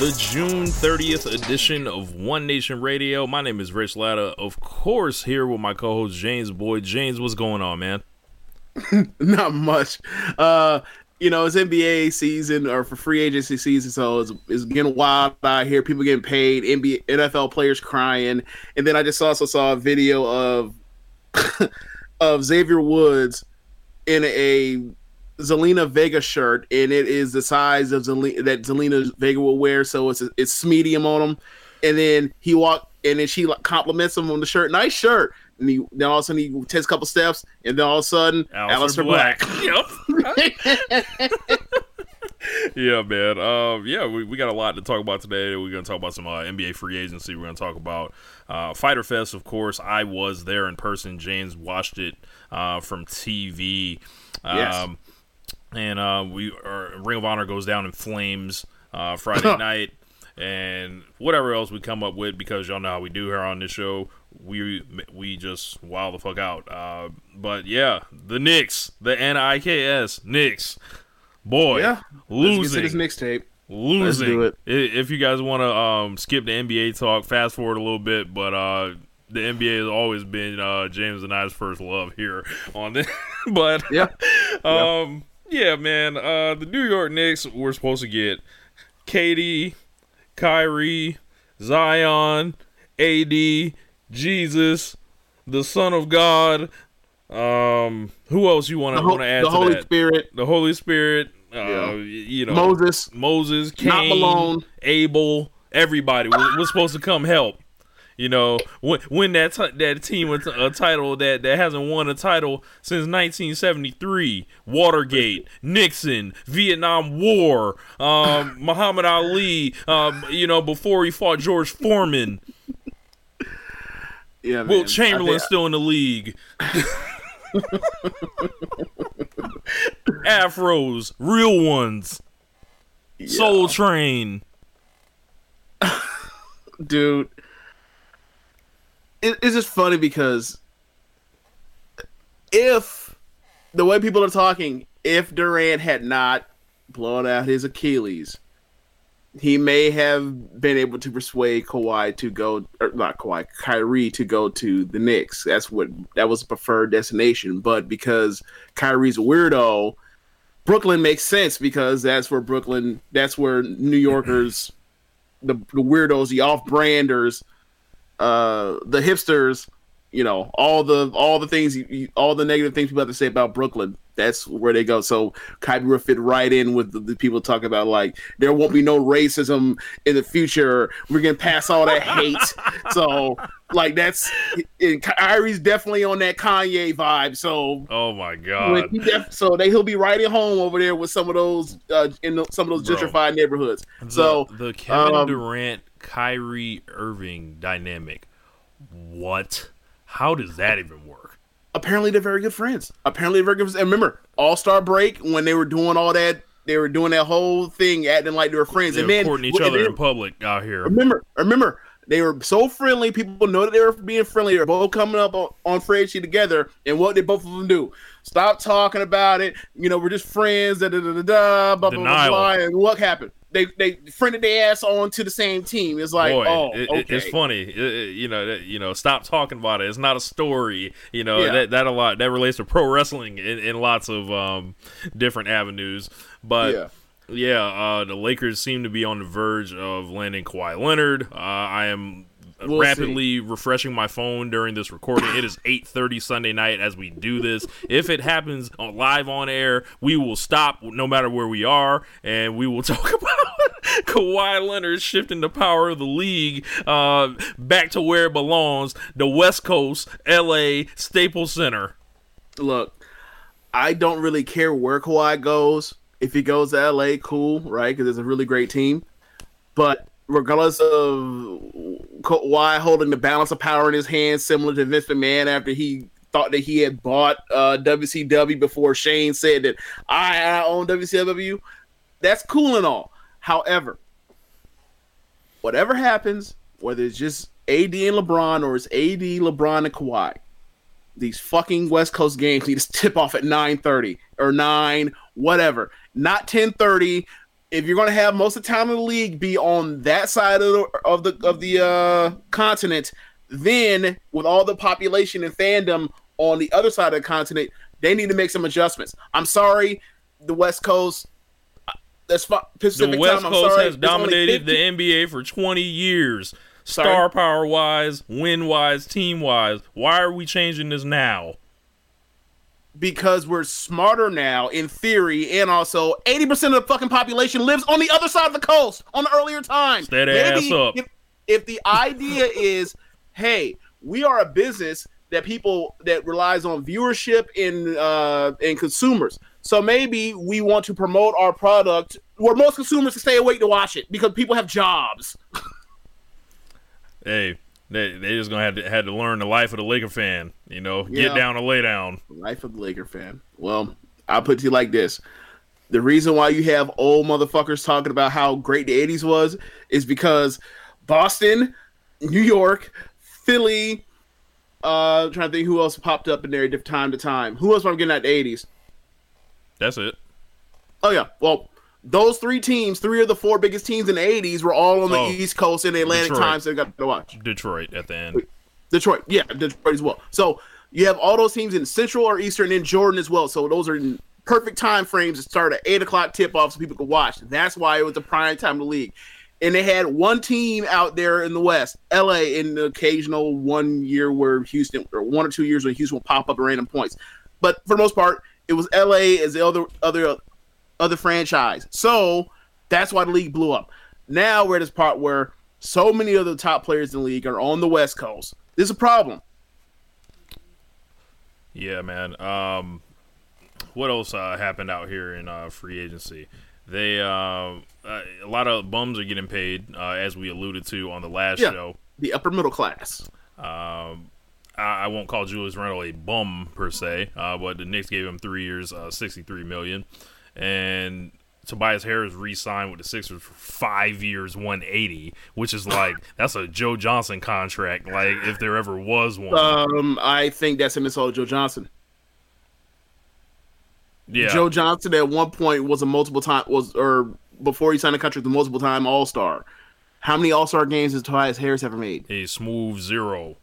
the June 30th edition of One Nation Radio. My name is Rich Latta, of course, here with my co host James Boyd. James, what's going on, man? not much. Uh, you know, it's NBA season or for free agency season, so it's, it's getting wild out here. People getting paid, NBA, NFL players crying, and then I just also saw a video of of Xavier Woods in a Zelina Vega shirt, and it is the size of Zelina that Zelina Vega will wear, so it's it's medium on him. And then he walked, and then she like, compliments him on the shirt, nice shirt. And he, then all of a sudden he takes a couple steps, and then all of a sudden, Aleister Black. Yep. yeah, man. Um, yeah, we, we got a lot to talk about today. We're going to talk about some uh, NBA free agency. We're going to talk about uh, Fyter Fest, of course. I was there in person. James watched it uh, from TV. Um, Yes. And uh, we our Ring of Honor goes down in flames uh, Friday night. And whatever else we come up with, because y'all know how we do here on this show, we we just wow the fuck out. Uh, but yeah, the Knicks, the N I K S Knicks, boy, Yeah, Let's get to losing, this mixtape. losing. Let's do it. If you guys want to um, skip the NBA talk, fast forward a little bit, but uh, the NBA has always been uh, James and I's first love here on this. but Yeah, um, yeah, man. Uh, the New York Knicks were supposed to get KD, Kyrie, Zion, AD, Jesus, the Son of God. Um, who else you want to want to add the Holy that? Spirit, the Holy Spirit. Uh, Yeah. you know Moses. Moses, Cain, Not Malone. Abel, everybody was, was supposed to come help. You know, win, that t- that team with a title that, that hasn't won a title since 1973. Watergate, Nixon, Vietnam War, um, Muhammad Ali. Um, you know, before he fought George Foreman, Yeah, man. Wilt I Chamberlain's think- still in the league. Afros, real ones. Soul Train. dude. It, it's just funny because if the way people are talking, if Durant had not blown out his Achilles, he may have been able to persuade Kawhi to go, or not Kawhi, Kyrie to go to the Knicks. That's what that was a preferred destination. But because Kyrie's a weirdo, Brooklyn makes sense because that's where Brooklyn, that's where New Yorkers the, the weirdos, the off-branders, uh, the hipsters, you know, all the all the things, all the negative things people have to say about Brooklyn. That's where they go. So Kyrie will fit right in with the, the people talking about like there won't be no racism in the future. We're gonna pass all that hate. so like that's and Kyrie's definitely on that Kanye vibe. So Oh my god. def- so they he'll be right at home over there with some of those uh, in the, some of those Bro. gentrified neighborhoods. The, so the Kevin um, Durant Kyrie Irving dynamic. What? How does that even work? apparently they're very good friends. Apparently they're very good friends. And remember, All Star Break when they were doing all that, they were doing that whole thing, acting like they were friends. They're and then courting each other in public out here. Remember, remember, They were so friendly. People know that they were being friendly. They're both coming up on, on together. And what did both of them do? Stop talking about it. You know, we're just friends. Da da da da. Blah blah blah. Denial. blah. And what happened? They they friended their ass on to the same team. It's like, Boy, oh, it- okay. it's funny. It- you know, that- you know, stop talking about it. It's not a story. You know, Yeah. that that a lot that relates to pro wrestling in, in lots of um, different avenues. But Yeah. yeah, uh, the Lakers seem to be on the verge of landing Kawhi Leonard. Uh, I am We'll rapidly refreshing my phone during this recording. it is 8:30 Sunday night as we do this. If it happens on, live on air, we will stop no matter where we are, and we will talk about Kawhi Leonard shifting the power of the league uh, back to where it belongs, the West Coast, LA Staples Center. look, I don't really care where Kawhi goes. If he goes to LA, cool, right? Because it's a really great team. But regardless of Kawhi holding the balance of power in his hands, similar to Vince McMahon after he thought that he had bought uh, WCW before Shane said that I, I own WCW, that's cool and all. However, whatever happens, whether it's just AD and LeBron or it's AD, LeBron, and Kawhi, these fucking West Coast games need to tip off at 9:30 or 9 whatever. Not 10:30. If you're going to have most of the time in the league be on that side of the of the of the uh, continent, then with all the population and fandom on the other side of the continent, they need to make some adjustments. I'm sorry, the West Coast. uh, That's fu- The Pacific West time. I'm Coast sorry, has dominated 50 the NBA for 20 years. Sorry? Star power wise, win wise, team wise. Why are we changing this now? Because we're smarter now in theory and also 80% of the fucking population lives on the other side of the coast on the earlier time Stay their ass up. If, if the idea is hey we are a business that people that relies on viewership in uh and consumers. So maybe we want to promote our product where most consumers can stay awake to watch it because people have jobs. Hey, they they just gonna have to had to learn the life of the Laker fan. You know, Yeah. get down or lay down. Life of the Laker fan. Well, I'll put it to you like this. The reason why you have old motherfuckers talking about how great the 80s was is because Boston, New York, Philly, uh I'm trying to think who else popped up in there time to time. Who else am I getting at the 80s? That's it. Oh yeah. Well, those three teams, three of the four biggest teams in the 80s were all on the Oh, East Coast in the Atlantic Detroit. Times they got to watch. Detroit at the end. Detroit, yeah, Detroit as well. So you have all those teams in Central or Eastern, and Jordan as well. So those are in perfect time frames to start at eight o'clock tip off, so people could watch. That's why it was the prime time of the league. And they had one team out there in the West, LA, in the occasional one year where Houston, or one or two years where Houston will pop up at random points. But for the most part, it was LA as the other other other franchise. So that's why the league blew up. Now we're at this part where so many of the top players in the league are on the West Coast. This is a problem. Yeah, man. Um, what else uh, happened out here in uh, free agency? They uh, uh, a lot of bums are getting paid, uh, as we alluded to on the last Yeah. show. The upper middle class. Um, I, I won't call Julius Randle a bum per se, uh, but the Knicks gave him three years, uh, sixty-three million, and Tobias Harris re-signed with the Sixers for five years, one eighty, which is like that's a Joe Johnson contract, like if there ever was one. Um, I think that's a Minnesota Joe Johnson. yeah, Joe Johnson at one point was a multiple time was or before he signed a contract, the multiple time All Star. How many All Star games has Tobias Harris ever made? a smooth zero,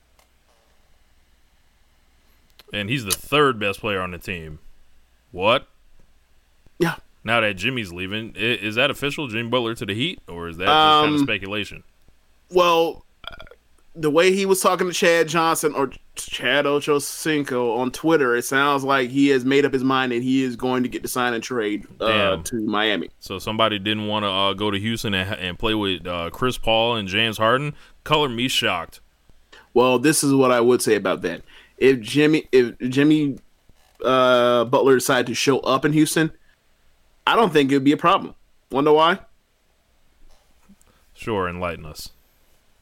and he's the third best player on the team. What? Yeah. Now that Jimmy's leaving, is that official? Jimmy Butler to the Heat, or is that just kind of Um, speculation? Well, uh, the way he was talking to Chad Johnson or Chad Ochocinco on Twitter, it sounds like he has made up his mind and he is going to get the sign and trade uh, to Miami. So somebody didn't want to uh, go to Houston and, and play with uh, Chris Paul and James Harden. Color me shocked. Well, this is what I would say about that. If Jimmy, if Jimmy uh, Butler decided to show up in Houston, I don't think it would be a problem. Wonder why? Sure, enlighten us.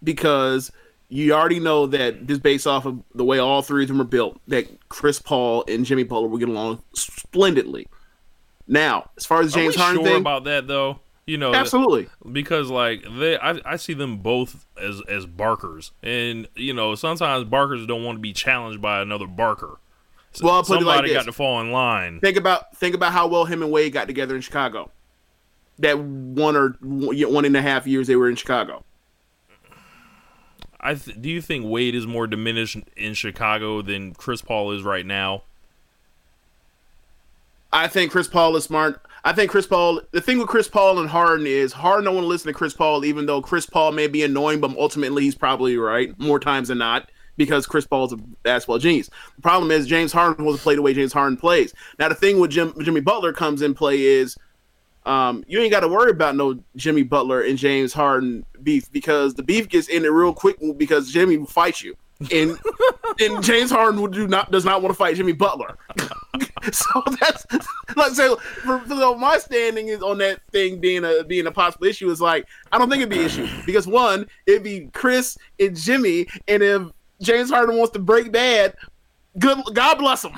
Because you already know that just based off of the way all three of them are built, that Chris Paul and Jimmy Butler will get along splendidly. Now, as far as James Harden sure thing, about that though? You know, Absolutely. because like they, I, I see them both as as barkers, and you know sometimes barkers don't want to be challenged by another barker. Well, I'll put it like somebody got to fall in line. Think about think about how well him and Wade got together in Chicago. That one or one and a half years they were in Chicago. I th- do you think Wade is more diminished in Chicago than Chris Paul is right now? I think Chris Paul is smart. I think Chris Paul. The thing with Chris Paul and Harden is Harden don't want to listen to Chris Paul, even though Chris Paul may be annoying, but ultimately he's probably right more times than not because Chris Paul's a basketball genius. The problem is James Harden to play the way James Harden plays. Now the thing with Jim, Jimmy Butler comes in play is um, you ain't got to worry about no Jimmy Butler and James Harden beef because the beef gets in it real quick because Jimmy will fight you. And and James Harden would do not does not want to fight Jimmy Butler. so that's like so for, for so my standing is on that thing being a being a possible issue is like I don't think it'd be an issue because one it'd be Chris and Jimmy and if James Harden wants to break bad, good God bless him.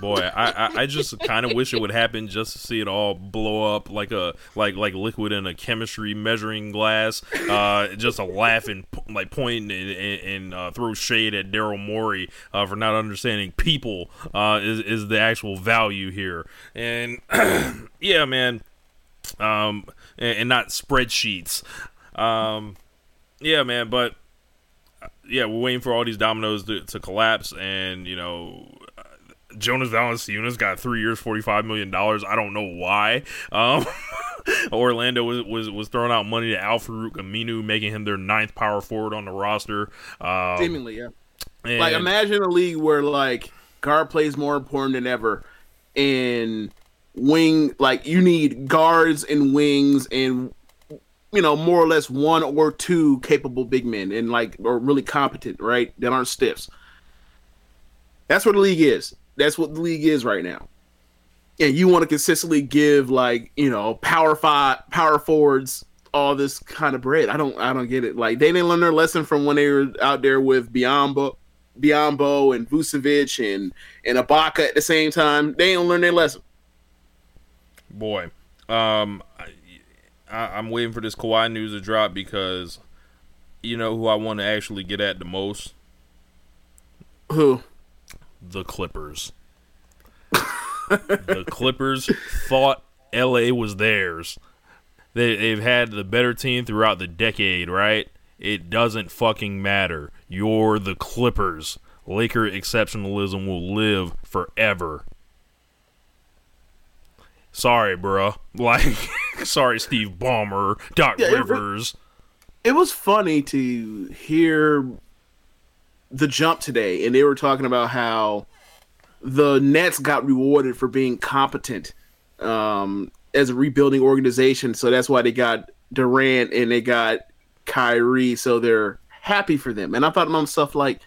Boy, I, I, I just kind of wish it would happen just to see it all blow up like a like like liquid in a chemistry measuring glass. Uh, just a laugh and like point and, and, and uh, throw shade at Daryl Morey uh, for not understanding people uh, is is the actual value here. And yeah, man, um, and, and not spreadsheets. Um, yeah, man, but yeah, we're waiting for all these dominoes to, to collapse, and you know, Jonas Valanciunas got three years, forty five million dollars. I don't know why. Um, Orlando was, was was throwing out money to Al Farouq Aminu, making him their ninth power forward on the roster. Um, Seemingly, yeah. and- Like imagine a league where like guard plays more important than ever, and wing like you need guards and wings and you know more or less one or two capable big men and like or really competent, right? That aren't stiffs. That's what the league is. That's what the league is right now. And you want to consistently give like you know power five power forwards all this kind of bread. I don't I don't get it. Like they didn't learn their lesson from when they were out there with Biyombo, Biyombo and Vucevic and and Ibaka at the same time. They didn't learn their lesson. boy, um, I, I'm waiting for this Kawhi news to drop because you know who I want to actually get at the most Who? the Clippers. the Clippers thought LA was theirs. They they've had the better team throughout the decade, right? It doesn't fucking matter. You're the Clippers. Laker exceptionalism will live forever. Sorry, bruh. Like, sorry, Steve Ballmer, Doc Yeah, it Rivers. It was funny to hear the jump today, and they were talking about how the Nets got rewarded for being competent um, as a rebuilding organization. So that's why they got Durant and they got Kyrie. So they're happy for them. And I thought to myself, like,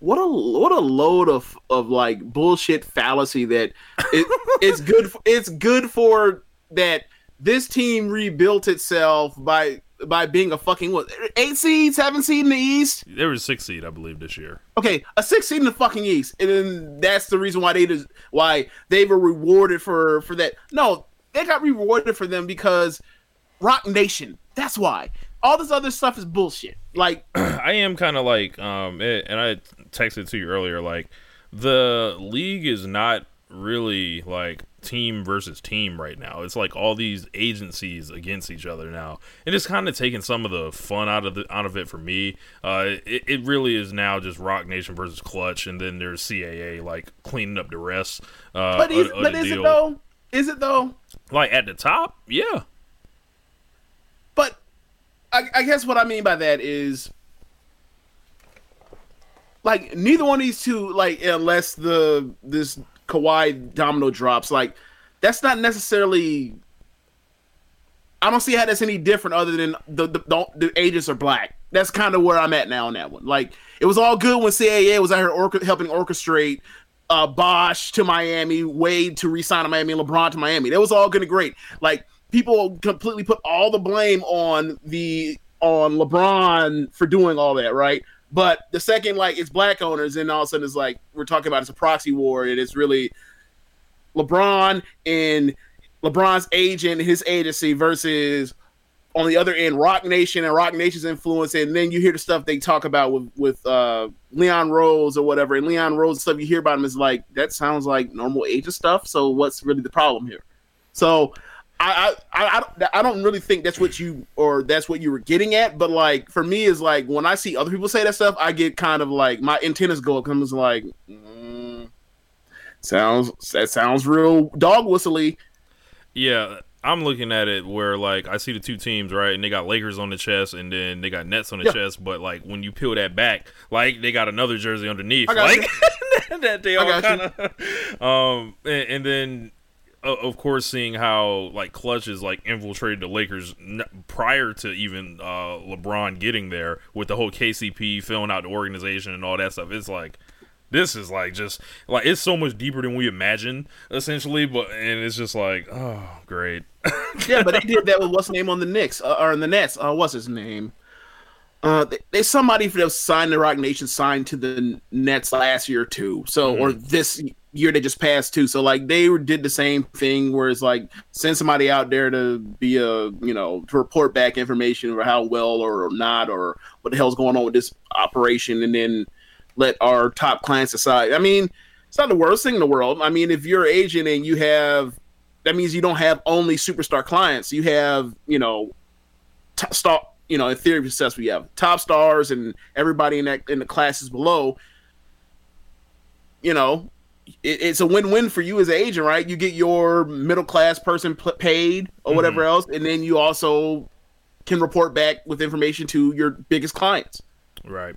what a what a load of of like bullshit fallacy that it, it's good for, it's good for that this team rebuilt itself by by being a fucking what eight seed, seven seed in the East. There was six seed, I believe, this year. Okay, a six seed in the fucking East, and then that's the reason why they just why they were rewarded for for that. No, they got rewarded for them because Roc Nation. That's why. All this other stuff is bullshit. Like I am kind of like, um, eh, and I texted to you earlier, like the league is not really like team versus team right now. It's like all these agencies against each other now, and it's kind of taking some of the fun out of the out of it for me. Uh, it, it really is now just Roc Nation versus Clutch, and then there's CAA like cleaning up the rest. Uh, but is, of- of but is it though? Is it though? Like at the top, yeah. I, I guess what I mean by that is like neither one of these two, like unless the this Kawhi domino drops, like that's not necessarily. I don't see how that's any different other than the the, the, the agents are black. That's kind of where I'm at now on that one. Like it was all good when CAA was out here orca- helping orchestrate uh, Bosh to Miami, Wade to resign to Miami, LeBron to Miami. That was all good and great. Like people completely put all the blame on the on LeBron for doing all that, right? But the second like it's black owners, and all of a sudden it's like we're talking about it's a proxy war, and it's really LeBron and LeBron's agent, his agency versus on the other end, Roc Nation and Roc Nation's influence, and then you hear the stuff they talk about with with uh, Leon Rose or whatever, and Leon Rose stuff you hear about him is like that sounds like normal agent stuff. So what's really the problem here? So I I, I, I don't- really think that's what you or that's what you were getting at, but like for me is like when I see other people say that stuff, I get kind of like my antennas go up. Comes like, mm, sounds that sounds real dog whistly. Yeah, I'm looking at it where like I see the two teams right, and they got Lakers on the chest, and then they got Nets on the Yeah. chest. But like when you peel that back, like they got another jersey underneath, I got like that they all kind of. Um, and, and then of course seeing how like Clutch has like infiltrated the Lakers n- prior to even uh LeBron getting there with the whole KCP filling out the organization and all that stuff. It's like this is like just like it's so much deeper than we imagine essentially but and it's just like oh great yeah, but they did that with what's name on the Knicks uh, or in the Nets. Uh, what's his name? Uh, they, they somebody that signed the Roc Nation signed to the Nets last year too. So or this year they just passed too. So like they did the same thing where it's like send somebody out there to be a you know to report back information or how well or not or what the hell's going on with this operation, and then let our top clients decide. I mean, it's not the worst thing in the world. I mean, if you're an agent and you have that means you don't have only superstar clients. You have, you know, top star. You know, in theory of success, we have top stars and everybody in that in the classes below. You know, it, it's a win-win for you as an agent, right? You get your middle class person pl- paid or whatever else, and then you also can report back with information to your biggest clients. right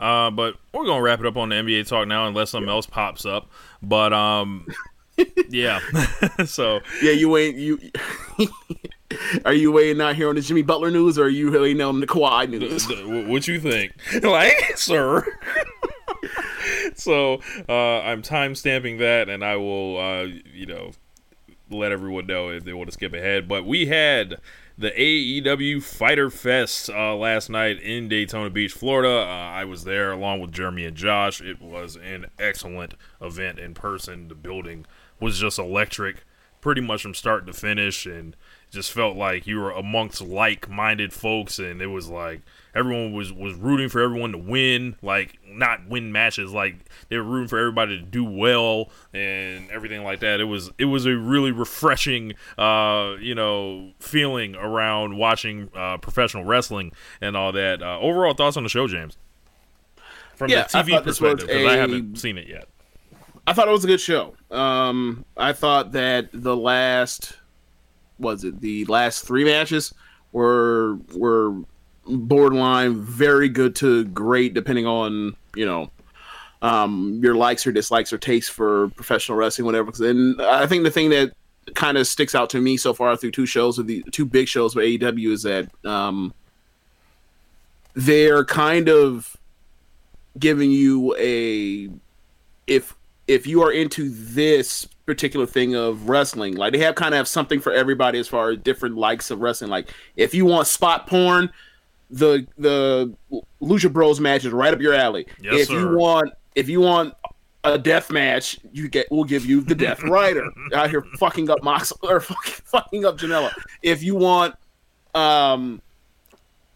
uh but we're gonna wrap it up on the nba talk now unless something else pops up but um yeah so Yeah, you wait. You are you waiting out here on the Jimmy Butler news, or are you waiting on the Kawhi news? what you think like sir so uh i'm time stamping that and i will uh you know let everyone know if they want to skip ahead but we had the AEW Fyter Fest uh, last night in Daytona Beach, Florida. Uh, I was there along with Jeremy and Josh. It was an excellent event in person. The building was just electric, pretty much from start to finish, and just felt like you were amongst like-minded folks, and it was like everyone was was rooting for everyone to win, like not win matches, like they were rooting for everybody to do well and everything like that. It was it was a really refreshing, uh, you know, feeling around watching uh, professional wrestling and all that. Uh, overall thoughts on the show, James? From Yeah, the TV thought this was perspective, because I haven't seen it yet. I thought it was a good show. Um, I thought that the last was it the last three matches were were borderline very good to great, depending on you know um, your likes or dislikes or taste for professional wrestling, whatever. And I think the thing that kind of sticks out to me so far through two shows of the two big shows with AEW is that um, they're kind of giving you a if if you are into this particular thing of wrestling, like they have kind of have something for everybody as far as different likes of wrestling. Like if you want spot porn, the the Lucha Bros match is right up your alley. Yes, if sir. you want if you want a death match, you get we'll give you the Death Rider out here fucking up Mox or fucking, fucking up Janela. If you want um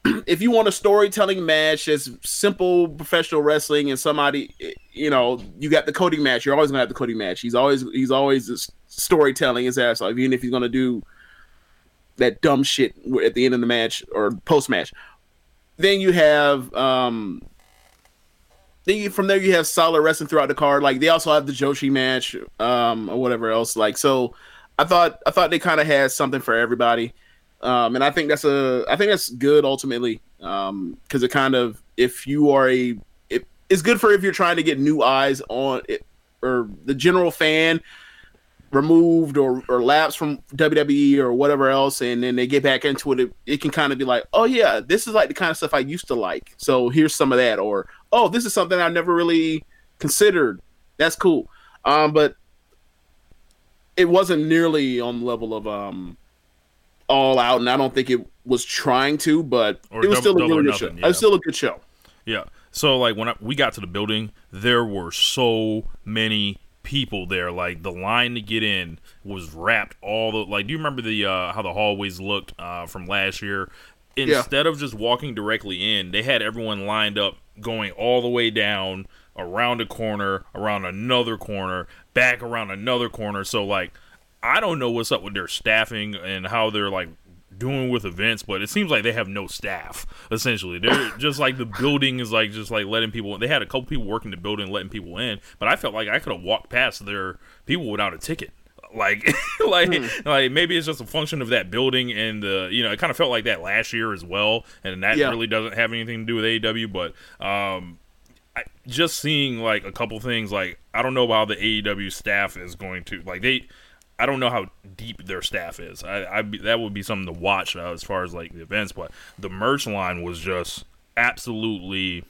if you want a storytelling match that's simple professional wrestling and somebody you know you got the Cody match you're always gonna have the Cody match. He's always he's always storytelling his ass off even if he's gonna do that dumb shit at the end of the match or post match then you have um then you, from there you have solid wrestling throughout the card like they also have the Joshi match um or whatever else like so I thought I thought they kind of had something for everybody um, and I think that's a I think that's good ultimately because it kind of if you are a it, it's good for if you're trying to get new eyes on it or the general fan removed or or lapsed from WWE or whatever else and then they get back into it, it it can kind of be like oh yeah this is like the kind of stuff I used to like. So here's some of that or oh this is something I never really considered. That's cool. Um but it wasn't nearly on the level of um all out, and I don't think it was trying to, but Or it was still a really good show. Nothing, It yeah. was still a good show. Yeah. So like when I, we got to the building, there were so many people there. Like the line to get in was wrapped all the like. Do you remember the uh, how the hallways looked uh, from last year? Instead of just walking directly in, they had everyone lined up going all the way down around a corner, around another corner, back around another corner. So like, I don't know what's up with their staffing and how they're like doing with events, but it seems like they have no staff. Essentially, they're just like the building is like just like letting people. In. They had a couple people working the building, letting people in, but I felt like I could have walked past their people without a ticket. Like, like, like maybe it's just a function of that building, and uh, you know, it kind of felt like that last year as well, and that Yeah. really doesn't have anything to do with AEW. But um, I, just seeing like a couple things, like I don't know how the AEW staff is going to like they. I don't know how deep their staff is. I, I that would be something to watch uh, as far as like the events, but the merch line was just absolutely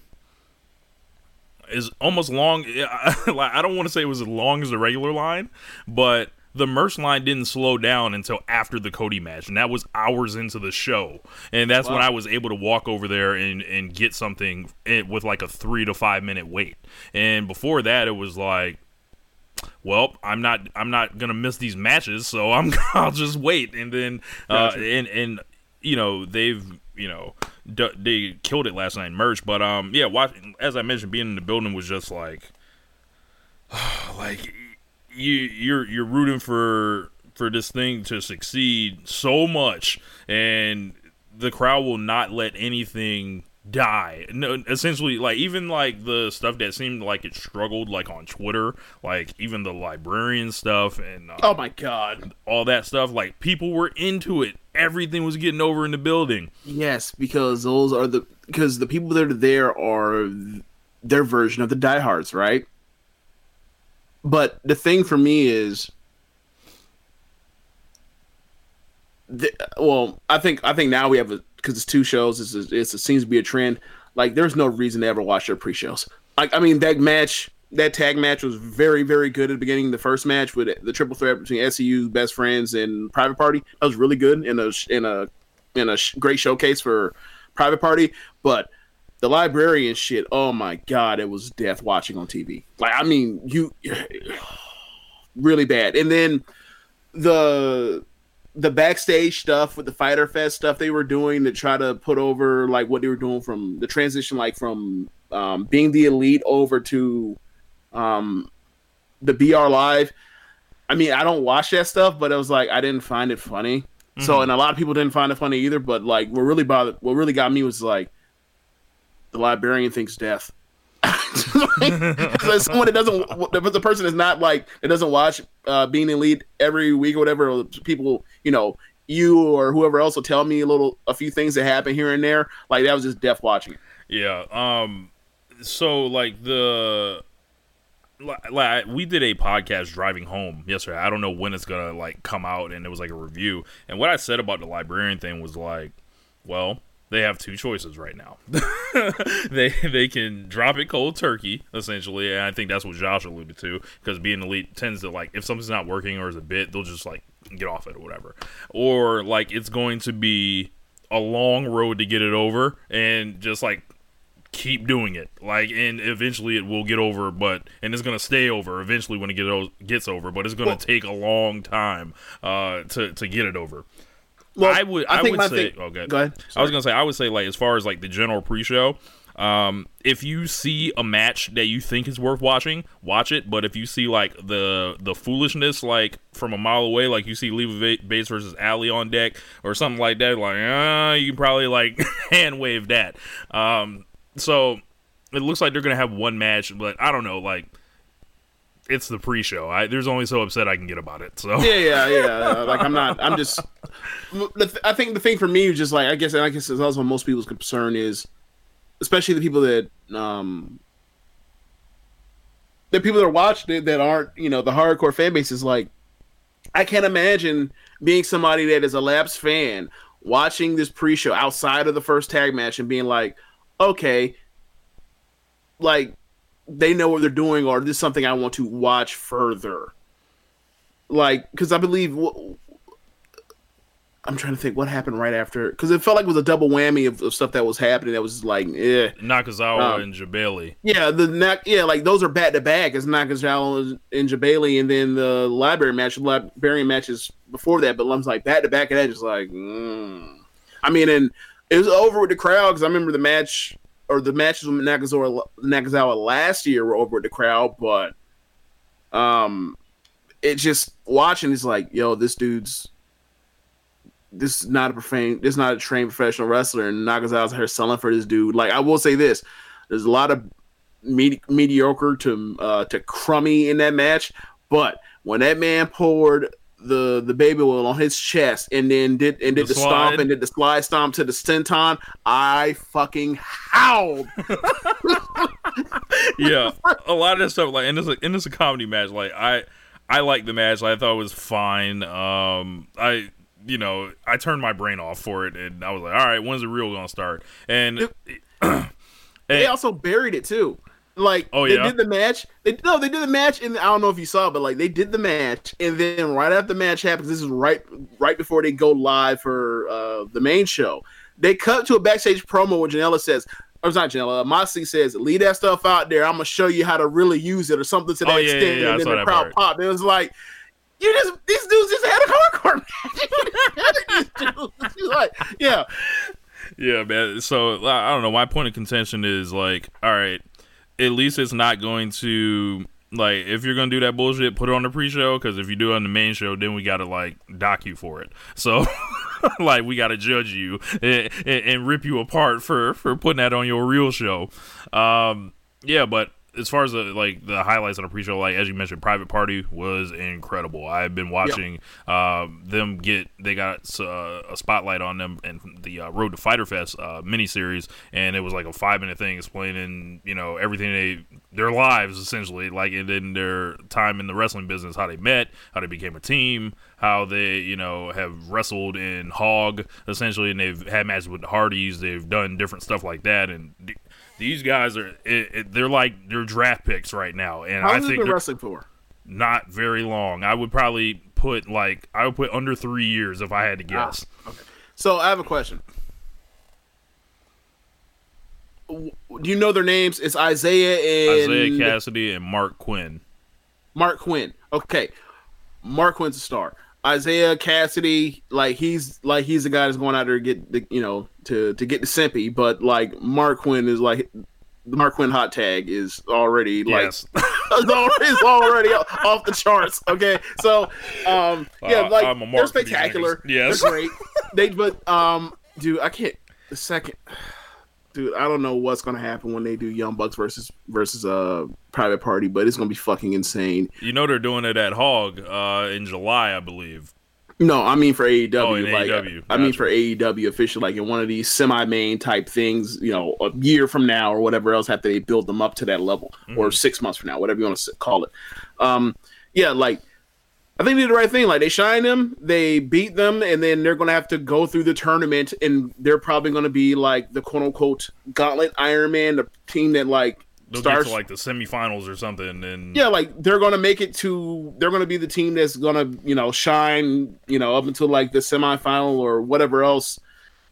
is almost long. like, I don't want to say it was as long as the regular line, but the merch line didn't slow down until after the Cody match, and that was hours into the show. And that's when I was able to walk over there and, and get something eh, with like a three to five minute wait. And before that, it was like, well, I'm not I'm not gonna miss these matches, so I'm I'll just wait. And then uh, Gotcha. and and you know they've you know d- they killed it last night in merch, but um yeah, watch as I mentioned, being in the building was just like like you you're you're rooting for for this thing to succeed so much and the crowd will not let anything die no essentially like even like the stuff that seemed like it struggled like on twitter like even the librarian stuff and uh, Oh my god. all that stuff like people were into it everything was getting over in the building Yes, because those are the because the people that are there are their version of the diehards, right? But the thing for me is, the, well, I think I think now we have a because it's two shows. It's a, it's, it seems to be a trend. Like, there's no reason to ever watch their pre-shows. Like, I mean, that match, that tag match was very, very good at the beginning. The first match with the triple threat between SCU, Best Friends, and Private Party, that was really good in a in a in a great showcase for Private Party. But the librarian shit, oh my god, it was death watching on TV. Like, I mean, you really bad. And then the the backstage stuff with the fyter fest stuff they were doing to try to put over like what they were doing from the transition like from um, being the elite over to um, the br live. I mean i don't watch that stuff but it was like i didn't find it funny. So and a lot of people didn't find it funny either but like what really bothered what really got me was like the librarian thinks death. As someone that doesn't, the person is not like that doesn't watch uh, being lead every week or whatever, people, you know, you or whoever else will tell me a little, a few things that happen here and there. Like that was just death watching. Yeah. Um. So like the. Like we did a podcast driving home yesterday. I don't know when it's gonna like come out, and it was like a review. And what I said about the librarian thing was like, well, they have two choices right now. they they can drop it cold turkey essentially, and I think that's what Josh alluded to because being elite tends to like if something's not working or is a bit, they'll just like get off it or whatever. Or like it's going to be a long road to get it over, and just like keep doing it like and eventually it will get over but and it's going to stay over eventually when it get o- gets over but it's going to Well- take a long time uh to to get it over Well, I would I, think would say thing- okay Go ahead. I was gonna say I would say like as far as like the general pre-show um if you see a match that you think is worth watching watch it. But if you see like the the foolishness like from a mile away like you see Leva Va- Bates versus Ali on deck or something like that like uh, you can probably like hand wave that. Um so it looks like they're gonna have one match but I don't know like it's the pre-show. I there's only so upset I can get about it. So Yeah, yeah, yeah. uh, like I'm not. I'm just. I think the thing for me is just like I guess, and I guess it's also most people's concern is, especially the people that um, the people that are watching it that aren't you know the hardcore fan base is like, I can't imagine being somebody that is a Labs fan watching this pre-show outside of the first tag match and being like, okay, like they know what they're doing or this is something I want to watch further like because I believe I'm trying to think what happened right after because it felt like it was a double whammy of, of stuff that was happening. That was like, eh. Nakazawa Um, and Jabali. Yeah, the neck. Yeah, like those are back to back. It's Nakazawa and Jabali, and then the library match, the librarian matches before that. But Lum's like back to back, and that just like, mm. I mean, and it was over with the crowd because I remember the match or the matches with Nakazawa, Nakazawa last year were over the crowd, but um, it just watching is like, yo, this dude's. This is not a profane. This is not a trained professional wrestler, and Nakazawa's here selling for this dude. Like I will say this: there's a lot of medi- mediocre to uh, to crummy in that match. But when that man poured the the baby oil on his chest and then did and did The the, stomp and did the slide stomp to the senton, I fucking howled. yeah, a lot of this stuff like and it's a and it's a comedy match. Like I I like the match. I thought it was fine. Um, I you know I turned my brain off for it, and I was like, all right, when's the real gonna start? And They and- also buried it too. Like Oh, they yeah? did the match. They no, they did the match, and I don't know if you saw, but like they did the match, and then right after the match happens, this is right right before they go live for uh, the main show. They cut to a backstage promo where Janela says, or it's not Janela, uh, Moxley says, "Leave that stuff out there. I'm gonna show you how to really use it, or something to that Oh, yeah, extent." yeah, and then the crowd popped. It was like. You just these dudes just had a hardcore match. These dudes, She's like, yeah, Yeah, man. So I don't know. My point of contention is like, all right, at least it's not going to like if you're gonna do that bullshit, put it on the pre-show. Because if you do it on the main show, then we gotta like dock you for it. So. like we gotta judge you and, and, and rip you apart for for putting that on your real show um yeah but as far as the like the highlights on the pre-show like as you mentioned private party was incredible. I've been watching um them get they got uh, a spotlight on them in the uh, road to fyter fest uh miniseries and it was like a five minute thing explaining you know everything they their lives essentially like and then their time in the wrestling business how they met how they became a team how they you know have wrestled in hog essentially and they've had matches with the hardys. They've done different stuff like that and these guys are it, it, they're like they're draft picks right now and how i long has he think been wrestling for? not very long i would probably put like i would put under three years if i had to ah, guess Okay, So I have a question. Do you know their names? It's Isiah and isiah kassidy and marq quen Marq Quen. Okay, Marq Quen's a star. Isiah Kassidy, like he's like he's the guy that's going out there to get the you know to to get the simpy, but like Marq Quen is like the Marq Quen hot tag is already like yes is already, is already off the charts. Okay, so um, yeah, Uh, like they're mark for these spectacular. Yes. they're great. They but um, dude, I can't. The second, dude, I don't know what's gonna happen when they do Young Bucks versus versus uh Private Party, but it's gonna be fucking insane. you know they're doing it at hog uh in july i believe No, I mean for AEW. Oh, like, AEW. I mean for AEW official, like in one of these semi-main type things. You know, a year from now or whatever else, after they build them up to that level, Mm-hmm. or six months from now, whatever you want to call it. Um, yeah, like I think they did the right thing. Like they shine them, they beat them, and then they're gonna have to go through the tournament, and they're probably gonna be like the quote unquote Gauntlet Iron Man, the team that like they'll starts to like the semifinals or something and yeah, like they're gonna make it to they're gonna be the team that's gonna, you know, shine, you know, up until like the semifinal or whatever else,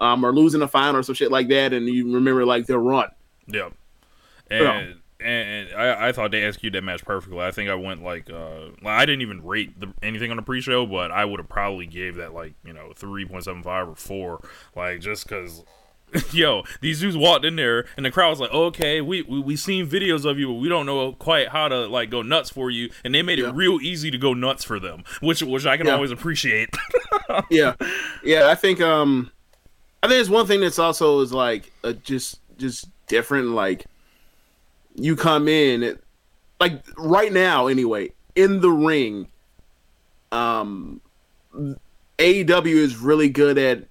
um, or losing the final or some shit like that, and you remember like their run. Yeah, And and I, I thought they executed that match perfectly. I think I went like uh I didn't even rate the, anything on the pre-show, but I would have probably gave that like you know three point seven five or four, like just because. Yo, these dudes walked in there, and the crowd was like, "Okay, we we we seen videos of you, but we don't know quite how to like go nuts for you." And they made it real easy to go nuts for them, which which I can Yeah. always appreciate. yeah, yeah. I think um, I think it's one thing that's also is like uh, just just different. Like you come in, like right now anyway, in the ring. Um, AEW is really good at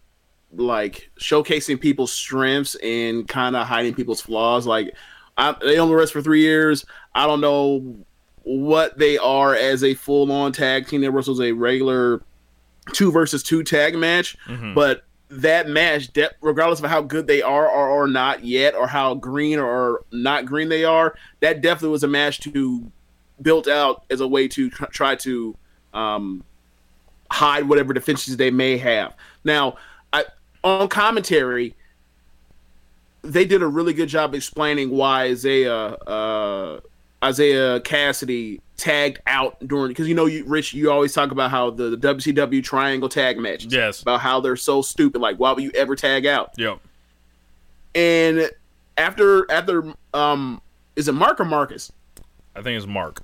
like showcasing people's strengths and kind of hiding people's flaws. Like I, they only rest for three years. I don't know what they are as a full on tag team that wrestles a regular two versus two tag match, but that match, regardless of how good they are or, or not yet, or how green or not green they are, that definitely was a match to built out as a way to try to um, hide whatever deficiencies they may have. Now, I, on commentary, they did a really good job explaining why Isiah uh, Isiah Kassidy tagged out during because you know you Rich you always talk about how the, the WCW triangle tag matches Yes. about how they're so stupid like why would you ever tag out Yep. and after after um is it Mark or Marcus I think it's Mark.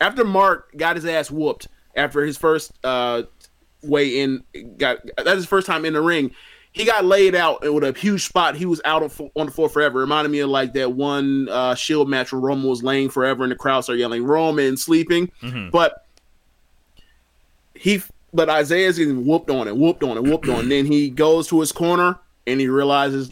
after Mark got his ass whooped after his first uh way in got that's his first time in the ring. He got laid out with a huge spot. He was out on, on the floor forever. Reminded me of like that one uh, Shield match where Roman was laying forever and the crowd started yelling Roman sleeping. But he, but Isiah's getting whooped on and whooped on and whooped on. And then he goes to his corner and he realizes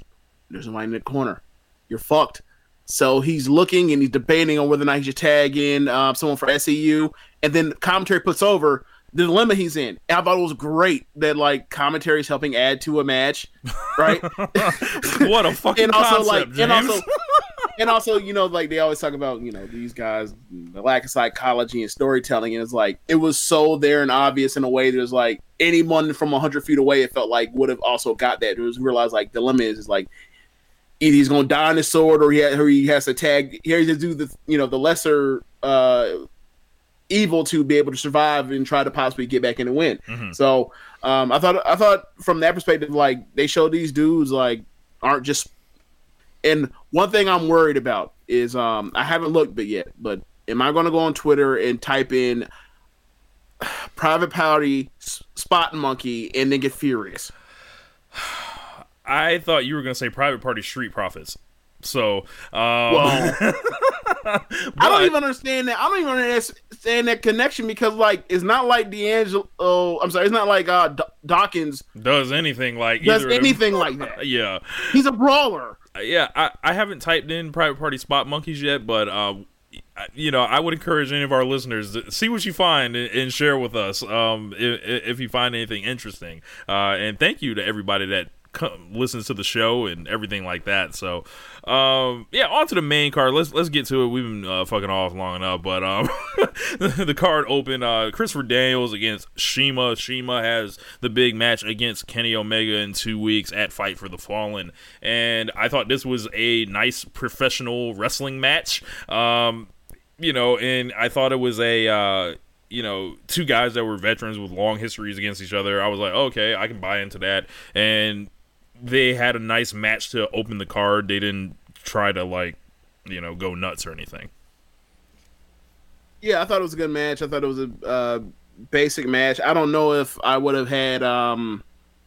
there's somebody in the corner. You're fucked. So he's looking and he's debating on whether or not he should tag in uh, someone for SEU. And then commentary puts over the dilemma he's in. I thought it was great that like commentary is helping add to a match, right? What a fucking and also concept, like James. and also and also you know like they always talk about you know these guys the lack of psychology and storytelling and it's like it was so there and obvious in a way that was like anyone from 100 feet away it felt like would have also got that it was realized like the limit is, is like either he's gonna die on his sword or he, ha- or he has to tag he has to do the you know the lesser uh evil to be able to survive and try to possibly get back in and win so um i thought i thought from that perspective like they showed these dudes like aren't just and one thing I'm worried about is um I haven't looked but yet, but am I going to go on Twitter and type in private party spot monkey and then get furious? I thought you were gonna say private party street profits. So, um, Well, I don't even understand that. I don't even understand that connection because like it's not like D'Angelo. Oh, I'm sorry, it's not like uh D- Dawkins does anything like does either of them. anything like that. Yeah, He's a brawler. yeah. I, I haven't typed in private party spot monkeys yet, but uh, you know, I would encourage any of our listeners to see what you find and, and share with us um, if, if you find anything interesting. Uh, and thank you to everybody that come, listens to the show and everything like that. So, um, yeah, on to the main card. Let's let's get to it. We've been uh, fucking off long enough, but um, the card opened. Uh, Christopher Daniels against CIMA. CIMA has the big match against Kenny Omega in two weeks at Fight for the Fallen, and I thought this was a nice professional wrestling match. Um, you know, and I thought it was a. Uh, you know, two guys that were veterans with long histories against each other. I was like, okay, I can buy into that. And they had a nice match to open the card. They didn't try to like, you know, go nuts or anything. Yeah, I thought it was a good match. I thought it was a uh, basic match. I don't know if I would have had um,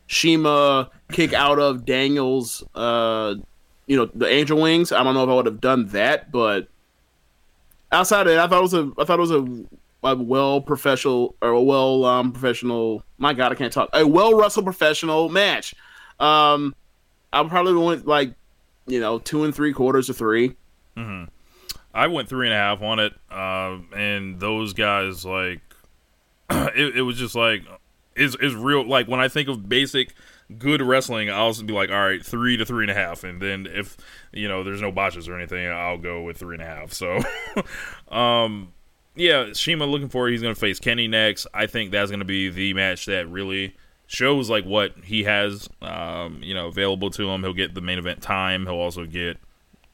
CIMA kick out of Daniels, uh, you know, the Angel Wings. I don't know if I would have done that, but outside of it, I thought it was a, I thought it was a, a well professional or a well um, professional. My God, I can't talk. A well wrestled professional match. Um, I probably went like, you know, two and three quarters or three. I went three and a half on it, uh, and those guys like it, it was just like is is real. Like when I think of basic good wrestling, I'll be like, all right, three to three and a half, and then if you know there's no botches or anything, I'll go with three and a half. So, um, yeah, CIMA looking for he's gonna face Kenny next. I think that's gonna be the match that really shows like what he has, um, you know, available to him. He'll get the main event time. He'll also get,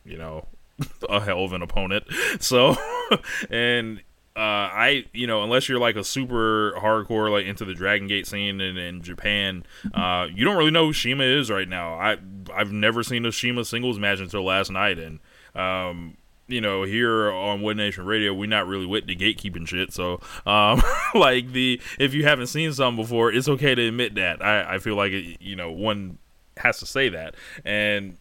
you know, a hell of an opponent. So, and uh, I, you know, unless you're like a super hardcore, like into the Dragon Gate scene in, in Japan, uh, you don't really know who CIMA is right now. I I've never seen a CIMA singles match until last night, and um, you know, here on One Nation Radio, we're not really with the gatekeeping shit. So, um, like the if you haven't seen some before, it's okay to admit that. I I feel like it, you know one has to say that, and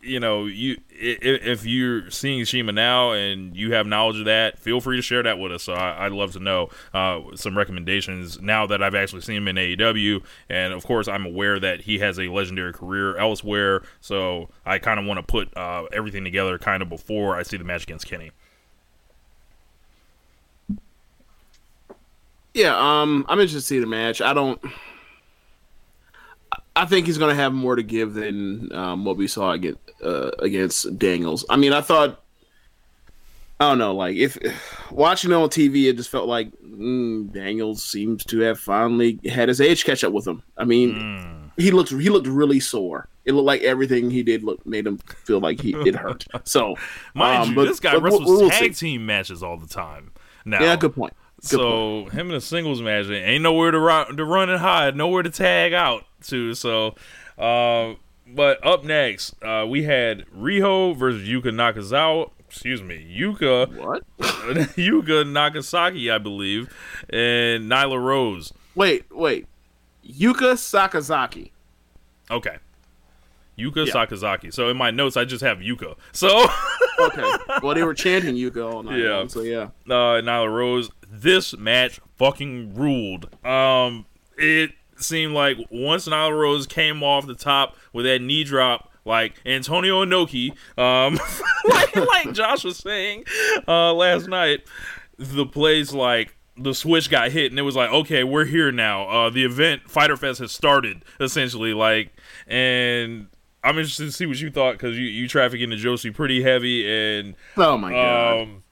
you know, you if you're seeing CIMA now and you have knowledge of that, feel free to share that with us. So I, I'd love to know uh, some recommendations now that I've actually seen him in AEW, and of course I'm aware that he has a legendary career elsewhere. So I kind of want to put uh, everything together kind of before I see the match against Kenny. Yeah, um, I'm interested to see the match. I don't. I think he's going to have more to give than um, what we saw against uh, against Daniels. I mean, I thought. I don't know, like if watching it on TV, it just felt like mm, Daniels seems to have finally had his age catch up with him. I mean, Mm. he looked he looked really sore. It looked like everything he did look made him feel like he it hurt. So, Mind um, you, but- this guy but we'll- wrestles we'll tag see. team matches all the time. Now, Yeah, good point. Good so him in a singles match, ain't nowhere to run, to run and hide, nowhere to tag out to. So, uh, but up next, uh, we had Riho versus Yuka Nakazawa. Excuse me, Yuka What? Yuka Nakasaki, I believe, and Nyla Rose. Wait, wait. Yuka Sakazaki. Okay. Yuka Yeah. Sakazaki. So in my notes, I just have Yuka. So Okay. well, they were chanting Yuka all night. Yeah. long, so yeah. uh, Nyla Rose. This match fucking ruled. Um, it seemed like once Nyla Rose came off the top with that knee drop, like Antonio Inoki, um, like, like Josh was saying uh, last night, the place like the switch got hit and it was like, okay, we're here now. Uh, the event Fyter Fest has started essentially, like, and. I'm interested to see what you thought because you, you traffic into Joshi pretty heavy and Oh my god. um,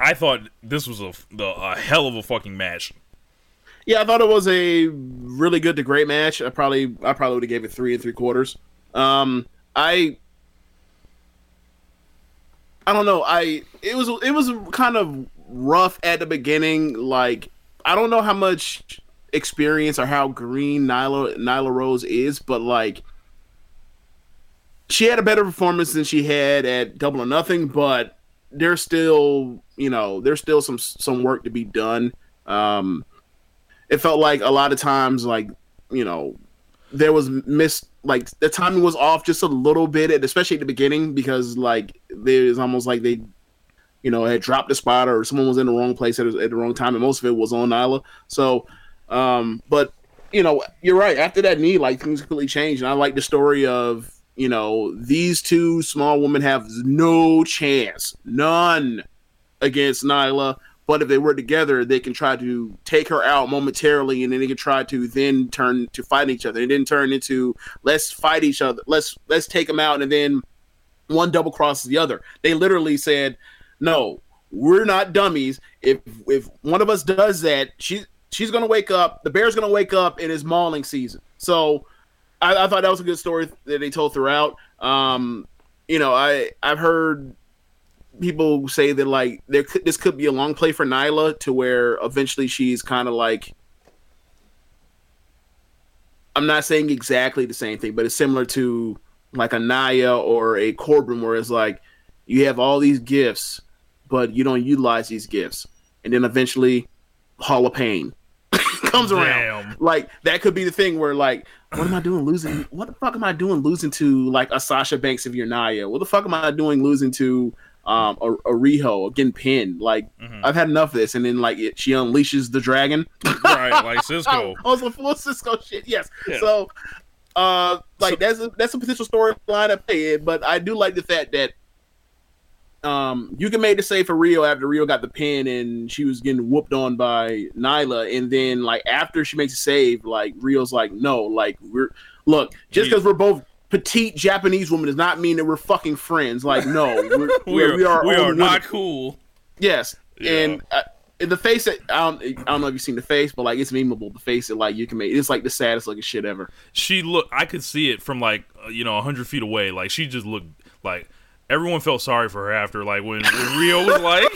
I thought this was a, the, a hell of a fucking match. Yeah, I thought it was a really good to great match. I probably I probably would have gave it three and three quarters. Um, I I don't know. I it was it was kind of rough at the beginning. Like I don't know how much experience or how green Nyla Nyla Rose is, but like she had a better performance than she had at Double or Nothing. But there's still you know there's still some some work to be done. Um, it felt like a lot of times like you know there was missed like the timing was off just a little bit especially at the beginning because like there's almost like they you know had dropped the spot or someone was in the wrong place at, at the wrong time and most of it was on Nyla so um but you know you're right after that knee like things completely changed and I like the story of you know these two small women have no chance none against Nyla. But if they were together, they can try to take her out momentarily, and then they can try to then turn to fight each other, and then turn into let's fight each other, let's let's take them out, and then one double crosses the other. They literally said, "No, we're not dummies. If if one of us does that, she she's gonna wake up. The bear's gonna wake up his mauling season." So I, I thought that was a good story that they told throughout. Um, you know, I I've heard people say that like there could this could be a long play for Nyla to where eventually she's kind of like I'm not saying exactly the same thing, but it's similar to like a Naya or a Corbin where it's like you have all these gifts, but you don't utilize these gifts. And then eventually Hall of Pain comes around. Like that could be the thing where like, what am I doing losing? What the fuck am I doing losing to like a Sasha Banks of your Naya? What the fuck am I doing losing to um a, a Riho getting pinned? Like I've had enough of this. And then like it, she unleashes the dragon. Right, like Sisqo. Oh, some full Sisqo shit. Yes. Yeah. So, uh, like that's a, that's a potential storyline to play. it, But I do like the fact that um you can make the save for Riho after Riho got the pin and she was getting whooped on by Nyla, and then like after she makes a save, like Riho's like, no, like we're look just because we're both petite Japanese woman does not mean that we're fucking friends. Like no, we're, We are, we are, not women. cool. Yes, Yeah. and uh, in the face that I don't, I don't know if you've seen the face, but like it's memeable. The face that like you can make it's like the saddest looking shit ever. She look. I could see it from like uh, you know hundred feet away. Like she just looked like everyone felt sorry for her after like when, when Riho was like,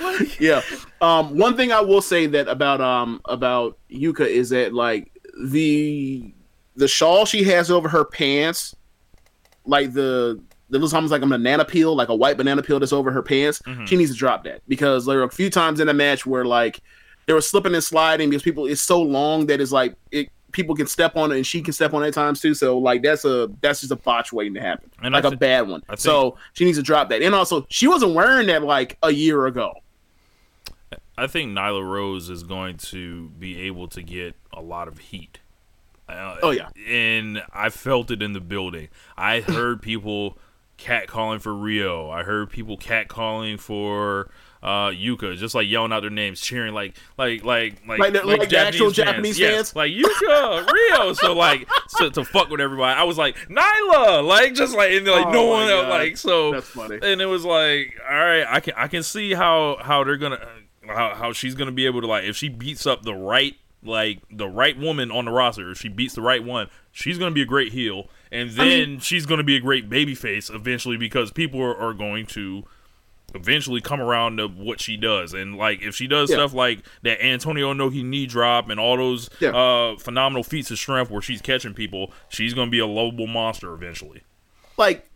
like, like Yeah. Um, one thing I will say that about um about Yuka is that like the the shawl she has over her pants, like the the looks almost like a banana peel, like a white banana peel that's over her pants. Mm-hmm. She needs to drop that because there were a few times in the match where like they were slipping and sliding because people it's so long that it's like it people can step on it and she can step on it at times too. So like that's a that's just a botch waiting to happen, And like a bad one. So she needs to drop that. And also she wasn't wearing that like a year ago. I think Nyla Rose is going to be able to get a lot of heat. Uh, Oh, yeah. and I felt it in the building. I heard people catcalling for Riho. I heard people catcalling for uh, Yuka, just like yelling out their names, cheering like like like like Like the- like the actual Japanese Yes, fans? like Yuka, Riho. So like so, to fuck with everybody, I was like Nyla, like just like and like Oh no one else, like so. That's funny. And it was like, all right, I can I can see how how they're gonna how, how she's gonna be able to like if she beats up the right like the right woman on the roster, if she beats the right one, she's gonna be a great heel, and then she's gonna be a great baby face eventually because people are, are going to eventually come around to what she does. And like if she does Yeah. stuff like that Antonio Inoki knee drop and all those Yeah. uh phenomenal feats of strength where she's catching people, she's gonna be a lovable monster eventually. like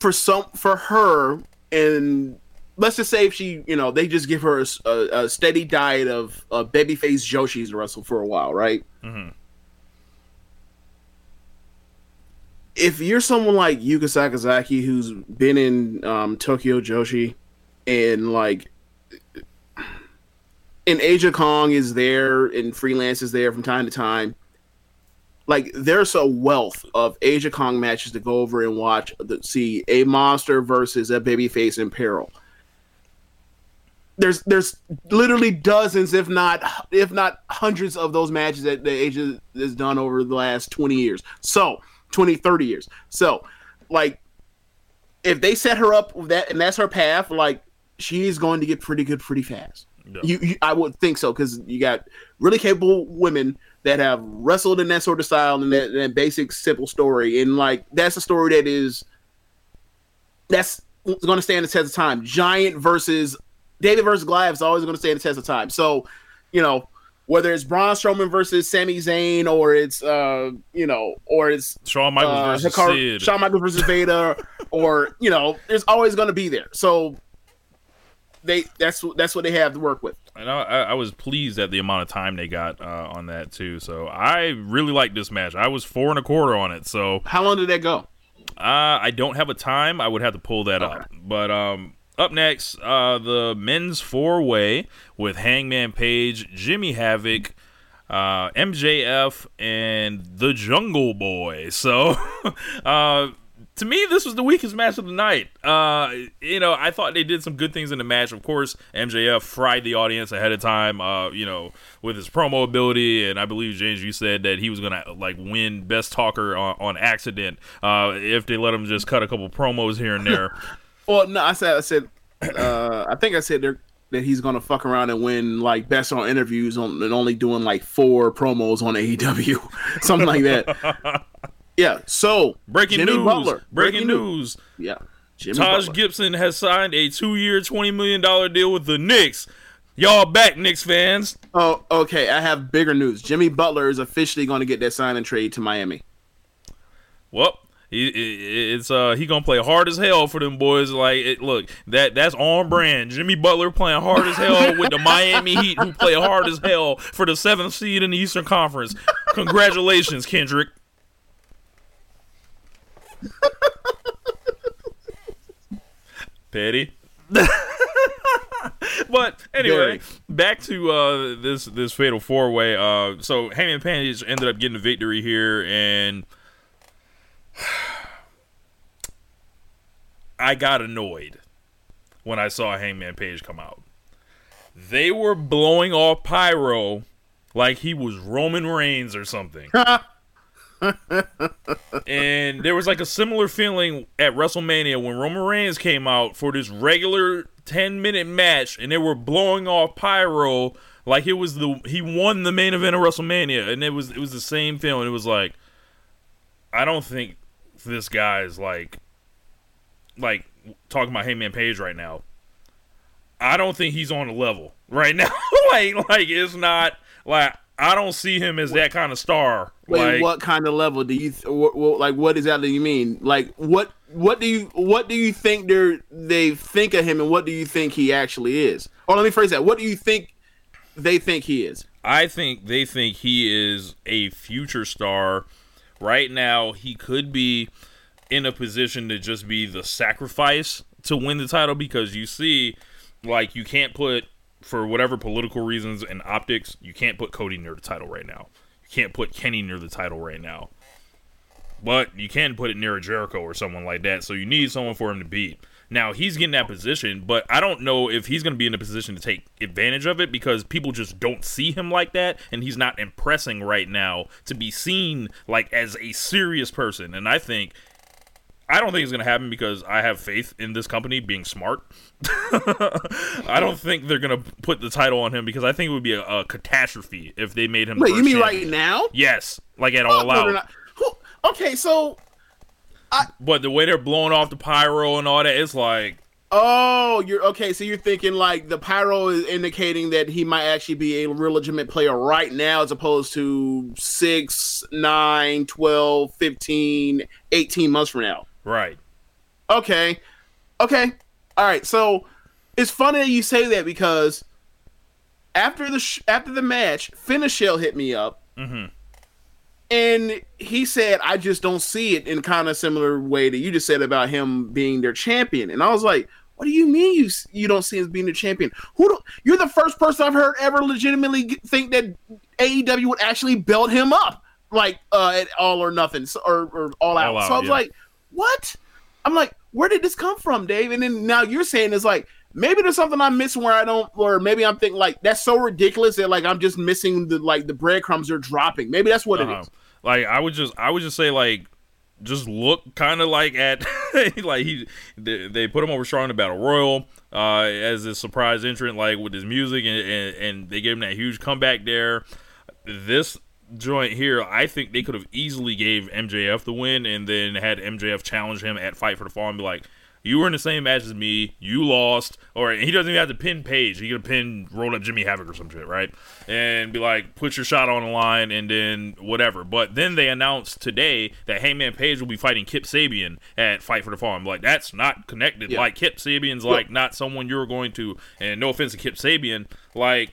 for some for her and let's just say if she you know they just give her a steady diet of uh, babyface Joshi's to wrestle for a while, right? If you're someone like Yuka Sakazaki who's been in um, Tokyo Joshi and like and Aja Kong is there and freelance is there from time to time like there's a wealth of Aja Kong matches to go over and watch. The, see a monster versus a babyface in peril. There's there's literally dozens, if not if not hundreds of those matches that the Aja has done over the last 20 years. So 20, 30 years. So like if they set her up with that and that's her path, like she's going to get pretty good pretty fast. You, you I would think so because you got really capable women that have wrestled in that sort of style and that, that basic simple story, and like that's a story that is that's going to stand the test of time. Giant versus David versus Goliath is always going to stand the test of time. So, you know, whether it's Braun Strowman versus Sami Zayn or it's uh, you know, or it's Shawn Michaels uh, versus Hikaru- Sid. Shawn Michaels versus Vader, or you know, there's always going to be there. So they that's what that's what they have to work with. And I, I was pleased at the amount of time they got uh, on that too. So I really liked this match. I was four and a quarter on it. So How long did that go? uh, I don't have a time. I would have to pull that up. But um, up next, uh, the men's four way with Hangman Page, Jimmy Havoc. Uh, MJF and the Jungle Boy. So, uh, to me, this was the weakest match of the night. Uh, you know, I thought they did some good things in the match. Of course, MJF fried the audience ahead of time. Uh, you know, with his promo ability, and I believe James, you said that he was gonna like win best talker on, on accident uh, if they let him just cut a couple promos here and there. Well, no, I said I said uh, I think I said there, that he's gonna fuck around and win like best on interviews on and only doing like four promos on AEW, something like that. Yeah. So Breaking Jimmy news! Butler. Breaking, news! Yeah. Jimmy Taj Butler. Gibson has signed a two-year, twenty million dollar deal with the Knicks. Y'all back, Knicks fans? Oh, okay. I have bigger news. Jimmy Butler is officially going to get that sign and trade to Miami. Well, he, it- it's uh he gonna play hard as hell for them boys. Like, it, look, that that's on brand. Jimmy Butler playing hard as hell with the Miami Heat, who play hard as hell for the seventh seed in the Eastern Conference. Congratulations, Kendrick. Petty. but anyway, Very. back to uh, this this fatal four way. Uh, so Hangman Page ended up getting the victory here, and I got annoyed when I saw Hangman Page come out. They were blowing off pyro like he was Roman Reigns or something. and there was like a similar feeling at WrestleMania when Roman Reigns came out for this regular 10 minute match and they were blowing off pyro like it was the he won the main event of WrestleMania and it was it was the same feeling. It was like I don't think this guy's like like talking about Hangman Page right now. I don't think he's on the level right now. like like it's not like I don't see him as that kind of star. Wait, like what kind of level do you th- what, what, like? What exactly do you mean? Like, what what do you what do you think they they think of him, and what do you think he actually is? Or let me phrase that: What do you think they think he is? I think they think he is a future star. Right now, he could be in a position to just be the sacrifice to win the title because you see, like, you can't put, for whatever political reasons and optics, you can't put Cody near the title right now. You can't put Kenny near the title right now. But you can put it near a Jericho or someone like that. So you need someone for him to beat. Now he's getting that position, but I don't know if he's going to be in a position to take advantage of it because people just don't see him like that, and he's not impressing right now to be seen like as a serious person. And I think, I don't think it's gonna happen because I have faith in this company being smart. I don't think they're gonna put the title on him because I think it would be a, a catastrophe if they made him. Wait, you mean champion. right now? Yes, like at Oh, all no, out. Okay, so But the way they're blowing off the pyro and all that, it's like oh, you're okay. So you're thinking like the pyro is indicating that he might actually be a real legitimate player right now, as opposed to six, nine, 12, 15, 18 months from now. right. Okay. Okay. All right. So it's funny that you say that because after the sh- after the match, Finishell hit me up, mm-hmm. And he said, "I just don't see it in kind of similar way that you just said about him being their champion." And I was like, "What do you mean you you don't see him as being the champion? Who do, you're the first person I've heard ever legitimately think that AEW would actually belt him up like uh, at All or Nothing so- or, or All Out." All Out, so I was yeah. like, "What?" I'm like, "Where did this come from, Dave?" And then now you're saying it's like. Maybe there's something I'm missing where I don't, or maybe I'm thinking like that's so ridiculous that like I'm just missing the like the breadcrumbs are dropping. Maybe that's what it Uh-huh. is. Like I would just I would just say like just look kind of like at like he they, put him over strong in the battle royal uh as a surprise entrant like with his music and, and and they gave him that huge comeback there. This joint here i think they could have easily gave mjf the win and then had mjf challenge him at fight for the fall and be like you were in the same match as me. You lost, or he doesn't even have to pin Page. He could have pin roll up Jimmy Havoc or some shit, right? And be like, put your shot on the line, and then whatever. But then they announced today that Hangman Page will be fighting Kip Sabian at Fight for the Farm. Like, that's not connected. Yeah. Like Kip Sabian's like not someone you're going to. And no offense to Kip Sabian, like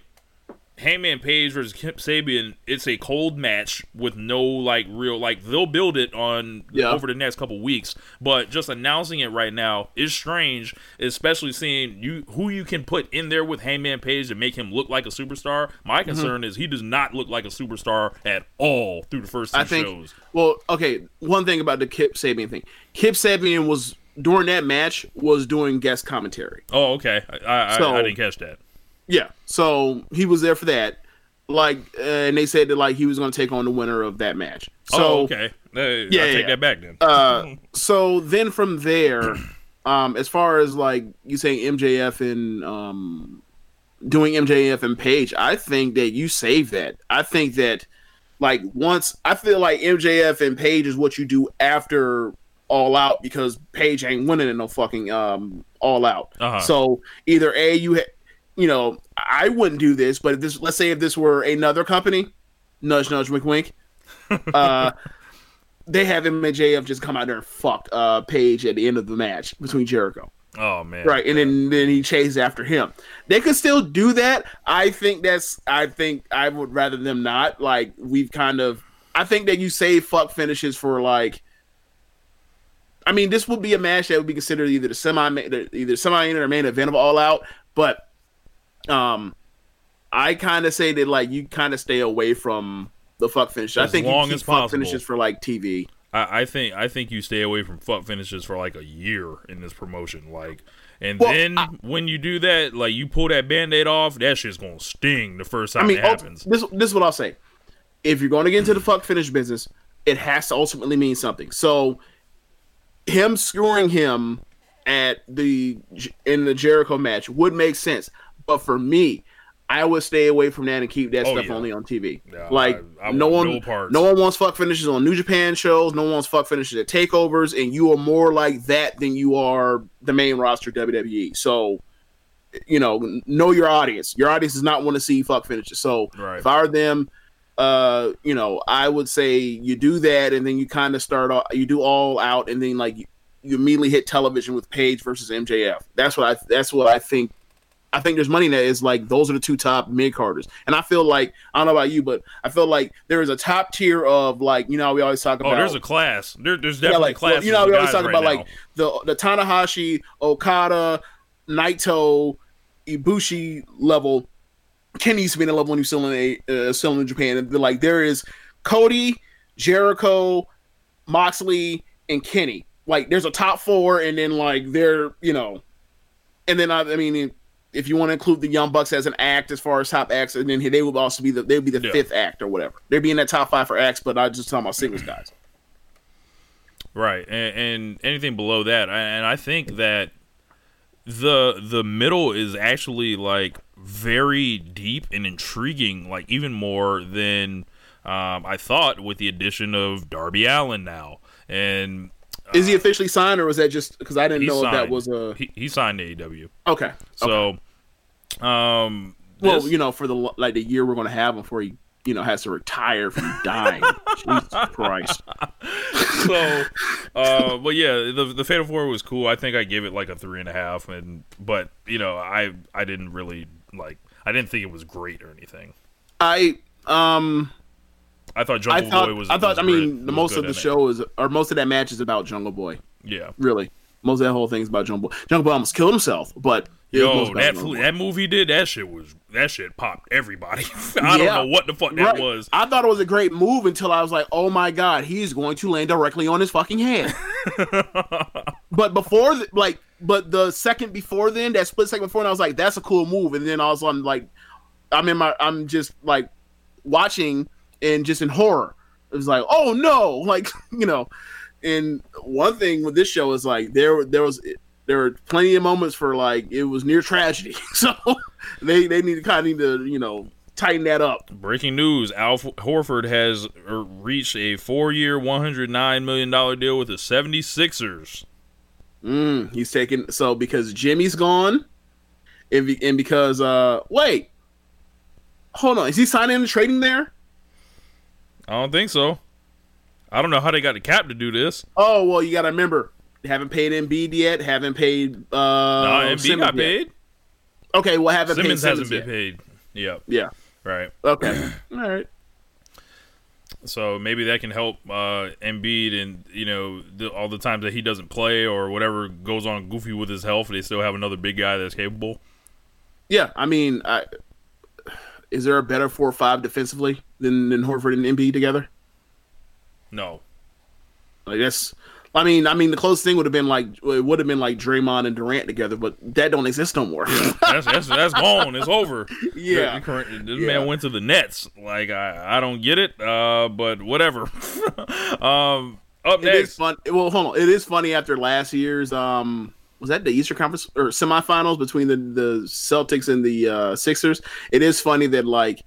Hangman Page versus Kip Sabian, it's a cold match with no like real like they'll build it on Yeah. over the next couple weeks, but just announcing it right now is strange, especially seeing you who you can put in there with Hangman Page to make him look like a superstar. Mm-hmm. My concern is he does not look like a superstar at all through the first two I think. shows. Well, okay. One thing about the Kip Sabian thing. Kip Sabian was during that match was doing guest commentary. Oh, okay, I I, So- I, I didn't catch that. Yeah. So he was there for that. Like, uh, and they said that like he was going to take on the winner of that match. So oh, okay, Uh, yeah, I take yeah. that back then. uh, so then from there, um, as far as like you saying MJF and um, doing MJF and Page, I think that you save that. I think that like once I feel like MJF and Page is what you do after All Out because Page ain't winning in no fucking um All Out. Uh-huh. So either a you ha- you know I wouldn't do this, but if this let's say if this were another company, nudge nudge wink wink. Uh, they have MJF just come out there and fuck uh Page at the end of the match between Jericho. oh man, Right, and then then he chased after him. They could still do that. I think that's. I think I would rather them not. Like we've kind of. I think that you save fuck finishes for like. I mean, this would be a match that would be considered either the semi, either semi or main event of All Out. But, um, I kind of say that like you kind of stay away from the fuck finishes. I think long you keep as fuck possible. finishes for like TV. I, I think I think you stay away from fuck finishes for like a year in this promotion. Like, and Well, then I- when you do that, like you pull that band-aid off, that shit's gonna sting the first time I mean, it happens. this this is what I'll say. If you're going to get into the fuck finish business, it has to ultimately mean something. So, him screwing him at the in the Jericho match would make sense, but for me, I would stay away from that and keep that Oh, stuff yeah. only on TV. Yeah, like I- I no one, no no one wants fuck finishes on New Japan shows. No one wants fuck finishes at takeovers, and you are more like that than you are the main roster WWE. So you know, know your audience. Your audience does not want to see fuck finishes. So Right. if I were them, uh, you know, I would say you do that, and then you kind of start off, you do all out, and then like you, you immediately hit television with Page versus MJF. That's what I. That's what I think. I think there's money in that is like those are the two top mid carders, and I feel like I don't know about you, but I feel like there is a top tier of like you know we always talk about. oh, there's a class. There, there's yeah, definitely like classes. you know, we always talk right about now. like the the Tanahashi, Okada, Naito, Ibushi level. Kenny used to be in a level when he was still in a, uh, still in Japan. And like there is Cody, Jericho, Moxley, and Kenny. Like there's a top four, and then like they're you know, and then I, I mean. If you want to include the Young Bucks as an act, as far as top acts, and then they would also be the they would be the Yeah. fifth act or whatever. They'd be in that top five for acts, but I just talking about singles guys. Right, and, and anything below that, and I think that the the middle is actually like very deep and intriguing, like even more than um, I thought with the addition of Darby Allin now, and Is he officially signed, or was that just because I didn't know if that was a he, he signed to AEW. okay? So, um, Well, you know, for the like the year we're going to have him before he, you know, has to retire from dying. Jesus Christ! so, uh, but yeah, the the Fatal Four was cool. I think I gave it like a three and a half, and but you know, I I didn't really like. I didn't think it was great or anything. I um I thought I Jungle thought Boy was. I thought was I mean good- the most of the show is or most of that match is about Jungle Boy. Yeah. Really, most of that whole thing is about Jungle Boy. Jungle Boy almost killed himself, but Yo, that fl- that movie did that shit was that shit popped everybody. I don't know what the fuck that Right. was. I thought it was a great move until I was like, "Oh my god, he's going to land directly on his fucking head." but before, th- like, but the second before then, that split second before, then, I was like, "That's a cool move." And then all of a sudden, like, I'm in my, I'm just like watching and just in horror. It was like, "Oh no!" Like, you know. And one thing with this show is like there, there was. There were plenty of moments for like it was near tragedy, so they they need to kind of need to you know tighten that up. Breaking news: Al Horford has uh, reached a four-year, one hundred nine million dollar deal with the 76ers. Mm, he's taking so because Jimmy's gone, and, and because uh wait, hold on, is he signing and trading there? I don't think so. I don't know how they got the cap to do this. Oh well, you got to remember haven't paid Embiid yet, haven't paid uh No, Embiid Simmons got yet. paid. Okay, well haven't Simmons paid hasn't Simmons been yet. paid. Yep. Yeah. Right. Okay. All right. So maybe that can help uh, Embiid and you know the, all the times that he doesn't play or whatever goes on goofy with his health. They still have another big guy that's capable. Yeah, I mean, I, is there a better four or five defensively than than Horford and Embiid together? No. Like that's. I mean, I mean, the closest thing would have been like it would have been like Draymond and Durant together, but that don't exist no more. That's that's, that's gone. It's over. Yeah. The- the current- this Yeah. man went to the Nets. Like I, I don't get it. Uh, but whatever. um, up It is next, fun. Well, hold on. It is funny after last year's um was that the Easter Conference or semifinals between the the Celtics and the uh, Sixers. It is funny that like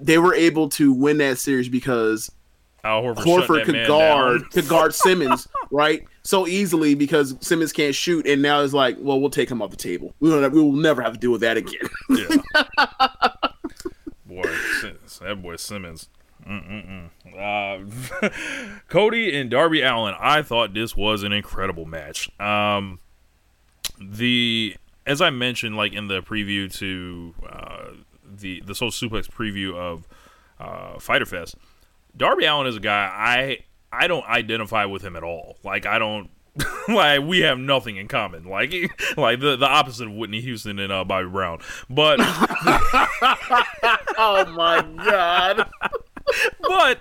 they were able to win that series because Al Horford, Horford could guard down. could guard Simmons right so easily because Simmons can't shoot, and now it's like, well, we'll take him off the table. We don't. Have, we will never have to deal with that again. Yeah. boy, that boy Simmons. Uh, Cody and Darby Allin. I thought this was an incredible match. Um, the as I mentioned, like in the preview to uh, the the Social Suplex preview of uh, Fyter Fest, Darby Allin is a guy I I don't identify with him at all. Like I don't like we have nothing in common. Like like the the opposite of Whitney Houston and uh, Bobby Brown. But oh my god! but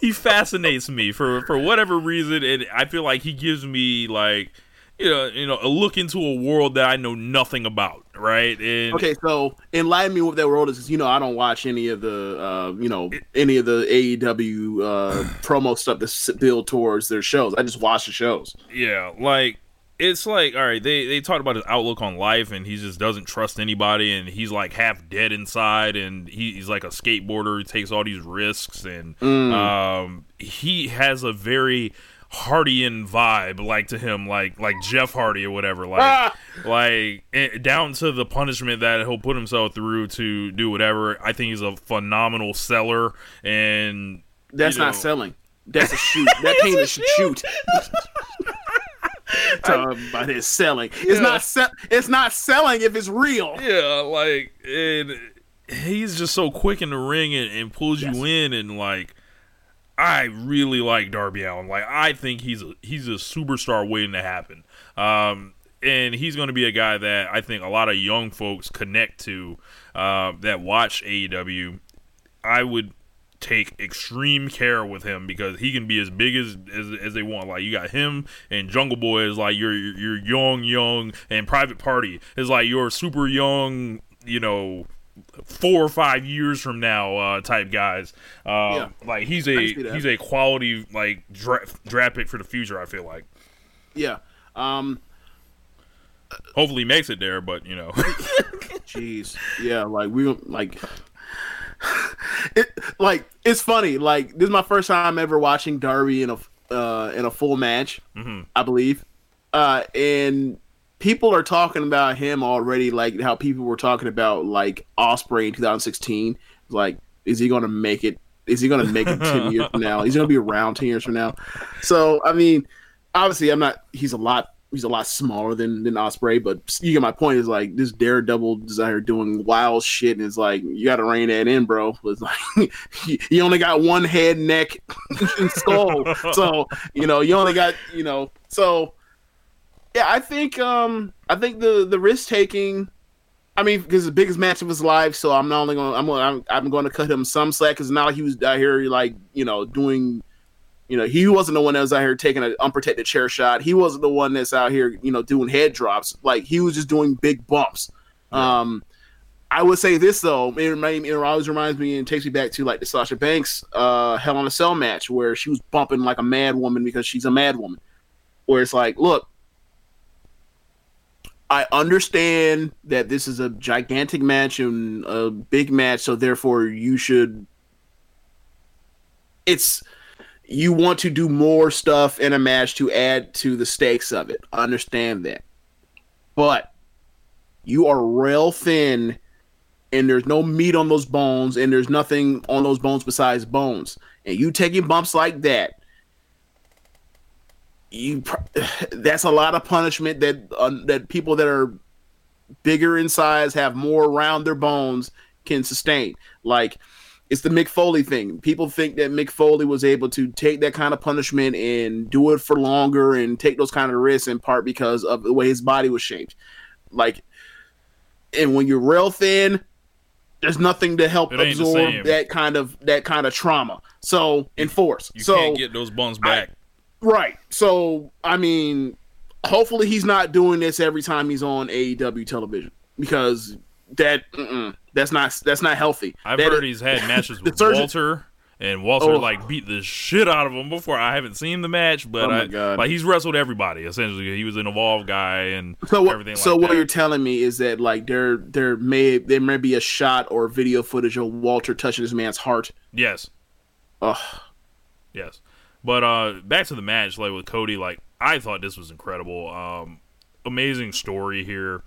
he fascinates me for for whatever reason, and I feel like he gives me like you know you know a look into a world that I know nothing about. Right? And Okay, so enlighten me what that world is. 'cause, you know, I don't watch any of the, uh, you know, any of the AEW uh, promo stuff that's built towards their shows. I just watch the shows. Yeah, like it's like all right, they they talked about his outlook on life, and he just doesn't trust anybody, and he's like half dead inside, and he, he's like a skateboarder who takes all these risks, and um, he has a very Hardian vibe, like to him, like like Jeff Hardy or whatever, like like eh, down to the punishment that he'll put himself through to do whatever. I think he's a phenomenal seller, and That's you not selling. That's a shoot. That paint is a shoot. Talking about his selling. It's Yeah. not se- It's not selling if it's real. Yeah, like and he's just so quick in the ring and, and pulls you in and like I really like Darby Allin. Like I think he's a he's a superstar waiting to happen. Um and he's going to be a guy that I think a lot of young folks connect to uh, that watch AEW. I would take extreme care with him because he can be as big as, as as they want. Like you got him and Jungle Boy is like your your young young and Private Party is like your super young, you know, four or five years from now uh, type guys. Uh, Yeah. Like he's a can see that. he's a quality like draft draft pick for the future. I feel like. Yeah. Um. Hopefully he makes it there, but you know. Jeez. Yeah. Like we don't- like. It like it's funny. Like this is my first time ever watching Darby in a uh in a full match. I believe. Uh, and people are talking about him already, like how people were talking about like Ospreay in 2016. Like, is he going to make it? Is he going to make it 10 years from now? He's going to be around 10 years from now. So, I mean, obviously, I'm not. He's a lot. He's a lot smaller than than Ospreay, but you get my point. Is like this daredevil desire doing wild shit, and it's like you got to rein that in, bro. It's like you only got one head, neck, and skull, so you know you only got you know so yeah, I think um I think the the risk taking. I mean, because the biggest match of his life, so I'm not only to I'm gonna, I'm, I'm going to cut him some slack because now he was out here like you know doing, you know, he wasn't the one that was out here taking an unprotected chair shot. He wasn't the one that's out here you know doing head drops. Like he was just doing big bumps. Um, I would say this though, it, remind- it always reminds me and takes me back to like the Sasha Banks uh Hell on a Cell match where she was bumping like a mad woman because she's a mad woman. Where it's like, look, I understand that this is a gigantic match and a big match, so therefore you should. It's you want to do more stuff in a match to add to the stakes of it. Understand that, but you are rail thin, and there's no meat on those bones, and there's nothing on those bones besides bones. And you taking bumps like that, you that's a lot of punishment that uh, that people that are bigger in size have more around their bones can sustain like it's the Mick Foley thing. People think that Mick Foley was able to take that kind of punishment and do it for longer and take those kind of risks in part because of the way his body was shaped. Like, and when you're real thin, there's nothing to help It ain't the absorb that kind of that kind of trauma. So enforce. You so can't get those bones back. Right. So, I mean, hopefully he's not doing this every time he's on AEW television because that mm-mm, that's not that's not healthy. I've That heard is- he's had matches The with surgeon- Walter, and Walter Oh. like beat the shit out of him before. I haven't seen the match, but Oh I, God. like he's wrestled everybody essentially. He was an evolved guy and so what, everything. so like what that. you're telling me is that like there there may there may be a shot or video footage of Walter touching this man's heart. Yes, Ugh. yes. But uh back to the match, like with Cody, like I thought this was incredible. Um, amazing story here.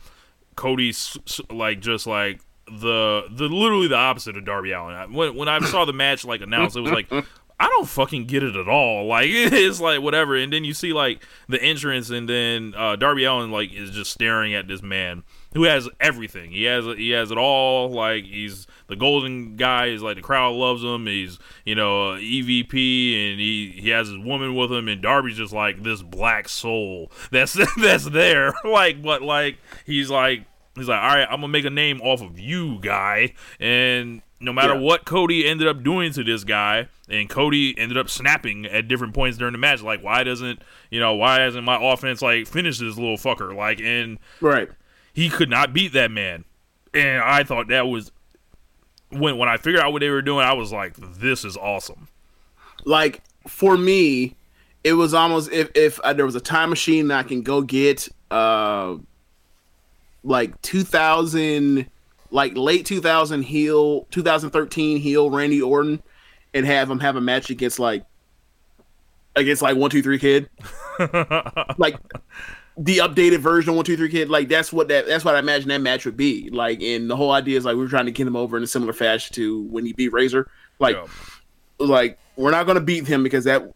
Cody's like just like the the literally the opposite of Darby Allin. When when I saw the match like announced, it was like I don't fucking get it at all. Like it's like whatever. And then you see like the entrance, and then uh, Darby Allin like is just staring at this man who has everything. He has he has it all. Like he's the golden guy. Is like the crowd loves him. He's you know uh, EVP, and he he has his woman with him. And Darby's just like this black soul that's that's there. like but like he's like he's like all right, I'm gonna make a name off of you, guy. And no matter Yeah. what Cody ended up doing to this guy, and Cody ended up snapping at different points during the match. Like, why doesn't you know why hasn't my offense like finished this little fucker? Like, and Right. he could not beat that man. And I thought that was when when I figured out what they were doing, I was like, this is awesome. like for me it was almost if if uh, there was a time machine that I can go get uh like 2000 like late 2000 heel 2013 heel Randy Orton and have him have a match against like against like 123 kid like the updated version of 123 kid like that's what that that's what I imagine that match would be. Like and the whole idea is like we are trying to get him over in a similar fashion to when he beat Razor. Like Yeah. like we're not going to beat him because that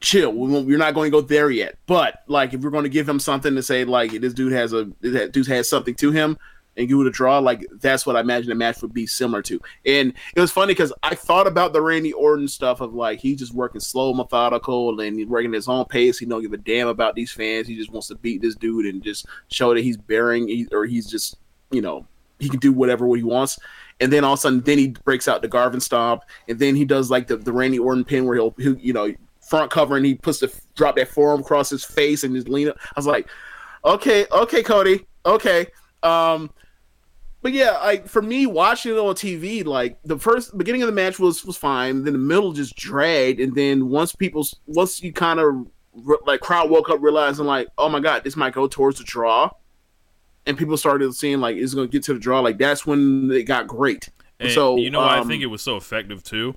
chill we we're not going to go there yet. But like if we're going to give him something to say like this dude has a that dude has something to him and give it a draw like that's what i imagine the match would be similar to and it was funny because i thought about the randy orton stuff of like he's just working slow methodical and he's working his own pace he don't give a damn about these fans he just wants to beat this dude and just show that he's bearing or he's just you know he can do whatever what he wants. And then all of a sudden, then he breaks out the Garvin stomp, and then he does like the, the Randy Orton pin where he'll, he'll you know front cover and he puts the drop that forearm across his face and just lean up. I was like, okay, okay, Cody, okay. Um, but yeah, like for me watching it on TV, like the first beginning of the match was was fine. Then the middle just dragged, and then once people once you kind of like crowd woke up realizing like, oh my god, this might go towards the draw, and people started seeing like it's gonna get to the draw. Like that's when it got great. And so you know, why I um, think it was so effective too.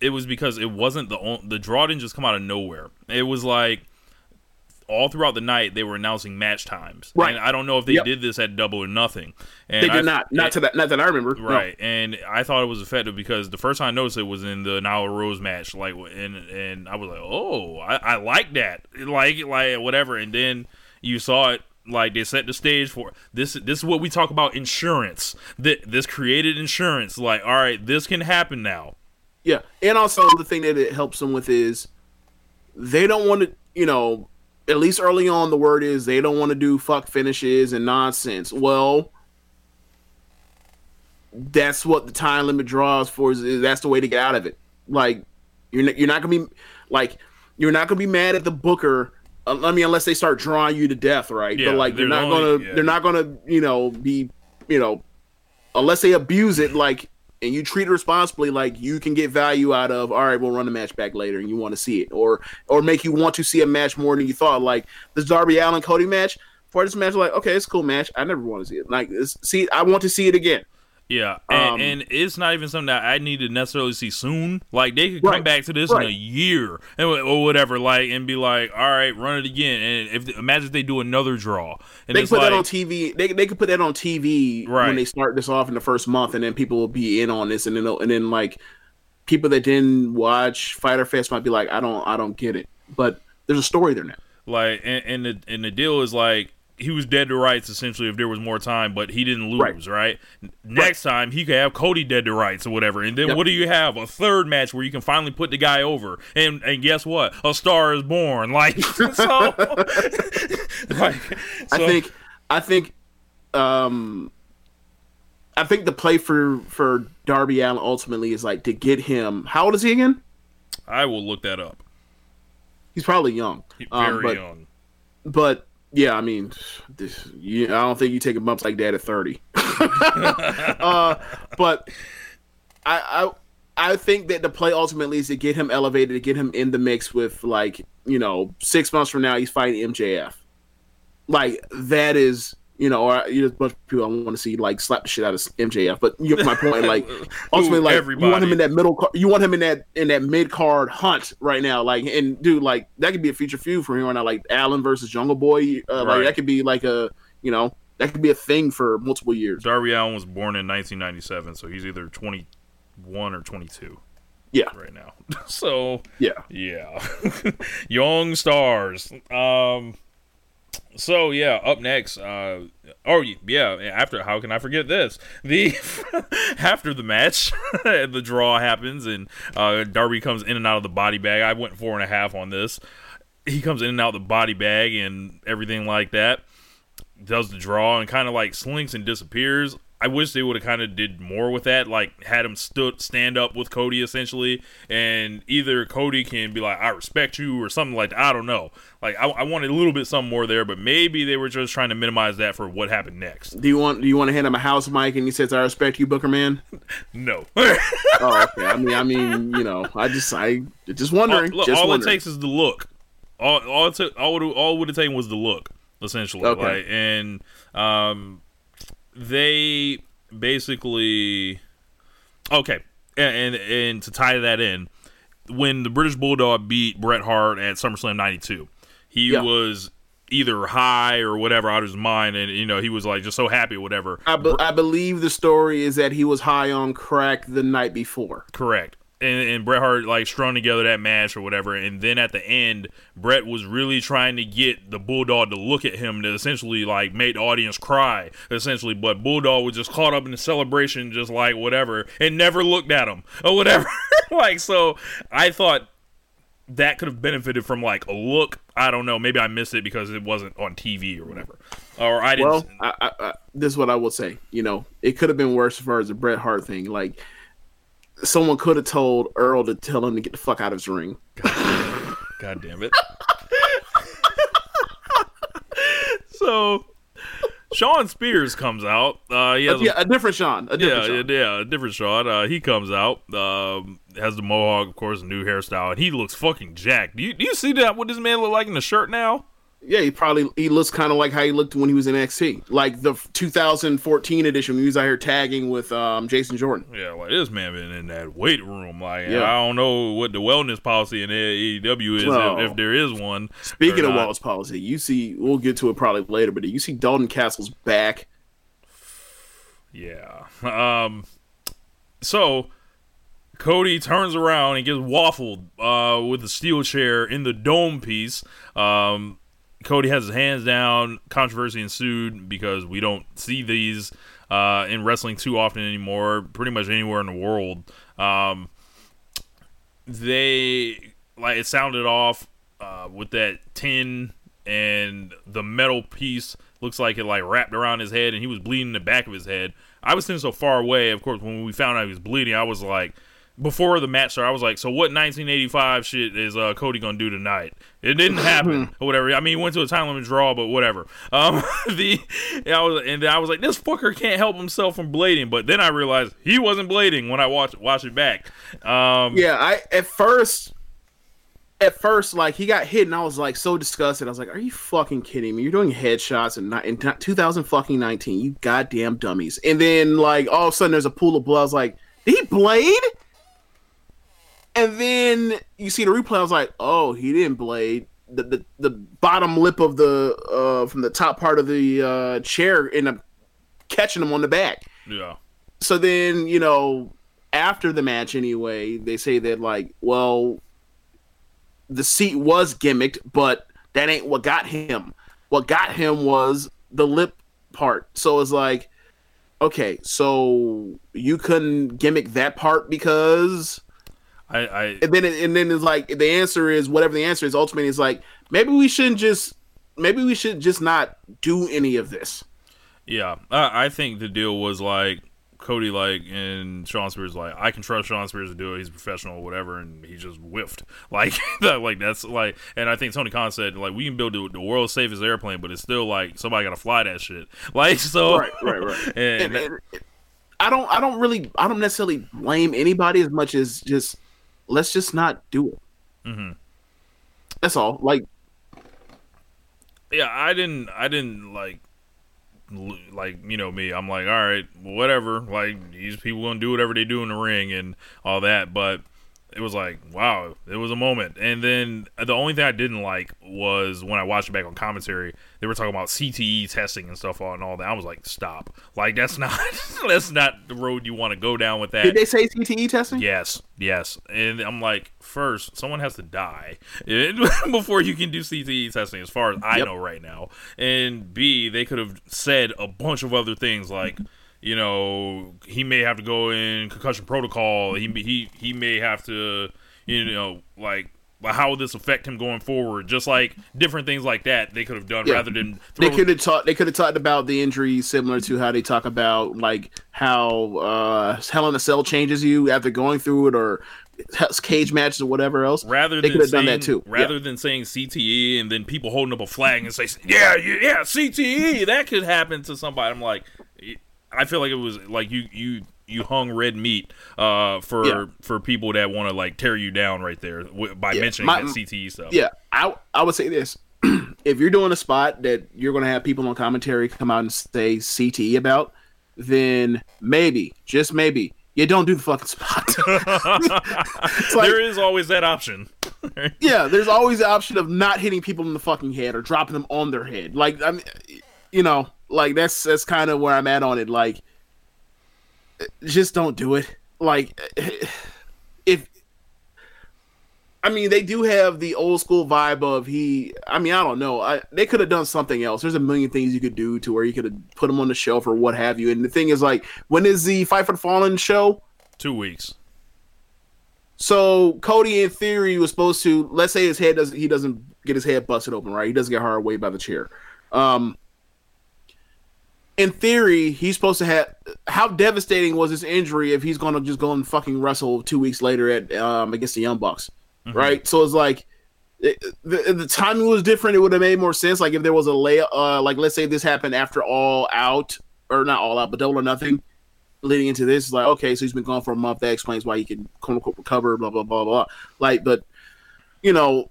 It was because it wasn't the on- the draw didn't just come out of nowhere. It was like all throughout the night they were announcing match times. Right. And I don't know if they Yep. did this at Double or Nothing. And they did I- not, not to that, not that I remember. No. Right, and I thought it was effective because the first time I noticed it was in the Nyla Rose match, like, and and I was like, oh, I, I like that, like, like whatever. And then you saw it, like they set the stage for this. This is what we talk about insurance. That this created insurance. Like, all right, this can happen now. Yeah, and also the thing that it helps them with is they don't want to, you know, at least early on, the word is they don't want to do fuck finishes and nonsense. Well, that's what the time limit draws for. Is, is that's the way to get out of it. Like you're not, you're not gonna be like you're not gonna be mad at the booker. uh, I mean, unless they start drawing you to death, right? Yeah, but like they're there's not only- gonna yeah. they're not gonna you know be you know unless they abuse it like and you treat it responsibly like you can get value out of all right we'll run the match back later and you want to see it or or make you want to see a match more than you thought. Like this darby allin cody match for this match like okay it's a cool match. I never want to see it. Like see i want to see it again Yeah, and, Um, and it's not even something that I need to necessarily see soon. Like they could come Right, back to this in a year and, or whatever, like and be like, "All right, run it again." And if imagine if they do another draw, and they put like, that on tv they, they could put that on tv Right. when they start this off in the first month and then people will be in on this and then and then like people that didn't watch fyter fest might be like i don't i don't get it but there's a story there now like, and, and the and the deal is like he was dead to rights essentially if there was more time, but he didn't lose. Right. Next time he could have Cody dead to rights or whatever, and then Yep. what do you have? A third match where you can finally put the guy over, and and guess what? A star is born. Like so, like I think I think um I think the play for for Darby Allin ultimately is like to get him. How old is he again? I will look that up. He's probably young. Um, Very but young. but yeah, I mean, this, you, I don't think you take a bump like that at thirty. uh, but I, I I think that the play ultimately is to get him elevated, to get him in the mix with like you know six months from now he's fighting MJF. Like that is you know, or you know, a bunch of people I want to see like slap the shit out of MJF. But you get my point. Like ultimately, like you want him in that middle. car- You want him in that in that mid card hunt right now. Like and dude, like that could be a feature feud for him right now. Like Allin versus Jungle Boy. Uh, Right. Like that could be like a you know that could be a thing for multiple years. Darby Allin was born in 1997, so he's either 21 or 22 Yeah, right now. so yeah. yeah, young stars. Um. So yeah, up next. Uh, oh yeah, after how can I forget this? The after the match, the draw happens and uh, Darby comes in and out of the body bag. I went four and a half on this. He comes in and out of the body bag and everything like that. Does the draw and kind of like slinks and disappears. I wish they would have kind of did more with that, like had him stood stand up with Cody essentially, and either Cody can be like, "I respect you" or something like that. I don't know. Like I, I wanted a little bit something more there, but maybe they were just trying to minimize that for what happened next. Do you want do you want to hand him a house mic and he says I respect you, Booker Man? No. Oh, okay. I mean, I mean, you know, I just I just all wondering. look, just all it takes is the look. All all it took, all would all would have taken was the look, essentially. Okay. Like, and um, they basically okay, and, and and to tie that in, when the British Bulldog beat Bret Hart at SummerSlam '92, he Yeah. was either high or whatever out of his mind, and you know he was like just so happy, or whatever. I, be- I believe the story is that he was high on crack the night before. Correct. And, and Bret Hart like strung together that match or whatever, and then at the end, Bret was really trying to get the Bulldog to look at him to essentially like make the audience cry, essentially. But Bulldog was just caught up in the celebration, just like whatever, and never looked at him or whatever. like so, I thought that could have benefited from like a look. I don't know. Maybe I missed it because it wasn't on TV or whatever, or I didn't. Well, I, I, I, this is what I will say. You know, it could have been worse as far as the Bret Hart thing. Like, someone could have told Earl to tell him to get the fuck out of his ring. God damn it. so Shawn Spears comes out. Uh, he has a- yeah, a different Sean. A different yeah, Sean. yeah, a different Sean. Uh, he comes out, um, has the mohawk, of course, a new hairstyle, and he looks fucking jacked. Do you, do you see that? What this man look like in the shirt now? Yeah, he probably he looks kind of like how he looked when he was in NXT, like the 2014 edition when he was out here tagging with um, Jason Jordan. Yeah, like this man been in that weight room. Like Yeah. I don't know what the wellness policy in AEW is, Well, if, if there is one. Speaking of wellness policy, you see, we'll get to it probably later, but you see Dalton Castle's back. Yeah. Um. So Cody turns around and gets waffled uh, with a steel chair in the dome piece. Um, Cody has his hands down. Controversy ensued because we don't see these uh, in wrestling too often anymore. Pretty much anywhere in the world. Um, they like it sounded off uh, with that tin and the metal piece looks like it like wrapped around his head and he was bleeding the back of his head. I was sitting so far away. Of course, when we found out he was bleeding, I was like, before the match started, I was like, so what 1985 shit is uh, Cody gonna do tonight? It didn't happen or whatever. I mean, he went to a time limit draw, but whatever. Um, the I was and then I was like, this fucker can't help himself from blading. But then I realized he wasn't blading when I watched watch it back. Um, Yeah, I at first, at first, like he got hit, and I was like so disgusted. I was like, "Are you fucking kidding me? You're doing headshots in, in 2000 fucking 19, you goddamn dummies!" And then like all of a sudden, there's a pool of blood. I was like, "Did he blade?" And then you see the replay. I was like, "Oh, he didn't blade." The, the, the bottom lip of the uh from the top part of the uh chair ended up catching him on the back yeah. so then you know after the match anyway they say that like well the seat was gimmicked but that ain't what got him what got him was the lip part so it's like okay so you couldn't gimmick that part because I, I and then and then it's like the answer is whatever the answer is ultimately it's like maybe we shouldn't just maybe we should just not do any of this Yeah, I, I think the deal was like Cody, like, and Shawn Spears, like, I can trust Shawn Spears to do it. He's professional, or whatever, and he just whiffed. Like, that, like that's like, and I think Tony Khan said, like, we can build the, the world's safest airplane, but it's still like somebody got to fly that shit. Like, so, right right right and, and, and I don't I don't really I don't necessarily blame anybody as much as just let's just not do it. Mm-hmm. That's all. Like yeah, I didn't, I didn't like, like you know me. I'm like, all right, whatever. Like these people gonna do whatever they do in the ring and all that, but it was like, wow, it was a moment. And then the only thing I didn't like was when I watched it back on commentary, they were talking about CTE testing and stuff on all that. I was like, stop. Like that's not that's not the road you want to go down with that. did they say CTE testing? Yes, yes. And I'm like, first, someone has to die before you can do CTE testing, as far as I Yep. know right now. And B, they could have said a bunch of other things like, you know, he may have to go in concussion protocol. He he he may have to, you know, like. How would this affect him going forward? Just like different things like that, they could have done Yeah. rather than They could have talked. They could have talked about the injury similar to how they talk about like how uh, Hell in a Cell changes you after going through it, or cage matches or whatever else. rather they could have done that too. Rather Yeah. than saying CTE and then people holding up a flag and say, "Yeah, yeah, yeah, CTE," that could happen to somebody. I'm like, I feel like it was like you you you hung red meat uh, for Yeah. for people that want to like tear you down right there w- by Yeah, mentioning my- that CTE stuff. Yeah, I I would say this: if you're doing a spot that you're going to have people on commentary come out and say CTE about, then maybe, just maybe, you don't do the fucking spot. Like- there is always that option. yeah, there's always the option of not hitting people in the fucking head or dropping them on their head. Like I mean, you know, like that's that's kind of where I'm at on it. Like, just don't do it. Like, if I mean, they do have the old school vibe of he. I mean, I don't know. I, they could have done something else. There's a million things you could do to where you could have put him on the shelf or what have you. And the thing is, like, when is the Fight for the Fallen show? Two weeks. So Cody, in theory, was supposed to. Let's say his head doesn't. He doesn't get his head busted open, right? He doesn't get hard way by the chair. Um, in theory, he's supposed to have. How devastating was his injury if he's going to just go and fucking wrestle two weeks later at um against the Young Bucks, right? So it's like it, the, the timing was different. It would have made more sense. Like if there was a lay, uh, like let's say this happened after All Out or not All Out, but Double or Nothing. Leading into this, like okay, so he's been gone for a month. That explains why he can quote unquote recover. Blah blah blah blah. Like, but you know,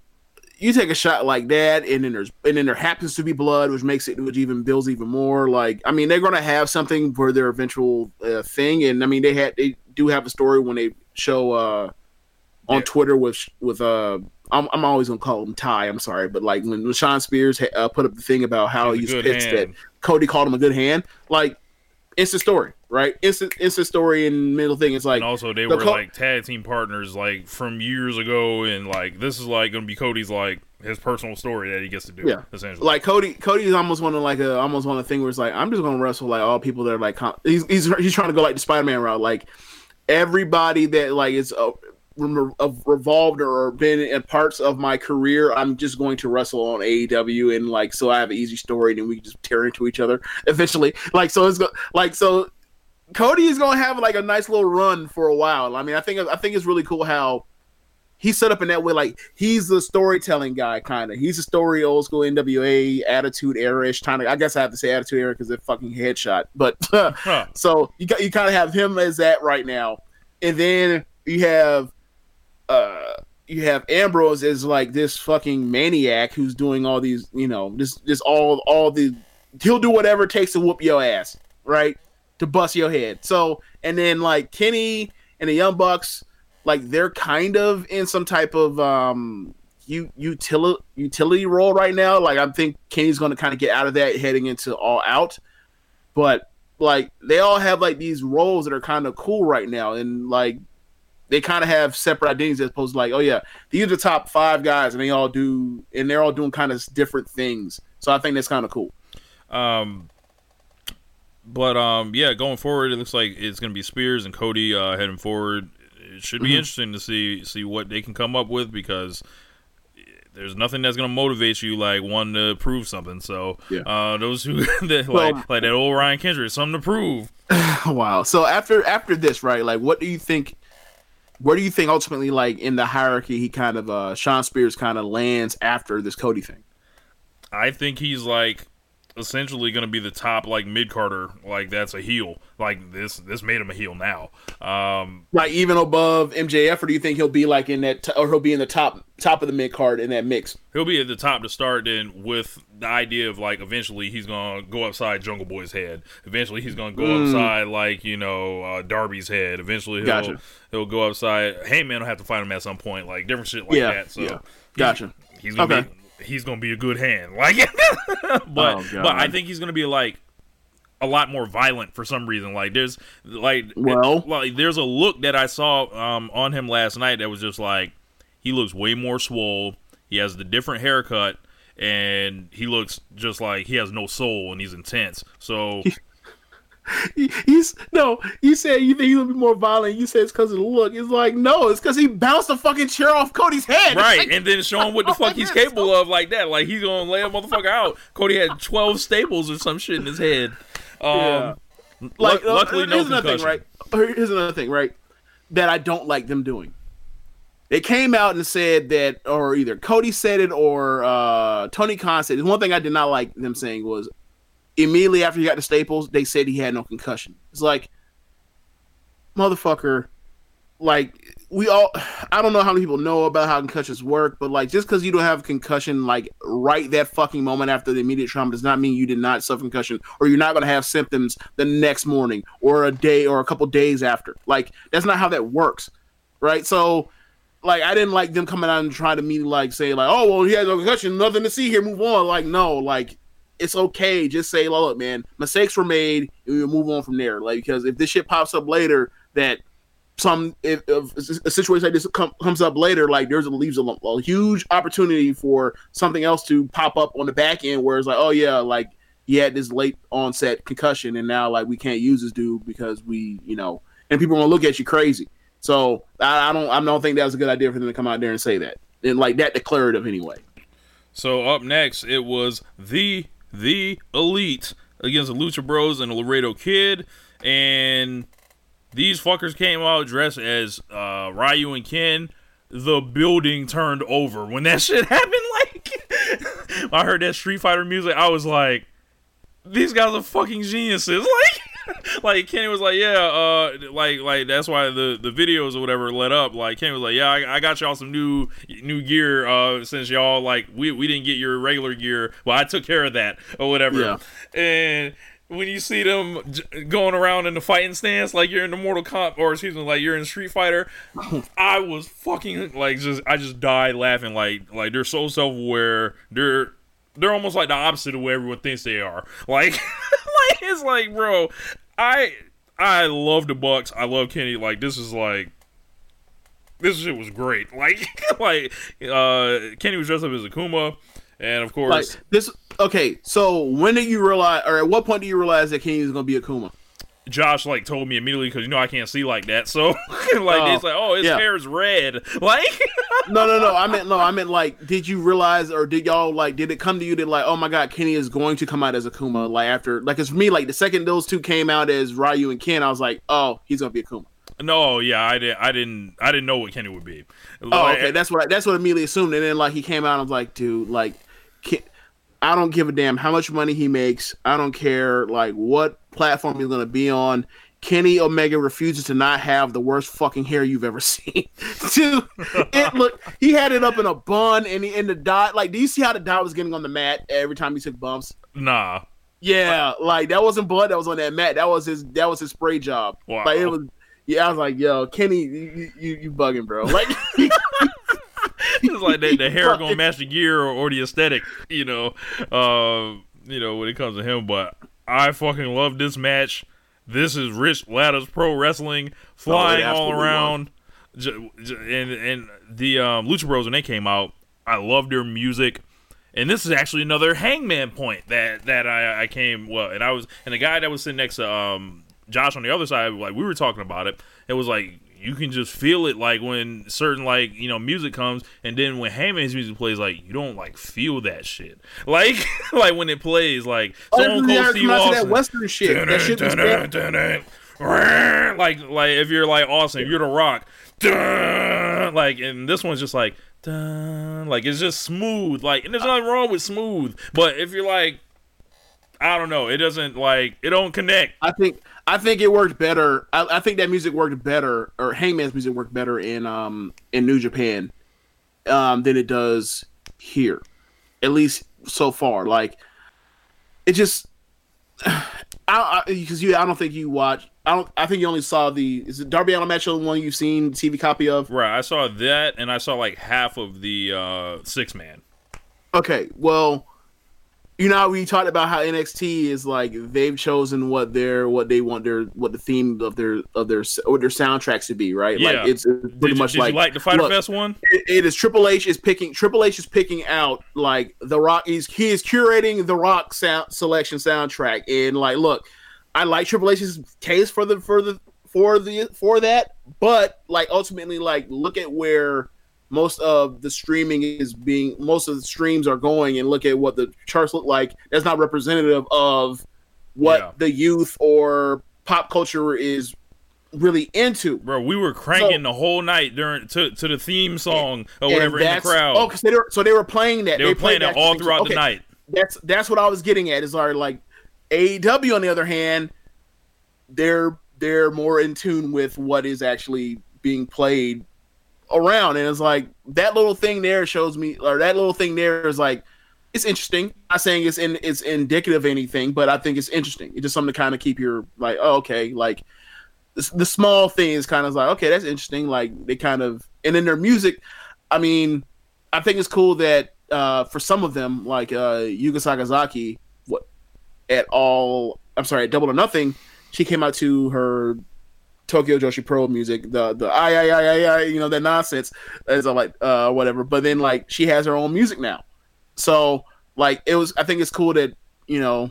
you take a shot like that, and then there's and then there happens to be blood, which makes it which even builds even more. Like, I mean, they're gonna have something for their eventual uh, thing, and I mean, they had they do have a story when they show uh on Yeah. Twitter with with uh. I'm, I'm always gonna call him Ty. I'm sorry, but like when, when Shawn Spears ha- uh, put up the thing about how He's a pissed that. Cody called him a good hand, like instant story, right? Instant instant story and middle thing. It's like And also, they the were co- like tag team partners, like from years ago, and like this is like gonna be Cody's like his personal story that he gets to do. Yeah. essentially. like Cody. Cody is almost one of like a almost one of the thing where it's like I'm just gonna wrestle like all people that are like com- he's he's, he's trying to go like the Spider Man route. Like everybody that like is uh, rem- of revolved or been in parts of my career, I'm just going to wrestle on AEW and like so I have an easy story and we can just tear into each other eventually. Like so it's go- like so Cody is gonna have like a nice little run for a while. I mean, I think I think it's really cool how he's set up in that way. Like he's the storytelling guy, kind of. He's a story old school NWA attitude era-ish kind of. I guess I have to say attitude era because they're fucking headshot. But Huh. so you got you kind of have him as that right now, and then you have uh you have Ambrose as like this fucking maniac who's doing all these, you know, this this all all the he'll do whatever it takes to whoop your ass, right? To bust your head. So and then like Kenny and the Young Bucks, like they're kind of in some type of um utility utility role right now. Like I think Kenny's going to kind of get out of that heading into All Out, but like they all have like these roles that are kind of cool right now, and like they kind of have separate identities as opposed to like, oh yeah, these are the top five guys, and they all do, and they're all doing kind of different things. So I think that's kind of cool. Um, but um, yeah, going forward, it looks like it's going to be Spears and Cody uh, heading forward. It should be Mm-hmm. interesting to see see what they can come up with because there's nothing that's going to motivate you like one to prove something. So Yeah. uh, those who that, Well- like like that old Ryan Kendrick, something to prove. wow. So after after this, right? Like, what do you think? Where do you think ultimately, like in the hierarchy, he kind of uh Shawn Spears kind of lands after this Cody thing? I think he's like essentially going to be the top like mid Carter. Like that's a heel. Like this this made him a heel now. Um, Like even above MJF, or do you think he'll be like in that, t- or he'll be in the top top of the mid card in that mix? he'll be at the top to start then with the idea of like eventually he's gonna go upside jungle boy's head eventually he's gonna go upside like you know uh, darby's head eventually he'll, Gotcha. he'll go upside hey heyman will have to fight him at some point like different shit like Yeah, that so yeah. he's- Gotcha. he's gonna Okay. be he's gonna be a good hand like but Oh, but i think he's gonna be like a lot more violent for some reason. Like there's like Well- like there's a look that I saw um on him last night that was just like he looks way more swole. He has the different haircut and he looks just like he has no soul and he's intense. So He- He's no. You said you think he's gonna be more violent. You said it's because of the look. It's like no, it's because he bounced the fucking chair off Cody's head. right, and then show him what the fuck he's capable of like that. Like he's gonna lay a motherfucker out. Cody had twelve staples or some shit in his head. Um, Yeah. Like, like uh, luckily, no here's another thing, right? Here's another thing, right? That I don't like them doing. They came out and said that, or either Cody said it or uh, Tony Khan said it. One thing I did not like them saying was immediately after he got the staples, they said he had no concussion. It's like, motherfucker, like we all. I don't know how many people know about how concussions work, but like just because you don't have a concussion, like right that fucking moment after the immediate trauma, does not mean you did not suffer concussion, or you're not going to have symptoms the next morning, or a day, or a couple days after. Like that's not how that works, right? So like I didn't like them coming out and trying to me like say like, oh well, he has no concussion, nothing to see here, move on. Like no, like it's okay. Just say, look, man, mistakes were made, and we'll move on from there. Like because if this shit pops up later, that some if, if a situation like this com- comes up later, like there's a leaves a, a huge opportunity for something else to pop up on the back end, where it's like, oh yeah, like he had this late onset concussion, and now like we can't use this dude because we, you know, and people are gonna look at you crazy. So I, I don't, I don't think that was a good idea for them to come out there and say that, and like that declarative anyway. So up next, it was the the elite against the Lucha Bros and the Laredo Kid, and these fuckers came out dressed as uh, Ryu and Ken. the building turned over when that shit happened. Like, I heard that Street Fighter music, I was like, these guys are fucking geniuses. Like, like Kenny was like, yeah, uh, like, like that's why the the videos or whatever let up. Like Kenny was like, yeah, I, I got y'all some new new gear. Uh, since y'all like we we didn't get your regular gear, well, I took care of that or whatever. Yeah. And when you see them j- going around in the fighting stance, like you're in the Mortal Kombat, or excuse me, like you're in Street Fighter, I was fucking like just I just died laughing. Like like they're so self aware. They're they're almost like the opposite of what everyone thinks they are. Like like it's like bro, I I love the Bucks. I love Kenny. Like this is like. This shit was great. Like, like, uh, Kenny was dressed up as Akuma, and of course, Like this. Okay, so when did you realize, or at what point do you realize that Kenny is going to be Akuma? Josh like told me immediately because you know I can't see like that. So like Oh, it's like, oh, his yeah. hair is red. Like No, no, no. I meant no. I meant like, did you realize, or did y'all like, did it come to you that like, oh my god, Kenny is going to come out as Akuma? Like after, like, it's for me. Like the second those two came out as Ryu and Ken, I was like, oh, he's gonna be Akuma. no, yeah, I didn't, I didn't, I didn't know what Kenny would be. Oh, okay. That's what I, that's what I immediately assumed. And then like he came out, I was like, dude, like, Ken, I don't give a damn how much money he makes. I don't care like what platform he's gonna be on. Kenny Omega refuses to not have the worst fucking hair you've ever seen. Dude, it look he had it up in a bun and he, and the dot like do you see how the dot was getting on the mat every time he took bumps? nah, Yeah, like that wasn't blood that was on that mat. That was his that was his spray job. Wow. Like it was yeah, I was like, yo, Kenny, you you, you bugging, bro. Like it's like the, the hair gonna match the gear or, or the aesthetic, you know. Uh, you know when it comes to him, but I fucking love this match. This is Rich Ladders Pro Wrestling flying all around, J- j- and and the um, Lucha Bros when they came out, I loved their music. And this is actually another Hangman point that that I, I came well, and I was and the guy that was sitting next to um Josh on the other side, like we were talking about it. It was like you can just feel it, like when certain like you know music comes, and then when Hangman's music plays, like you don't like feel that shit, like like when it plays, like Oh, Stone Cold Steve out that Western shit. That shit was like like if you're like Austin, if you're the Rock, like and this one's just like dun, like it's just smooth. Like and there's nothing wrong with smooth, but if you're like I don't know, it doesn't like it don't connect. I think I think it worked better. I, I think that music worked better, or Hangman's music worked better in um in New Japan, um than it does here, at least so far. Like it just, I because you I don't think you watch. I don't. I think you only saw the is it Darby Allin match the one you've seen TV copy of. Right, I saw that, and I saw like half of the uh six man. Okay, well, you know how we talked about how NXT is like they've chosen what their what they want their what the theme of their of their what their soundtracks to be, right? Yeah. Like it's, pretty Did, much did like you like the Fighter look, Fest one? it- it is Triple H is picking Triple H is picking out like the Rock. He's he is curating the Rock sound selection soundtrack, and like, look, I like Triple H's case for the for the for the for that, but like ultimately, like, look at where most of the streaming is being most of the streams are going, and look at what the charts look like. That's not representative of what Yeah. the youth or pop culture is really into. Bro, we were cranking the whole night during to, to the theme song or whatever in the crowd. Oh, because they were so they were playing that. they were playing it all throughout okay, the night. That's that's what I was getting at. Is our like AEW on the other hand, they're they're more in tune with what is actually being played around, and it's like that little thing there shows me, or that little thing there is like it's interesting. not saying it's in it's indicative of anything, but I think it's interesting. It's just something to kind of keep your like, oh, okay, like the, the small things kind of like, okay, that's interesting. Like they kind of, and then their music. I mean, I think it's cool that uh, for some of them, like uh, Yuka Sakazaki, what at all? I'm sorry, at Double or Nothing, she came out to her Tokyo Joshi Pro music, the the I I I I I, you know that nonsense. As I'm like uh whatever, but then like she has her own music now, so like it was. I think it's cool that you know.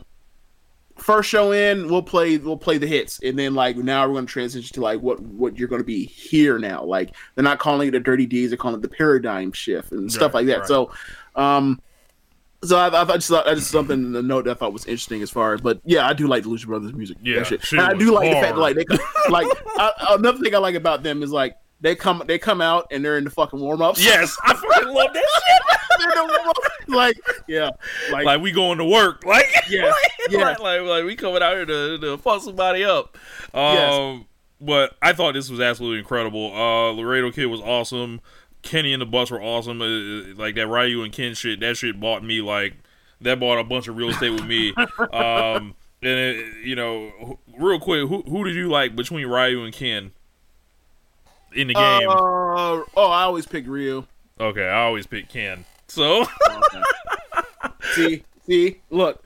First show in, we'll play we'll play the hits, and then like now we're going to transition to like what what you're going to be here now. Like they're not calling it the Dirty D's, they're calling it the paradigm shift and stuff Right, like that. right. So, um, so I, I thought just thought that's something to note that I thought was interesting as far as, but yeah, I do like the Lucha Brothers music. Yeah, And I do like the fact that like they like I, another thing I like about them is like they come they come out and they're in the fucking warm ups. Yes, I fucking love that shit. like yeah, like, Like we going to work. Like Yeah, like, yeah. like, like, like we coming out here to, to fuck somebody up. Um, Yes. but I thought this was absolutely incredible. Uh, Laredo Kid was awesome. Kenny and the Bus were awesome. Uh, Uh, like that Ryu and Ken shit. That shit bought me like that bought a bunch of real estate with me. Um, and it, you know, real quick, who who did you like between Ryu and Ken in the game? Uh, oh, I always pick Ryu. okay, I always pick Ken. So see, see, look.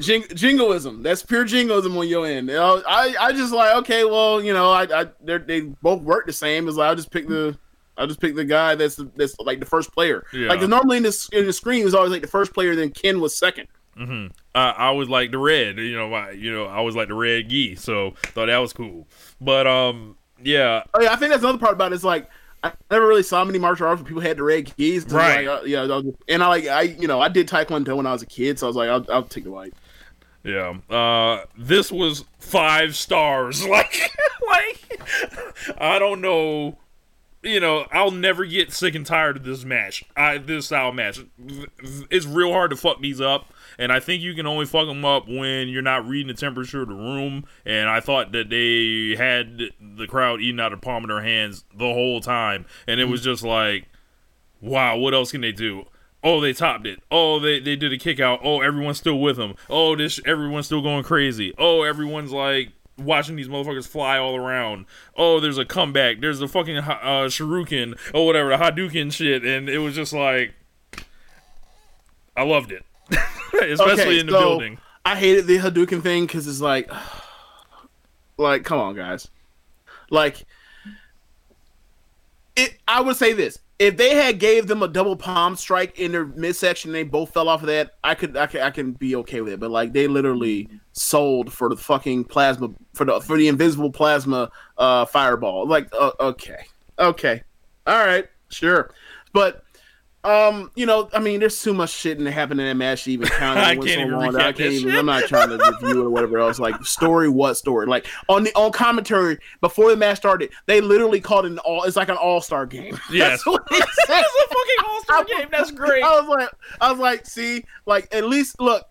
Jing- jingoism. That's pure jingoism on your end. Know, I, I just like okay, well, you know, I, I they're, both work the same. Is like I'll just pick the, I'll just pick the guy that's that's like the first player. Yeah. Like normally in this in the screen it was always like the first player, then Ken was second. Uh, I was like the red. You know, I, you know, I always like the red gi. So thought that was cool. But um, yeah, Oh yeah, I think that's another part about it. Is like I never really saw many martial arts where people had the red keys. Right. Like, uh, yeah. I was- And I like I you know I did taekwondo when I was a kid, so I was like I'll, I'll take the white. yeah. Uh, this was five stars. Like, like I don't know. You know, I'll never get sick and tired of this match. I this style match. It's real hard to fuck these up. And I think you can only fuck them up when you're not reading the temperature of the room. And I thought that they had the crowd eating out of the palm of their hands the whole time. And it was mm-hmm. just like, wow, what else can they do? Oh, they topped it. Oh, they, they did a kick out. Oh, everyone's still with them. Oh, this everyone's still going crazy. Oh, everyone's like watching these motherfuckers fly all around. Oh, there's a comeback. There's a fucking uh, shuriken or whatever, the Hadouken shit, and it was just like, I loved it, especially Okay, in the so- building. I hated the Hadouken thing because it's like, like, come on, guys. Like, it. I would say this: if they had gave them a double palm strike in their midsection, and they both fell off of that. I could, I could, I can be okay with it. But like, they literally sold for the fucking plasma for the for the invisible plasma uh fireball. Like, uh, okay, okay, all right, sure, but. Um, you know, I mean, there's too much shit in happening in that match to even count. I can't even that I can't even. I'm not trying to review it or whatever else. Like story, what story? Like on the on commentary before the match started, they literally called it an all. It's like an all star game. Yes. It's a fucking all-star game. That's great. I was like, I was like, see, like at least look,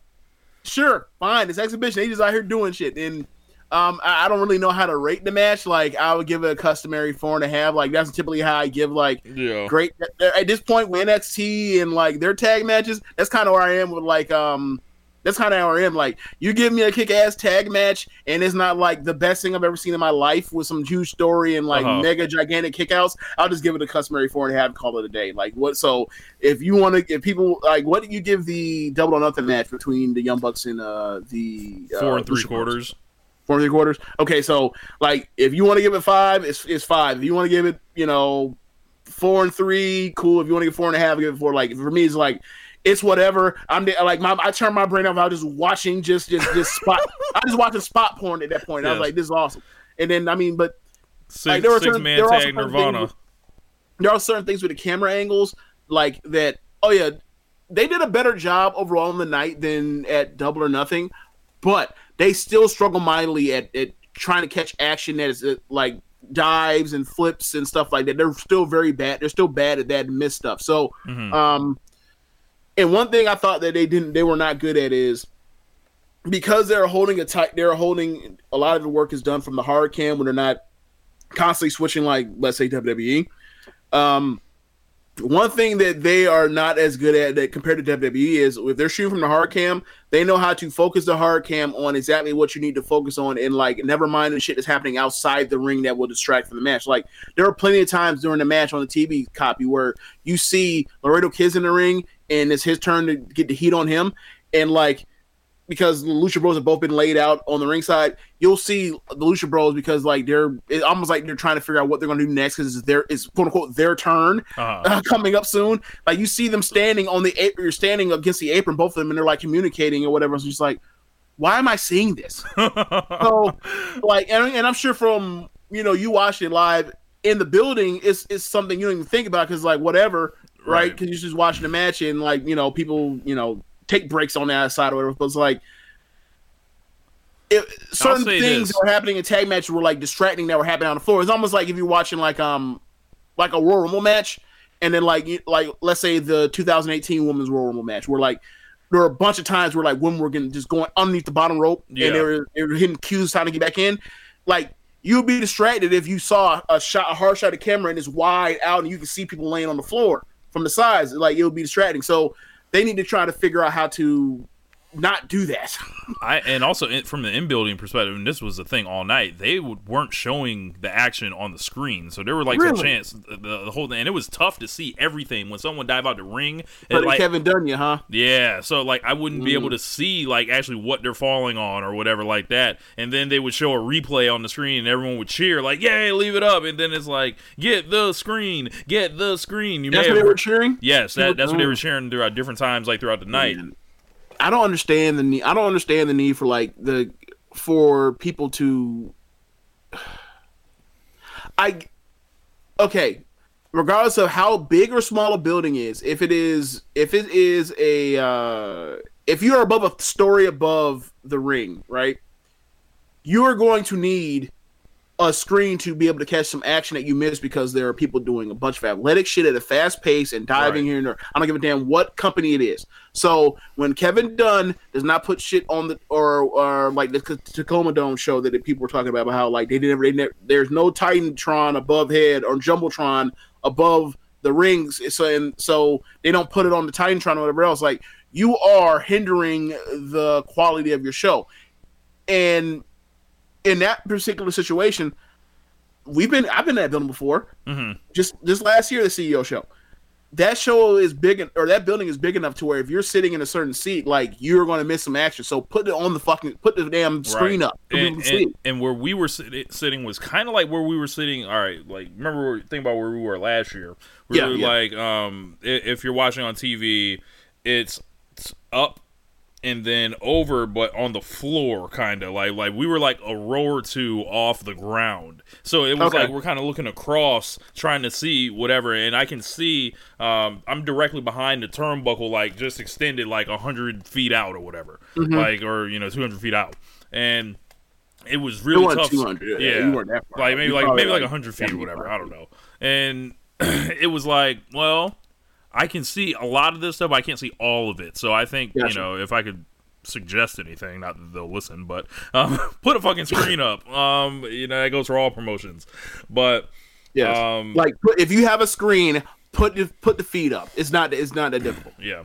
sure, fine, it's exhibition. They just out here doing shit, and um, I, I don't really know how to rate the match. Like, I would give it a customary four and a half. Like, that's typically how I give like Yeah. great at this point with NXT and like their tag matches. That's kind of where I am with like um. That's kind of where I am. Like, you give me a kick-ass tag match, and it's not like the best thing I've ever seen in my life with some huge story and like Uh-huh. mega gigantic kickouts. I'll just give it a customary four and a half, and call it a day. Like, what? So, if you want to, if people like, what do you give the double or nothing match between the Young Bucks and uh the uh, Four and three quarters. Four and three quarters. Okay, so like if you want to give it five, it's it's five. If you want to give it, you know, four and three, cool. If you want to give four and a half, give it four. Like for me, it's like it's whatever. I'm the- like my I turn my brain off. I was just watching just just just spot. I was just watching spot porn at that point. I was like, this is awesome. And then I mean, but Six, Like, there were certain- man there tag Nirvana. there are certain things with the camera angles like that. Oh yeah, they did a better job overall in the night than at Double or Nothing, but they still struggle mightily at, at trying to catch action that is uh, like dives and flips and stuff like that. They're still very bad. They're still bad at that and miss stuff. So, Mhm. um, and one thing I thought that they didn't, they were not good at is because they're holding a tight. They're holding a lot of the work is done from the hard cam when they're not constantly switching like let's say WWE. Um, one thing that they are not as good at that compared to WWE is if they're shooting from the hard cam, they know how to focus the hard cam on exactly what you need to focus on, and like never mind the shit that's happening outside the ring that will distract from the match. Like there are plenty of times during the match on the TV copy where you see Laredo Kids in the ring, and it's his turn to get the heat on him, and like because the Lucha Bros have both been laid out on the ringside, you'll see the Lucha Bros because like they're it's almost like they're trying to figure out what they're going to do next because it's their it's quote unquote their turn Uh-huh. uh, coming up soon. Like you see them standing on the you're standing against the apron, both of them, and they're like communicating or whatever. It's just like, why am I seeing this? so like, and, and I'm sure from you know you watching it live in the building, it's it's something you don't even think about because like whatever, right? Right. Because you're just watching the match and like you know people you know take breaks on the outside or whatever. But it's like it, certain things that were happening in tag matches were like distracting that were happening on the floor. It's almost like if you're watching like um like a Royal Rumble match, and then like like let's say the 2018 Women's Royal Rumble match, where like there were a bunch of times where like women were getting just going underneath the bottom rope, Yeah. and they were they were hitting cues trying to get back in. Like you'd be distracted if you saw a shot, a hard shot of camera, and it's wide out, and you can see people laying on the floor from the sides. Like it would be distracting. So they need to try to figure out how to not do that. I and also from the in building perspective, and this was the thing all night. They weren't showing the action on the screen, so there were like Really? chance the, the whole thing, and it was tough to see everything when someone dive out the ring. But And like, Kevin Dunya, huh? yeah, so like I wouldn't Mm. be able to see like actually what they're falling on or whatever like that, and then they would show a replay on the screen, and everyone would cheer like, "Yay, leave it up!" And then it's like, "Get the screen, get the screen." You That's may what have they were cheering. Yes, that, that's what they Mm. were sharing throughout different times, like throughout the night. Man, I don't understand the need. I don't understand the need for like the for people to. I okay, regardless of how big or small a building is, if it is if it is a uh, if you are above a story above the ring, right? You are going to need a screen to be able to catch some action that you miss because there are people doing a bunch of athletic shit at a fast pace and diving Right. here and there. I don't give a damn what company it is. So when Kevin Dunn does not put shit on the or or like the Tacoma Dome show that people were talking about, about how like they didn't they never, there's no Titantron above head or Jumbotron above the rings, so and so they don't put it on the Titantron or whatever else. Like you are hindering the quality of your show, and in that particular situation, we've been I've been in that building before. Mhm. Just just last year, the CEO show. That show is big, or that building is big enough to where if you're sitting in a certain seat, like you're going to miss some action. So put it on the fucking, put the damn screen Right. up. so And, and, and where we were sit- sitting was kind of like where we were sitting. All right, like remember think about where we were last year. We Yeah, were yeah. like, um, if you're watching on TV, it's up and then over, but on the floor, kind of like like we were like a row or two off the ground. So it was Okay. like we're kind of looking across, trying to see whatever, and I can see um, I'm directly behind the turnbuckle, like just extended like hundred feet out or whatever, Mm-hmm. like or you know 200 feet out, and it was It really wasn't tough. 200. Yeah, Yeah, you weren't that far like maybe You like maybe like like 100 feet or 75 whatever. I don't know. And it was like, well, I can see a lot of this stuff. But I can't see all of it. So I think you know if I could suggest anything, not that they'll listen, but um, put a fucking screen up. Um, you know that goes for all promotions, but yeah, um, like put, if you have a screen, put the, put the feed up. It's not it's not that difficult. Yeah.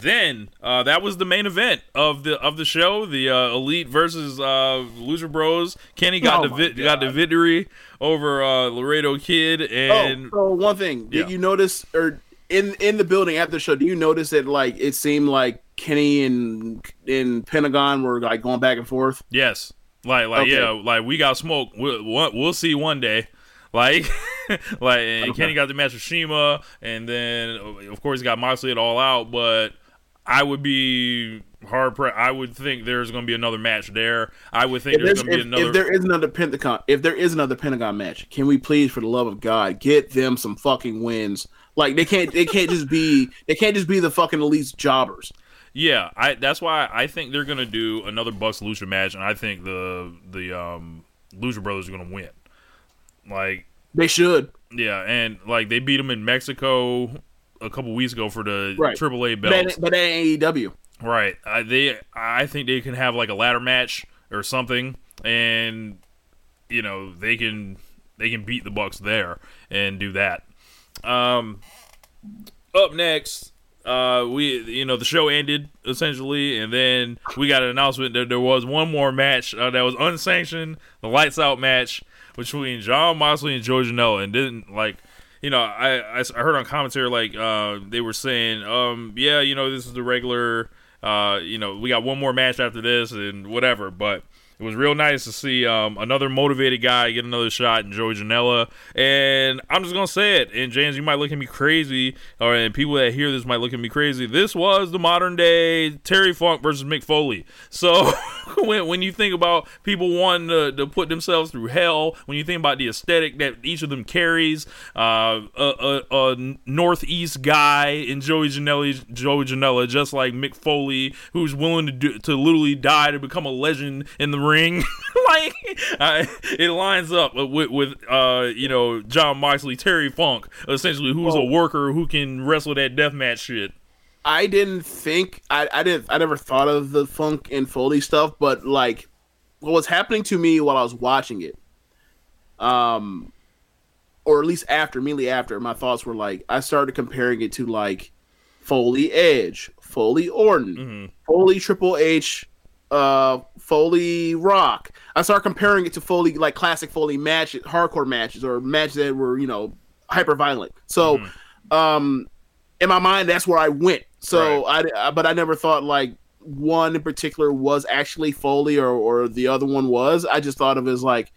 Then uh, that was the main event of the of the show, the uh, Elite versus uh, Loser Bros. Kenny got Oh the vi- got the victory over uh, Laredo Kid, and oh, so one thing did you notice or in in the building after the show? Do you notice that like it seemed like Kenny and in Pentagon were like going back and forth? yes, like like Okay. yeah, like we got smoke. We'll, we'll see one day. Like, like, and Okay. Kenny got the match with CIMA, and then of course he got Moxley at All Out. But I would be hard. Pre- I would think there's going to be another match there. I would think If, there's there's- going to be another. if there is another Pentagon, if there is another Pentagon match, can we please, for the love of God, get them some fucking wins? Like they can't, they can't just be, they can't just be the fucking elite jobbers. Yeah, I that's why I think they're gonna do another Bucks Lucha match, and I think the the um Lucha Brothers are gonna win. Like, They should. yeah, and like they beat them in Mexico a couple weeks ago for the Right. AAA But belts. but ain't AEW. Right. I, they I think they can have like a ladder match or something, and you know they can they can beat the Bucks there and do that. Um, up next, uh, we you know the show ended essentially, and then we got an announcement that there was one more match uh, that was unsanctioned, the lights out match between Jon Moxley and George Janela, and didn't like. You know, I, I heard on commentary like uh, they were saying, um, yeah, you know, this is the regular, uh, you know, we got one more match after this and whatever, but it was real nice to see um, another motivated guy get another shot in Joey Janela. And I'm just gonna say it. And James, you might look at me crazy, or and people that hear this might look at me crazy. This was the modern day Terry Funk versus Mick Foley. So when when you think about people wanting to, to put themselves through hell, when you think about the aesthetic that each of them carries, uh, a, a, a northeast guy in Joey Janela, Joey Janela, just like Mick Foley, who's willing to do, to literally die to become a legend in the ring. like uh, it lines up with with uh, you know Jon Moxley, Terry Funk, essentially who's a worker who can wrestle that deathmatch shit. I didn't think I, I didn't I never thought of the funk and Foley stuff, but like what was happening to me while I was watching it, um, or at least after, immediately after, my thoughts were like I started comparing it to like Foley Edge, Foley Orton, Foley Triple H, uh, Foley Rock. I started comparing it to Foley like classic Foley matches, hardcore matches, or matches that were you know hyper violent. So, um, in my mind, that's where I went. So I, I- but I never thought like one in particular was actually Foley or or the other one was. I just thought of it as like,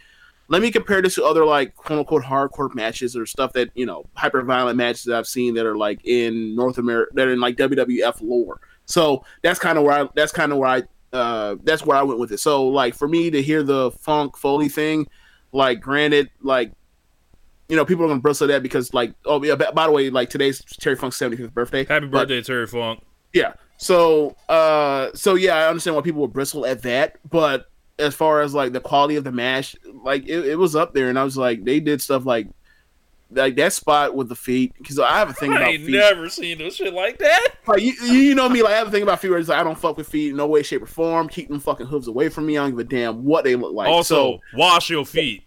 let me compare this to other like quote unquote hardcore matches or stuff that you know hyper violent matches that I've seen that are like in North America that are in like WWF lore. So that's kind of where I that's kind of where I uh that's where I went with it. So like for me to hear the Funk Foley thing, like granted, like you know, people are gonna bristle at that because, like, oh yeah. By, by the way, like today's Terry Funk's seventy fifth birthday. Happy But, birthday, Terry Funk. yeah. So, uh, so yeah, I understand why people would bristle at that, but as far as like the quality of the mash, like it, it was up there, and I was like, they did stuff like, like that spot with the feet, because I have a thing I about ain't feet. never seen no shit like that. Like you, you know me, like I have a thing about feet where like I don't fuck with feet in no way, shape, or form. Keep them fucking hooves away from me. I don't give a damn what they look like. Also, wash your feet.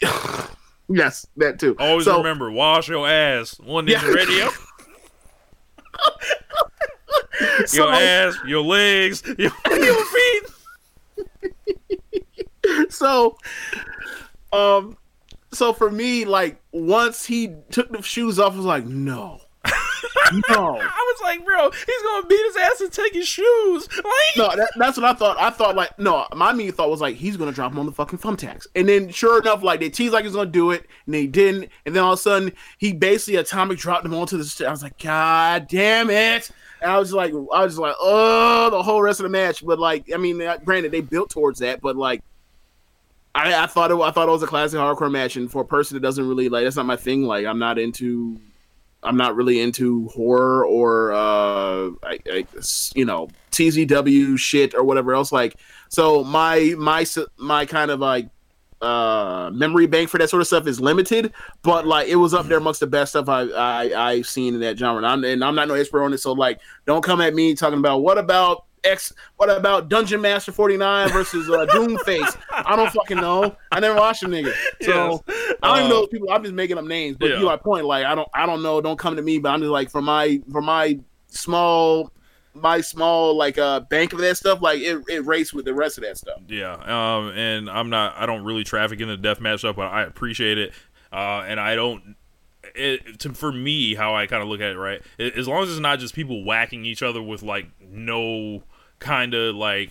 yes, that too. Always so, remember, wash your ass. One Nation Yeah. Radio. so- your ass, your legs, your, your feet. so um so for me like once he took the shoes off I was like no. No. I was like, bro, he's gonna beat his ass and take his shoes. Like, no that, that's what i thought. I thought like no my main thought was like he's gonna drop him on the fucking thumbtacks and then sure enough like they teased like he's gonna do it and they didn't. And then all of a sudden he basically atomic dropped him onto the st- i was like god damn it. And I was like, I was like, oh, the whole rest of the match. But like, I mean, granted, they built towards that, but like, I, I thought it, I thought it was a classic hardcore match, and for a person that doesn't really like, that's not my thing. Like, I'm not into, I'm not really into horror or, uh, I, I, you know, CZW shit or whatever else. Like, so my my my kind of like uh memory bank for that sort of stuff is limited, but like it was up there amongst the best stuff I I I've seen in that genre. And I'm, and I'm not no expert on it, so like don't come at me talking about what about X what about Dungeon Master 49 versus uh, Doomface? I don't fucking know. I never watched them nigga. So Yes. I don't even know those people. I'm just making up names. But yeah. you my point. Like I don't I don't know. Don't come to me. But I'm just like for my for my small my small like uh bank of that stuff. Like it it rates with the rest of that stuff. Yeah, um, and I'm not. I don't really traffic in the deathmatch stuff, but I appreciate it, uh, and I don't. It, to, for me, how I kind of look at it, right? a- As long as it's not just people whacking each other with like no kind of like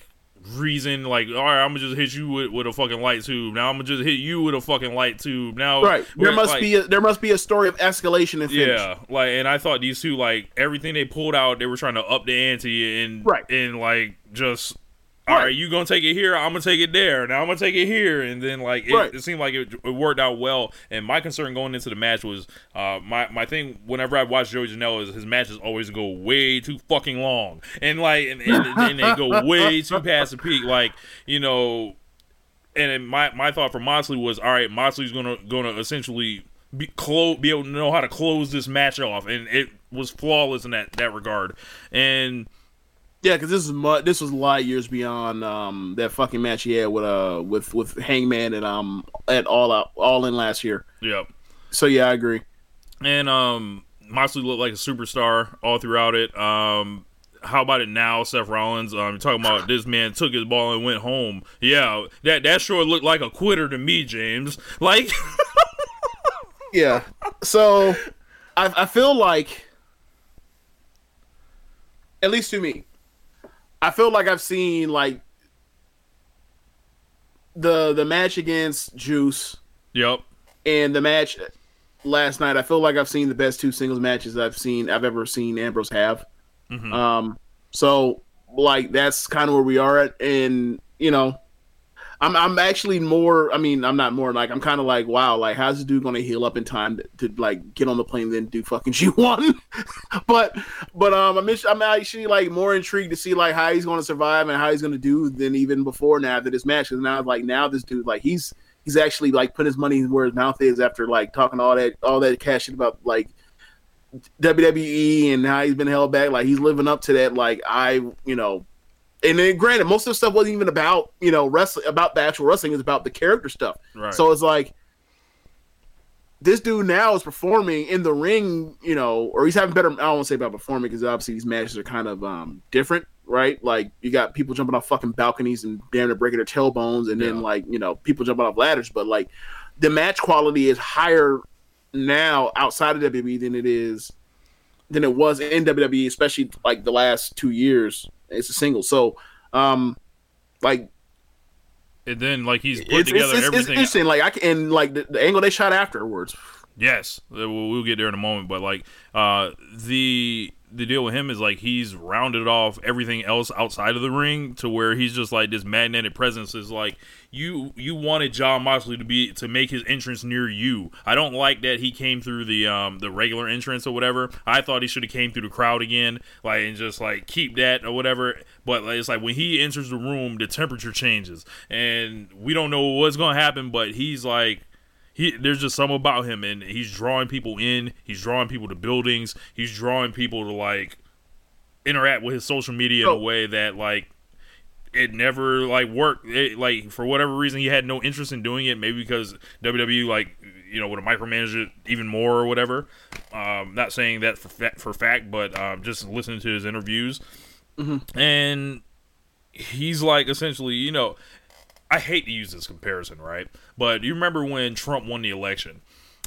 reason, like all right, I'm gonna just hit you with, with a fucking light tube. Now I'm gonna just hit you with a fucking light tube. Now, Right. There must like- be a, there must be a story of escalation and finish. yeah, like, and I thought these two, like, everything they pulled out, they were trying to up the ante and, Right. and like, just, all Right. you gonna take it here, I'm gonna take it there, now I'm gonna take it here, and then like, it, Right. it seemed like it, it worked out well. And my concern going into the match was, uh, my my thing whenever I watch Joey Janela is his matches always go way too fucking long, and like, and, and, and they go way too past the peak, like, you know and my my thought for Moxley was, all right, Moxley's gonna gonna essentially be close, be able to know how to close this match off, and it was flawless in that that regard. And Yeah, because this is mu- this was a light years beyond um that fucking match he had with uh with with Hangman and um at all out all in last year. yeah, So yeah, I agree. and um, Moxley looked like a superstar all throughout it. Um. How about it now, Seth Rollins? Um, talking about this man took his ball and went home. Yeah, that that sure looked like a quitter to me, James. Like, Yeah. So I I feel like at least to me, I feel like I've seen like the the match against Juice Yep. and the match last night, I feel like I've seen the best two singles matches I've seen I've ever seen Ambrose have. Um, so like that's kind of where we are at, and you know, I'm I'm actually more. I mean, I'm not more like I'm kind of like wow, like how's this dude gonna heal up in time to, to like get on the plane then do fucking G one? but but um, I'm I'm actually like more intrigued to see like how he's gonna survive and how he's gonna do than even before now after this match. Because now like now this dude like he's he's actually like put his money where his mouth is after like talking all that all that cash shit about like WWE and how he's been held back. Like he's living up to that. Like I, you know, and then granted, most of the stuff wasn't even about you know wrestling about the actual wrestling. It's about the character stuff. Right. So it's like this dude now is performing in the ring, you know, or he's having better. I don't want to say about performing because obviously these matches are kind of um different, right? Like you got people jumping off fucking balconies and damn near breaking their tailbones, and then like you know people jumping off ladders, but like the match quality is higher now outside of WWE than it is than it was in WWE, especially like the last two years. It's a single, so um, like And then like he's put it's, it's, together it's, it's everything. interesting. Like I can, and like the, the angle they shot afterwards. Yes, we'll, we'll get there in a moment. But like uh, the the deal with him is like he's rounded off everything else outside of the ring to where he's just like this magnetic presence. Is like you you wanted Jon Moxley to be to make his entrance near you. I don't like that he came through the um the regular entrance or whatever. I thought he should have came through the crowd again, like and just like keep that or whatever. But like, it's like when he enters the room, the temperature changes, and we don't know what's gonna happen. But he's like he there's just something about him and he's drawing people in he's drawing people to buildings he's drawing people to like interact with his social media in a way that like it never like worked. It, like for whatever reason he had no interest in doing it maybe because WWE like you know would have micromanaged it even more or whatever. Um not saying that for fact, for fact but um just listening to his interviews. And he's like essentially you know I hate to use this comparison, right? But you remember when Trump won the election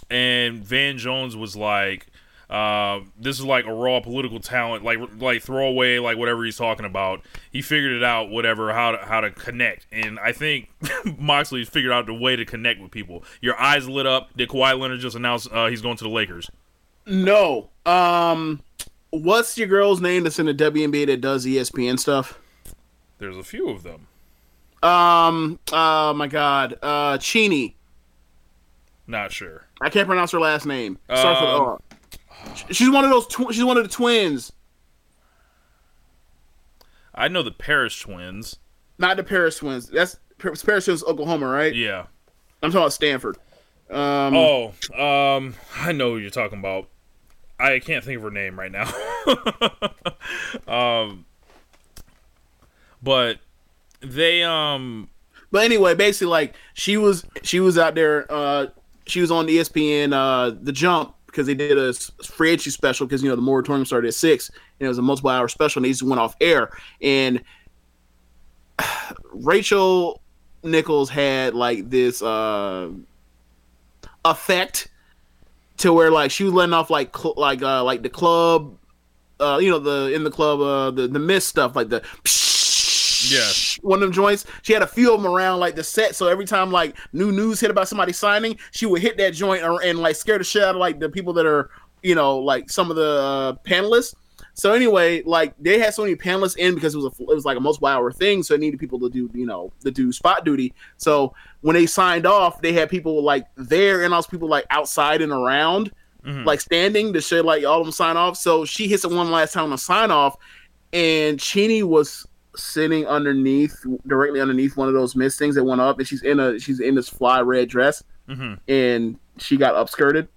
and Van Jones was like, uh, this is like a raw political talent, like like throwaway, like whatever he's talking about. He figured it out, whatever, how to how to connect. And I think Moxley figured out the way to connect with people. Your eyes lit up. Did Kawhi Leonard just announce uh, he's going to the Lakers? No. Um, what's your girl's name that's in the WNBA that does ESPN stuff? There's a few of them. Um, oh my God, uh, Chiney. Not sure. I can't pronounce her last name. Starts with Um, R. She's one of those. Tw- she's one of the twins, I know the Paris twins. not the Paris twins. That's Paris twins, Oklahoma, right? Yeah. I'm talking about Stanford. Um, Oh, um, I know who you're talking about. I can't think of her name right now. um, but they um But anyway, basically, like she was, she was out there. Uh, she was on the ESPN, uh, The Jump, because they did a free agency special because you know the moratorium started at six, and it was a multiple hour special, and they just went off air. And Rachel Nichols had like this uh effect to where like she was letting off like cl- like uh like the club uh you know the in the club uh the the mist stuff like the Yes. one of them joints. She had a few of them around like the set. So every time like new news hit about somebody signing she would hit that joint or, and like scare the shit out of like the people that are you know like some of the uh, panelists. So anyway like they had so many panelists in because it was a it was like a multiple hour thing. So it needed people to do you know to do spot duty. So when they signed off they had people like there and also people like outside and around like standing to show like all of them sign off. So she hits it one last time on the sign off, and Chiney was sitting underneath, directly underneath one of those mist things that went up, and she's in a she's in this fly red dress, mm-hmm. and she got upskirted.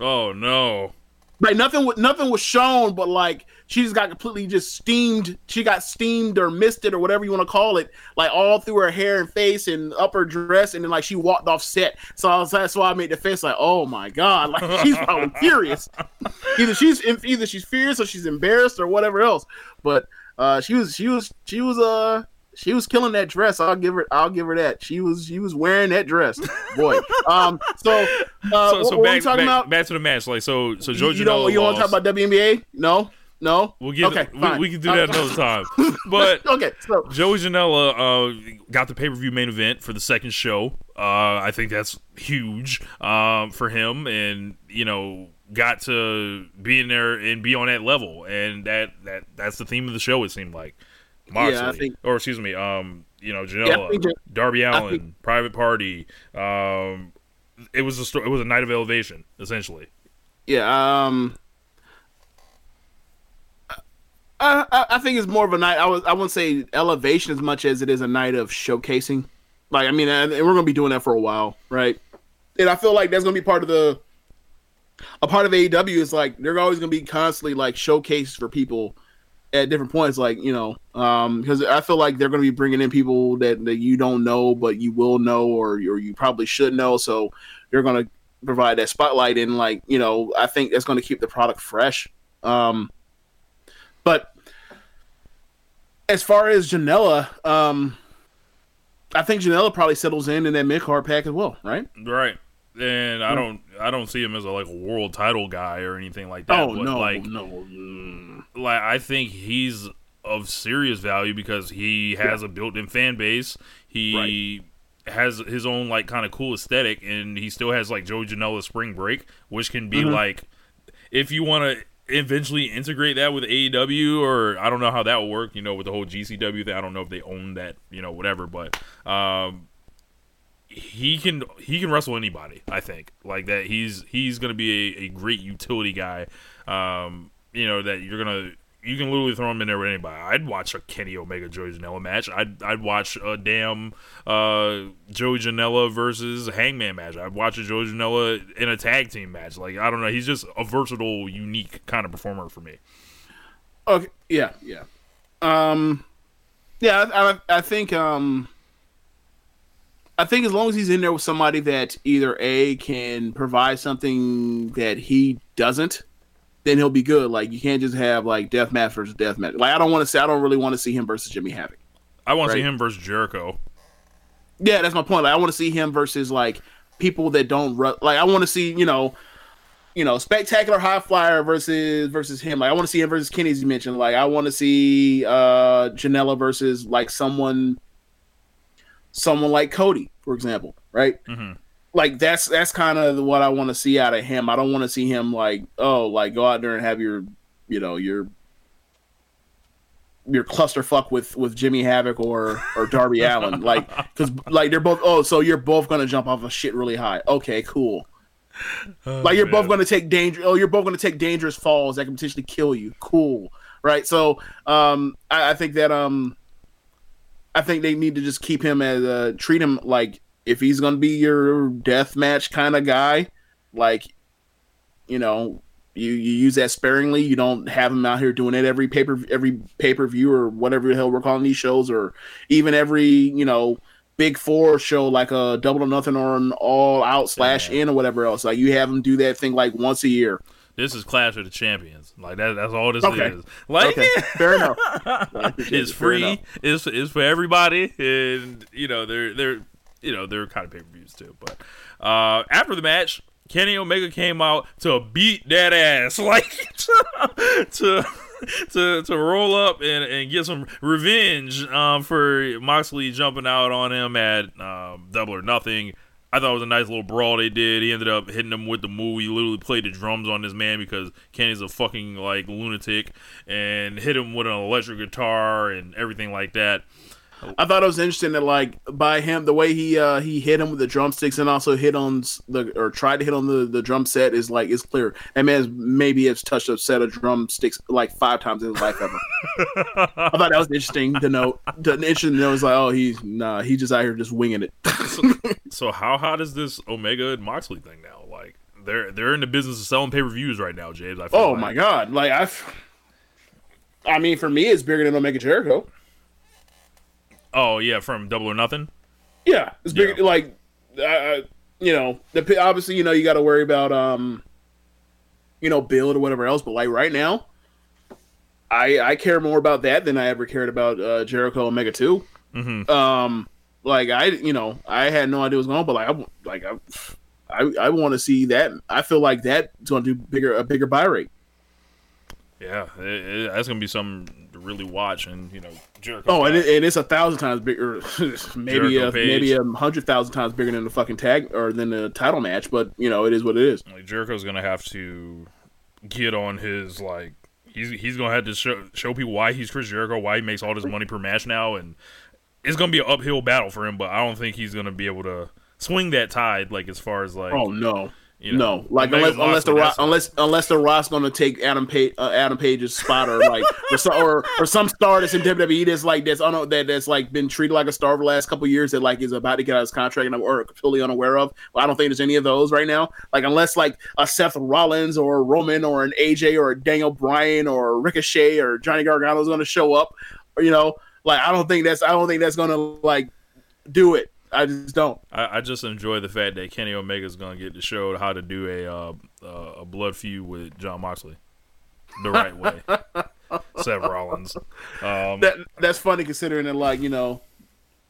oh no. Like nothing, nothing was shown, but like she just got completely just steamed. She got steamed or misted or whatever you want to call it, like all through her hair and face and upper dress, and then like she walked off set. So I was, that's why I made the face like, oh my god, like she's probably furious. either she's either she's furious or she's embarrassed or whatever else. But uh, she was she was she was uh she was killing that dress. I'll give her I'll give her that. She was she was wearing that dress, boy. um, so uh, So, what, so what back, we talking back, about? back to the match. Like so, so Joe you don't you want to talk about WNBA? No. No. We'll get okay. we, fine. we can do that another time. But okay. So Joey Janela uh, got the pay per view main event for the second show. Uh, I think that's huge um, for him, and you know, got to be in there and be on that level, and that that that's the theme of the show. It seemed like Moxley, I think- or excuse me, um, you know, Janela, Jan- Darby Allin, think- Private Party. Um, it was a sto- it was a night of elevation, essentially. yeah. Um. I, I I think it's more of a night. I was I wouldn't say elevation as much as it is a night of showcasing. Like I mean, and we're gonna be doing that for a while, right? And I feel like that's gonna be part of the a part of AEW is like they're always gonna be constantly like showcased for people at different points. Like you know, um, because I feel like they're gonna be bringing in people that, that you don't know but you will know or or you probably should know. So they're gonna provide that spotlight and like you know I think that's gonna keep the product fresh. Um, but as far as Janela, um, I think Janela probably settles in in that mid card pack as well, right? Right. And. I don't I don't see him as a like a world title guy or anything like that. Oh but no, like no, mm. like I think he's of serious value because he has a built-in fan base. He has his own like kind of cool aesthetic, and he still has like Joe Janela Spring Break, which can be Mhm. like if you want to eventually integrate that with AEW, or I don't know how that will work. You know, with the whole GCW thing, I don't know if they own that. You know, whatever, but. um he can he can wrestle anybody. I think like that. He's he's gonna be a, a great utility guy. Um, you know that you're gonna you can literally throw him in there with anybody. I'd watch a Kenny Omega Joey Janela match. I'd I'd watch a damn uh, Joey Janela versus Hangman match. I'd watch a Joey Janela in a tag team match. Like I don't know. He's just a versatile, unique kind of performer for me. Okay, yeah, yeah, um, yeah. I, I, I think, um, I think as long as he's in there with somebody that either a can provide something that he doesn't, then he'll be good. Like you can't just have like death match versus death match. Like I don't want to see. I don't really want to see him versus Jimmy Havoc. I want to see him versus Jericho. Yeah, that's my point. Like I want to see him versus like people that don't ru- like. I want to see you know, you know, spectacular high flyer versus versus him. Like I want to see him versus Kenny, as you mentioned. Like I want to see uh Janela versus like someone, someone like Cody, for example, right? Mhm. Like that's that's kind of what I want to see out of him. I don't want to see him like oh like go out there and have your you know your your clusterfuck with with Jimmy Havoc or or Darby Allin, like because like they're both. Oh, so you're both gonna jump off a shit really high. Okay, cool. like you're both gonna take danger. Oh, you're both gonna take dangerous falls that can potentially kill you. Cool, right? So, um, I, I think that um, I think they need to just keep him as uh, treat him like if he's gonna be your death match kind of guy, like you know, you, you use that sparingly. You don't have him out here doing it every paper every pay per view or whatever the hell we're calling these shows, or even every you know big four show like a double or nothing or an all out slash in or whatever else. Like you have him do that thing like once a year. This is Clash of the Champions. Like that. That's all this Okay. is. Like Okay, fair enough. It's free. enough. It's it's for everybody, and you know they're they're you know they're kind of pay per views too. But uh, after the match, Kenny Omega came out to beat that ass, like to to to roll up and, and get some revenge um, for Moxley jumping out on him at um, Double or Nothing. I thought it was a nice little brawl they did. He ended up hitting him with the move. He literally played the drums on this man because Kenny's a fucking like lunatic and hit him with an electric guitar and everything like that. I thought it was interesting that like by him the way he uh he hit him with the drumsticks and also hit on the or tried to hit on the the drum set is like it's clear that man's maybe has touched a set of drumsticks like five times in his life ever. I thought that was interesting to note. The interesting to know is like oh he's nah he just out here just winging it. So how hot is this Omega and Moxley thing now? Like they're they're in the business of selling pay per views right now, James. I feel oh like. my god! Like I've, I mean for me it's bigger than Omega Jericho. Oh yeah, from Double or Nothing. Yeah, it's bigger. Yeah. Like, uh, you know, the obviously, you know, you got to worry about, um, you know, build or whatever else. But like right now, I I care more about that than I ever cared about uh, Jericho Omega 2 Mhm. Um, like I, you know, I had no idea what was going on, but like I like I, I, I want to see that. I feel like that's going to do bigger a bigger buy rate. Yeah, it, it, that's gonna be something to really watch, and you know, Jericho. Oh, and, it, and it's a thousand times bigger, maybe Jericho uh, a, Page. maybe a hundred thousand times bigger than the fucking tag or than the title match. But you know, it is what it is. like Jericho's gonna have to get on his like he's he's gonna have to show show people why he's Chris Jericho, why he makes all this money per match now, and it's gonna be an uphill battle for him. But I don't think he's gonna be able to swing that tide like as far as like Oh no, you know, no! Like unless unless the Rock, unless unless the Rock's gonna take Adam Page uh, Adam Page's spot or like or some or, or some star that's in WWE that's like that's un- that that's like been treated like a star over the last couple years that like is about to get out of his contract and I'm or completely unaware of. Well, I don't think there's any of those right now. Like unless like a Seth Rollins or a Roman or an AJ or a Daniel Bryan or Ricochet or Johnny Gargano is gonna show up. Or, you know, like I don't think that's I don't think that's gonna like do it. I just don't. I, I just enjoy the fact that Kenny Omega's gonna get to show how to do a uh, uh, a blood feud with Jon Moxley the right way. Seth Rollins. Um, that that's funny considering that like you know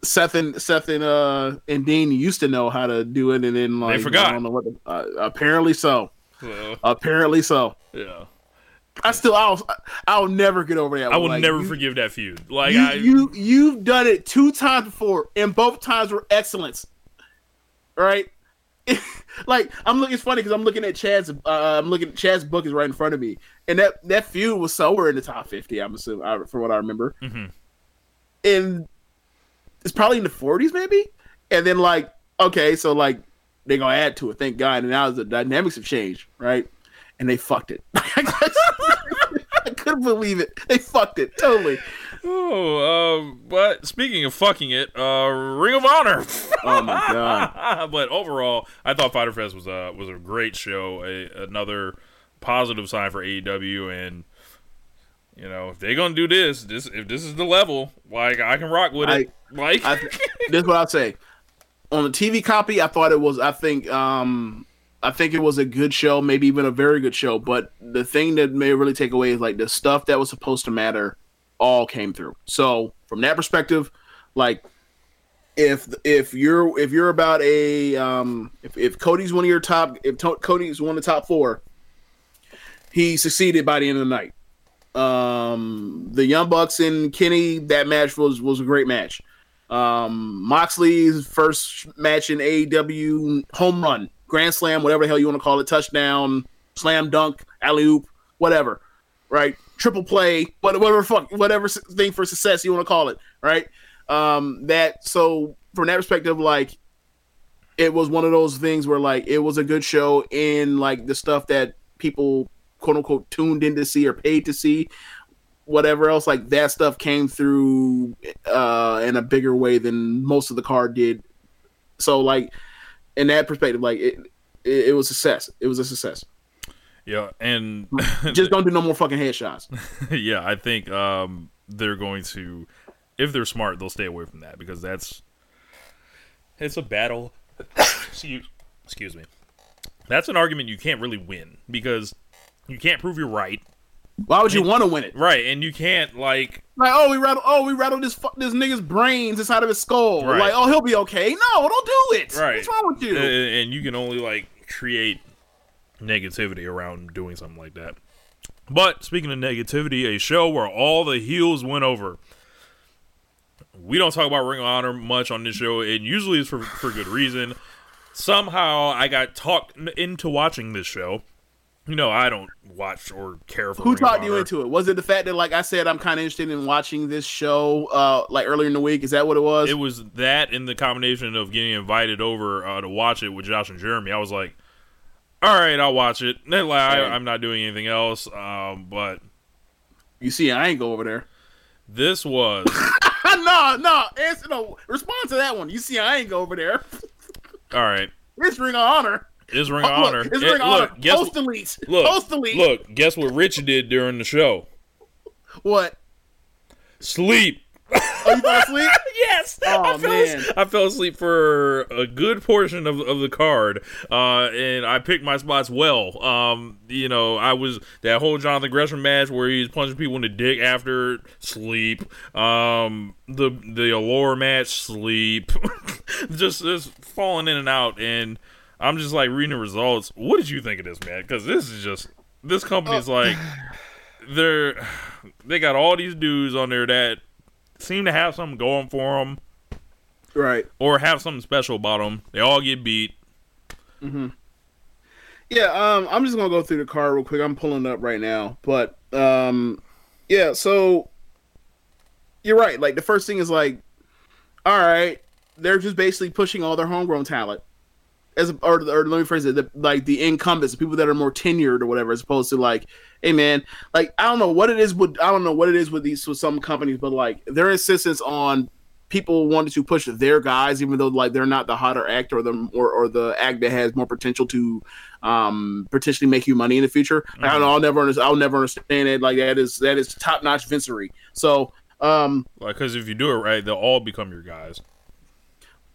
Seth and Seth and uh and Dean used to know how to do it and then like they forgot. I don't know what the, uh, apparently so so, apparently so yeah, I still I'll I'll never get over that I will Like, never you, forgive that feud. Like you, I, you you've done it two times before and both times were excellence. Right? Like I'm looking it's funny because I'm looking at Chad's uh, I'm looking Chad's book is right in front of me and that that feud was somewhere in the top 50 I'm assuming uh, from what I remember. Mhm. and it's probably in the 40s maybe? And then like okay so like they're gonna add to it thank god and now the dynamics have changed right and they fucked it i couldn't believe it they fucked it totally oh, um, but speaking of fucking it, uh, Ring of Honor. oh my god but overall, I thought Fyter Fest was a was a great show. A, another positive sign for AEW, and you know if they're gonna do this, this if this is the level, like I can rock with it. like I, this is what I'll say. On the TV copy, I thought it was. I think. Um, I think it was a good show, maybe even a very good show. But the thing that may really take away is like the stuff that was supposed to matter, all came through. So from that perspective, like if if you're if you're about a um if, if Cody's one of your top if to- Cody's one of the top four, he succeeded by the end of the night. Um, the Young Bucks and Kenny that match was was a great match. Um, Moxley's first match in AEW home run, grand slam, whatever the hell you want to call it, touchdown, slam dunk, alley oop, whatever, right? Triple play, whatever fuck, whatever thing for success you want to call it, right? Um, that so from that perspective, like it was one of those things where like it was a good show in like the stuff that people quote unquote tuned in to see or paid to see whatever else like that stuff came through uh in a bigger way than most of the card did so like in that perspective like it it, it was a success it was a success yeah, and just don't do no more fucking headshots yeah, I think um, they're going to, if they're smart, they'll stay away from that because that's it's a battle. excuse, excuse me. That's an argument you can't really win because you can't prove you're right, why would you want to win it right? And you can't like like oh we rattle oh we rattled this fu- this nigga's brains inside of his skull Right. like oh he'll be okay no don't do it right. what's wrong with you And, and you can only like create negativity around doing something like that. But speaking of negativity, a show where all the heels went over. We don't talk about Ring of Honor much on this show, and usually it's for for good reason. Somehow I got talked into watching this show. You know, I don't watch or care for Who Ring talked you into it? Was it the fact that, like I said, I'm kind of interested in watching this show, uh, like earlier in the week? Is that what it was? It was that in the combination of getting invited over uh, to watch it with Josh and Jeremy. I was like, all right, I'll watch it. Then, like, I, I'm not doing anything else. Um, but you see, I ain't go over there. this was no, no, answer no. Respond to that one. You see, I ain't go over there. all right. It's Ring of Honor. It's Ring of Oh, look, Honor. It's It- Ring of Honor. look, guess, Post delete. look, Post look, guess what Rich did during the show? What? Sleep. Oh, you fell asleep? yes. Oh, I fell, man. I fell asleep for a good portion of, of the card, uh, and I picked my spots well. Um, you know, I was that whole Jonathan Gresham match where he's punching people in the dick after sleep. Um, the the Allure match, sleep. just just falling in and out, and I'm just like reading the results. What did you think of this, man? Because this is just this company's like they're they got all these dudes on there that seem to have something going for them Right. or have something special about them. They all get beat. Yeah, um, I'm just gonna go through the card real quick. I'm pulling it up right now, but um, yeah. So you're right. Like the first thing is like, all right, they're just basically pushing all their homegrown talent, as or, or let me phrase it, the, like the incumbents, the people that are more tenured or whatever, as opposed to like, hey man, like I don't know what it is with I don't know what it is with these with some companies, but like their insistence on people wanting to push their guys, even though like they're not the hotter act or the or, or the act that has more potential to um potentially make you money in the future. Like, I don't know, I'll never understand. I'll never understand it. Like that is that is top notch vincery. So um Like, because if you do it right, they'll all become your guys.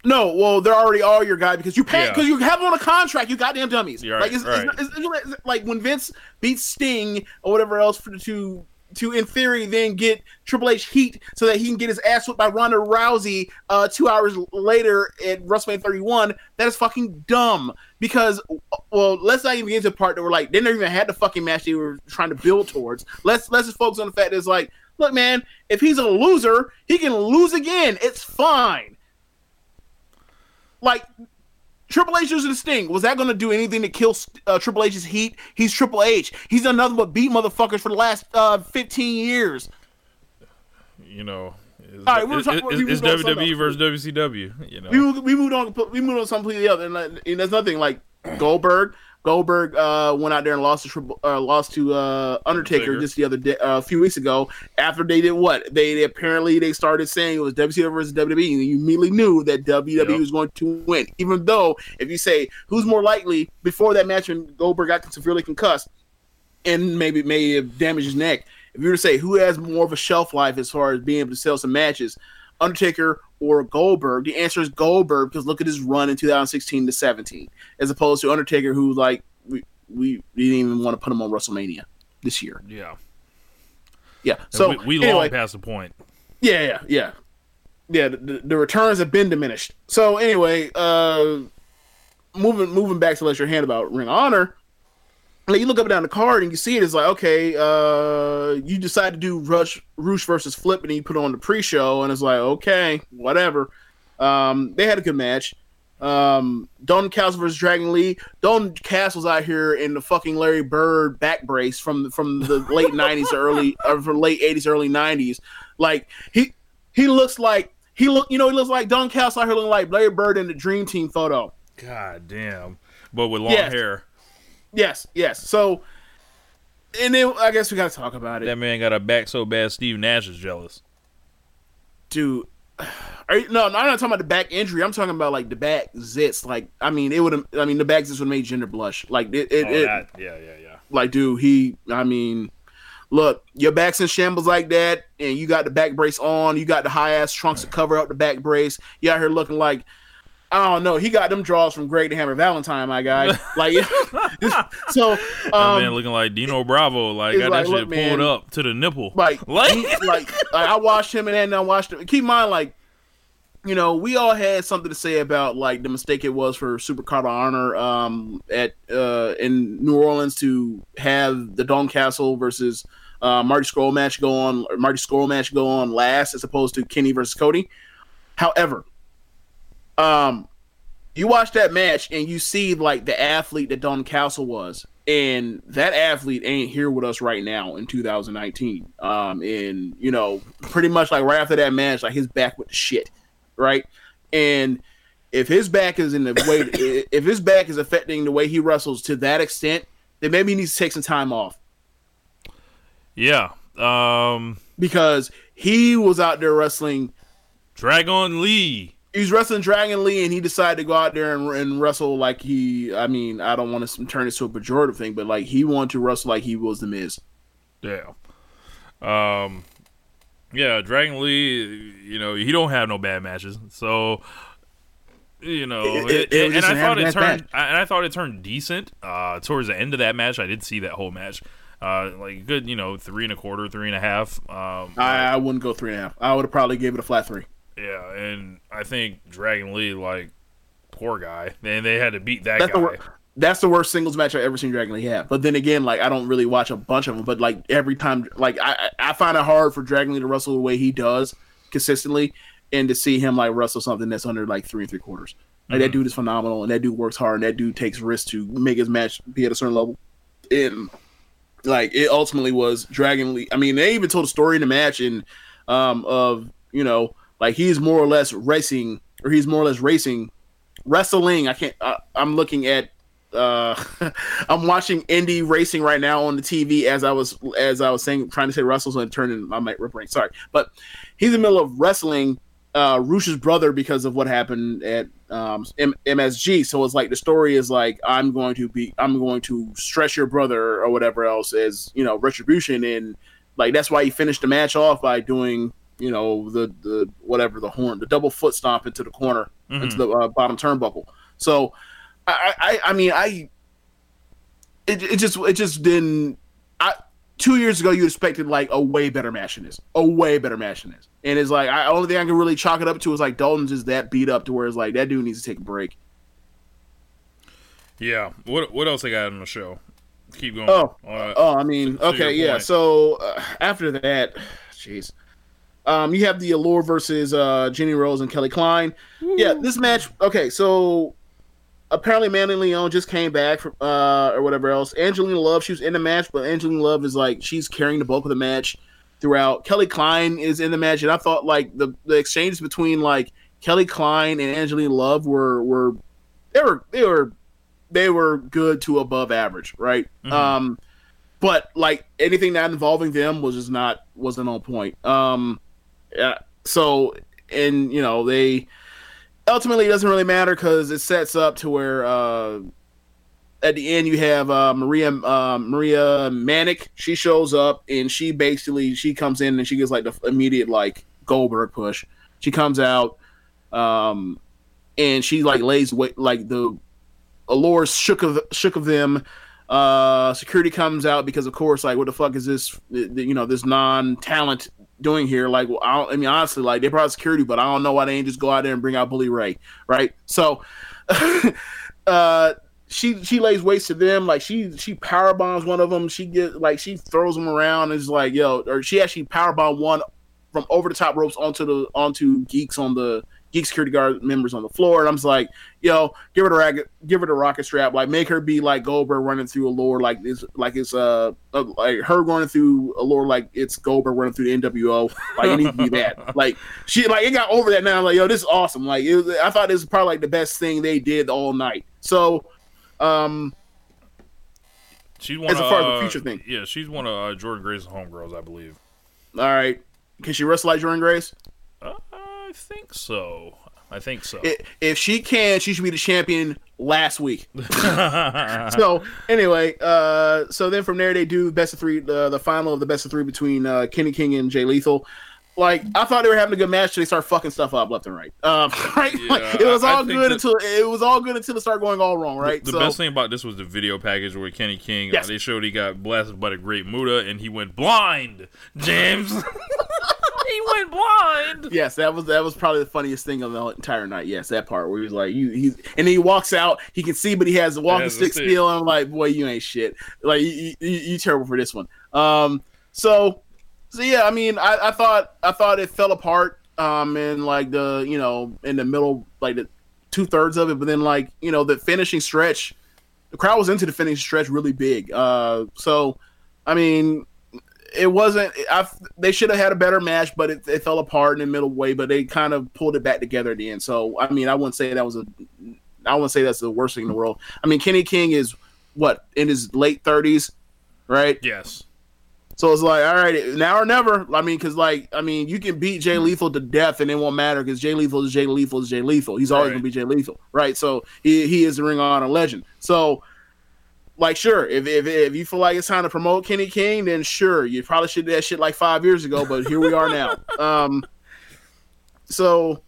No, well they're already all your guy because you pay Yeah. because you have them on a contract. You goddamn dummies. You're like it's, right. it's, it's, it's like when Vince beats Sting or whatever else for, to to in theory then get Triple H heat so that he can get his ass whipped by Ronda Rousey uh, two hours later at WrestleMania 31. That is fucking dumb because well, let's not even get into the part that we're like they never even had the fucking match they were trying to build towards. Let's let's just focus on the fact that it's like, look, man, if he's a loser, he can lose again. It's fine. Like Triple H using the Sting. Was that going to do anything to kill uh, Triple H's heat? He's Triple H. He's done nothing but beat motherfuckers for the last uh, 15 years. You know, it's, All right, we were talking- it's- we it's were going something WWE versus WCW. You know, We moved, we moved on. We moved on to something completely other. And, like, and there's nothing like Goldberg. Goldberg uh, went out there and lost to Triple, uh, lost to uh, Undertaker, Undertaker. just the other day, uh, a few weeks ago. After they did what they, they apparently they started saying it was WCW versus WWE, and you immediately knew that WWE Yep. was going to win. Even though if you say who's more likely before that match when Goldberg got severely concussed and maybe may have damaged his neck, if you were to say who has more of a shelf life as far as being able to sell some matches, Undertaker or Goldberg, the answer is Goldberg because look at his run in 2016 to 17, as opposed to Undertaker, who like we we, didn't even want to put him on WrestleMania this year. yeah. Yeah, so we, we anyway, long past the point. yeah, yeah, yeah, yeah. The, the, the returns have been diminished. So anyway, uh, moving moving back to let your hand about Ring of Honor. Like you look up and down the card and you see it, it's like okay, uh, you decide to do Rush Roosh versus Flip, and you put on the pre-show, and it's like okay, whatever. Um, they had a good match. Um, Dalton Castle versus Dragon Lee. Dalton Castle's out here in the fucking Larry Bird back brace from from the late '90s, early or from late '80s, early '90s. Like he he looks like he look you know he looks like Dalton Castle out here looking like Larry Bird in the Dream Team photo. God damn. But with long Yes. hair, Yes, yes. So, and then I guess we gotta talk about it, that man got a back so bad Steve Nash is jealous. dude. Are you, no, no, I'm not talking about the back injury. I'm talking about like the back zits. Like, I mean, it would have. I mean, the back zits would made Gender blush. Like, it, it, Oh, it that, yeah, yeah, yeah. like, dude, he. I mean, look, your back's in shambles like that, and you got the back brace on. You got the high ass trunks to cover up the back brace. You out here looking like. I don't know. He got them draws from Greg the Hammer Valentine, my guy. Like, so um, man looking like Dino Bravo, like got like, that shit man, pulled up to the nipple. like Like- he- like, like I watched him and then I watched him. Keep in mind, like you know, we all had something to say about like the mistake it was for Super Card of Honor um, at uh, in New Orleans to have the Dalton Castle versus uh, Marty Scurll match go on, Marty Scurll match go on last as opposed to Kenny versus Cody. However, um, you watch that match and you see like the athlete that Dalton Castle was, and that athlete ain't here with us right now in 2019. Um, and you know, pretty much like right after that match, like his back with the shit, right? And if his back is in the way, if his back is affecting the way he wrestles to that extent, then maybe he needs to take some time off Yeah. Um because he was out there wrestling Dragon Lee. He's wrestling Dragon Lee, and he decided to go out there and, and wrestle like he. I mean, I don't want to turn it to a pejorative thing, but like he wanted to wrestle like he was the Miz. Yeah. Um yeah, Dragon Lee, you know, he don't have no bad matches. So you know, It- it, it- it and I thought it turned. I- and I thought it turned decent uh towards the end of that match. I did see that whole match. Uh like good, you know, three and a quarter, three and a half. Um I, I wouldn't go three and a half. I would have probably gave it a flat three. Yeah, and I think Dragon Lee, like, poor guy. And they had to beat that That's guy. the wor- that's the worst singles match I've ever seen Dragon Lee have. But then again, like I don't really watch a bunch of them, but like every time, like I I find it hard for Dragon Lee to wrestle the way he does consistently, and to see him like wrestle something that's under like three and three quarters. Like that dude is phenomenal, and that dude works hard, and that dude takes risks to make his match be at a certain level. And like it ultimately was Dragon Lee. I mean, they even told a story in the match and um of you know like he's more or less racing or he's more or less racing wrestling. I can't. I, I'm looking at. Uh, I'm watching indie racing right now on the TV as I was as I was saying trying to say Russell's turned in my mic brain. Sorry, but he's in the middle of wrestling uh Rush's brother because of what happened at um M- MSG. So it's like the story is like I'm going to be I'm going to stress your brother or whatever else as you know retribution and like that's why he finished the match off by doing you know the the whatever the horn the double foot stomp into the corner into the uh, bottom turnbuckle. So I I I mean I it, it just it just didn't I two years ago you expected like a way better match than this a way better match than this and it's like I only thing I can really chalk it up to is like Dalton's just that beat up to where it's like that dude needs to take a break. Yeah. What what else I got on the show? Keep going. Oh, Uh, oh, I mean, to okay, yeah. point. So uh, after that, jeez, um, you have the Allure versus uh, Jenny Rose and Kelly Klein. Yeah, this match. Okay, so apparently Mandy Leon just came back from uh, or whatever else. Angelina Love, she was in the match, but Angelina Love is like she's carrying the bulk of the match throughout. Kelly Klein is in the match, and I thought like the the exchanges between like Kelly Klein and Angelina Love were were they were they were they were good to above average, right? Um, but like anything that involving them was just not wasn't on point. Um, yeah. So and you know they ultimately it doesn't really matter because it sets up to where uh, at the end you have uh, Maria uh, Maria Manic. She shows up and she basically she comes in and she gets like the immediate like Goldberg push. She comes out um, and she like lays weight like the allure shook of shook of them. Uh, security comes out because of course like what the fuck is this you know this non talent doing here? Like, well, I, I mean, honestly, like they brought security, but I don't know why they ain't just go out there and bring out Bully Ray, right? So, uh, she she lays waste to them. Like she she power bombs one of them. She get like she throws them around and is like, yo, or she actually power bomb one from over the top ropes onto the onto geeks on the geek security guard members on the floor. And I'm just like, yo, give her the racket, give her the rocket strap, like make her be like Goldberg running through a lore like this, like it's uh, uh like her running through a lore like it's Goldberg running through the NWO. Like it needs to be that. Like she like it got over that now. I'm like, yo, this is awesome. Like it was, I thought this was probably like the best thing they did all night. So, um, she's one as of, far as the future thing. Yeah, she's one of uh, Jordynne Grace's homegirls, I believe. all right, can she wrestle like Jordynne Grace? Uh, I think so. I think so. If she can, she should be the champion last week. so anyway, uh, so then from there they do best of three, the the final of the best of three between uh, Kenny King and Jay Lethal. Like I thought they were having a good match, so they start fucking stuff up left and right. Um, right? Like, it was all good until it was all good until it started going all wrong, right? The so best thing about this was the video package where Kenny King, uh, Yes. they showed he got blasted by the Great Muta and he went blind. James, he went blind. Yes, that was that was probably the funniest thing of the entire night. Yes, that part where he was like, "You," he's and then he walks out. He can see, but he has the walking has stick stick. still. I'm like, "Boy, you ain't shit. Like, you, you, you terrible for this one." Um, so, so yeah, I mean, I, I thought I thought it fell apart. Um, in like the you know in the middle, like the two thirds of it, but then like you know the finishing stretch, the crowd was into the finishing stretch really big. Uh, so, I mean, it wasn't. I they should have had a better match, but it, it fell apart in the middle way. But they kind of pulled it back together at the end. So I mean, I wouldn't say that was a. I wouldn't say that's the worst thing in the world. I mean, Kenny King is what in his late thirties, right? Yes. So it's like, all right, now or never. I mean, because like, I mean, you can beat Jay mm-hmm. Lethal to death, and it won't matter because Jay Lethal is Jay Lethal is Jay Lethal. He's always Right. gonna be Jay Lethal, right? So he he is the Ring of Honor legend. So, like, sure, if if if you feel like it's time to promote Kenny King, then sure, you probably should do that shit like five years ago. But here we are now. Um, so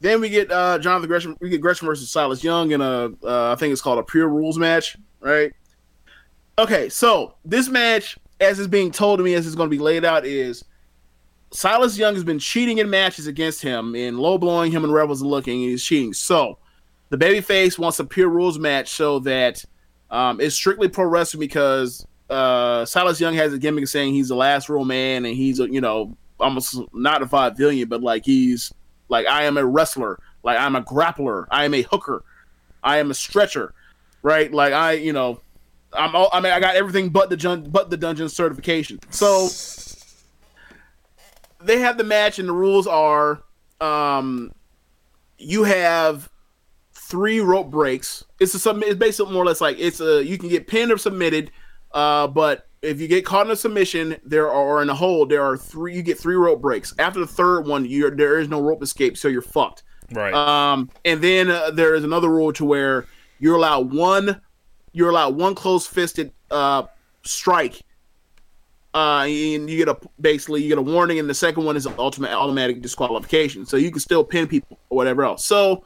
then we get uh Jonathan Gresham. We get Gresham versus Silas Young in a uh, I think it's called a pure rules match, right? Okay, so this match, as is being told to me, as it's going to be laid out, is Silas Young has been cheating in matches against him and low blowing him and Rebels looking, and he's cheating. So the babyface wants a pure rules match so that Um, it's strictly pro wrestling because uh, Silas Young has a gimmick saying he's the last real man and he's you know almost not a five billion, but like he's like I am a wrestler, like I'm a grappler, I am a hooker, I am a stretcher, right? Like I, you know, I'm all, I mean I got everything but the jun- but the dungeon certification. So they have the match and the rules are um you have three rope breaks. It's a submit. It's basically more or less like it's a you can get pinned or submitted, uh, but if you get caught in a submission, there are or in a hold, there are three. You get three rope breaks. After the third one, you there is no rope escape, so you're fucked. Right. Um, and then uh, there is another rule to where you're allowed one, you're allowed one close fisted uh strike. Uh, and you get a basically you get a warning, and the second one is an ultimate automatic disqualification. So you can still pin people or whatever else. So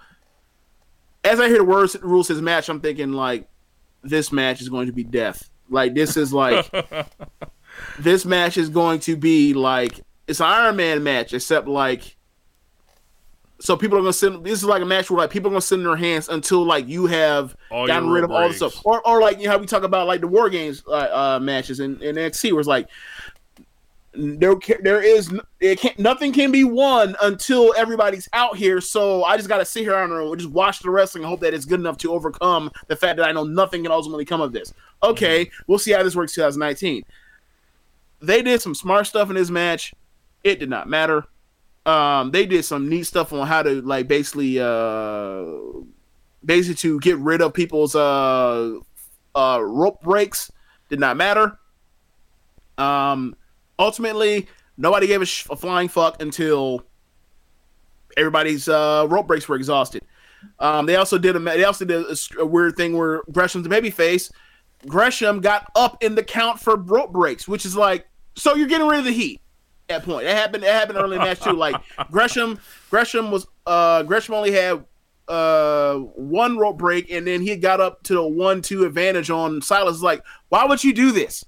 as I hear the words rules his match, I'm thinking like this match is going to be death. Like this is like this match is going to be like it's an Iron Man match, except like so people are gonna send this is like a match where like people are gonna send their hands until like you have All gotten rid of all the stuff. Or or like you know how we talk about like the war games uh, uh matches in, in NXT where it's like there there is it can't nothing can be won until everybody's out here. So I just got to sit here and just watch the wrestling and hope that it's good enough to overcome the fact that I know nothing can ultimately come of this. Okay, we'll see how this works 2019. They did some smart stuff in this match. It did not matter. Um, they did some neat stuff on how to like basically uh basically to get rid of people's uh uh rope breaks. Did not matter. Um, ultimately, nobody gave a, sh- a flying fuck until everybody's uh, rope breaks were exhausted. Um, they also did a they also did a, a weird thing where Gresham's a babyface. Gresham got up in the count for rope breaks, which is like so you're getting rid of the heat. At point, it happened. That happened early in the match too. Like Gresham, Gresham was uh Gresham only had uh one rope break, and then he got up to the one two advantage on Silas. Like, why would you do this?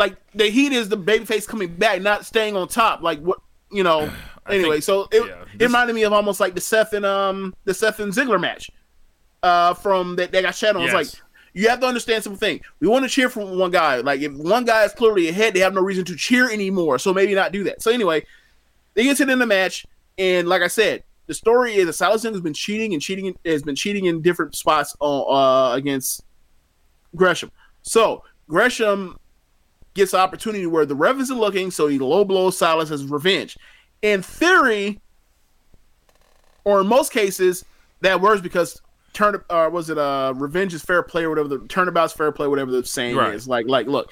Like the heat is the babyface coming back, not staying on top. Like what you know. Anyway, think- so it, yeah, it reminded me of almost like the Seth and um the Seth and Ziggler match, uh from that they got shot on. It's like you have to understand something. We want to cheer for one guy. Like if one guy is clearly ahead, they have no reason to cheer anymore. So maybe not do that. So anyway, they get to in the match, and like I said, the story is that Silas Young has been cheating and cheating has been cheating in different spots on, uh, against Gresham. So Gresham gets the opportunity where the ref isn't looking, so he low blows Silas as revenge. In theory, or in most cases, that works because turn uh was it uh revenge is fair play or whatever the turnabout's fair play, whatever the saying Right. is. Like like look,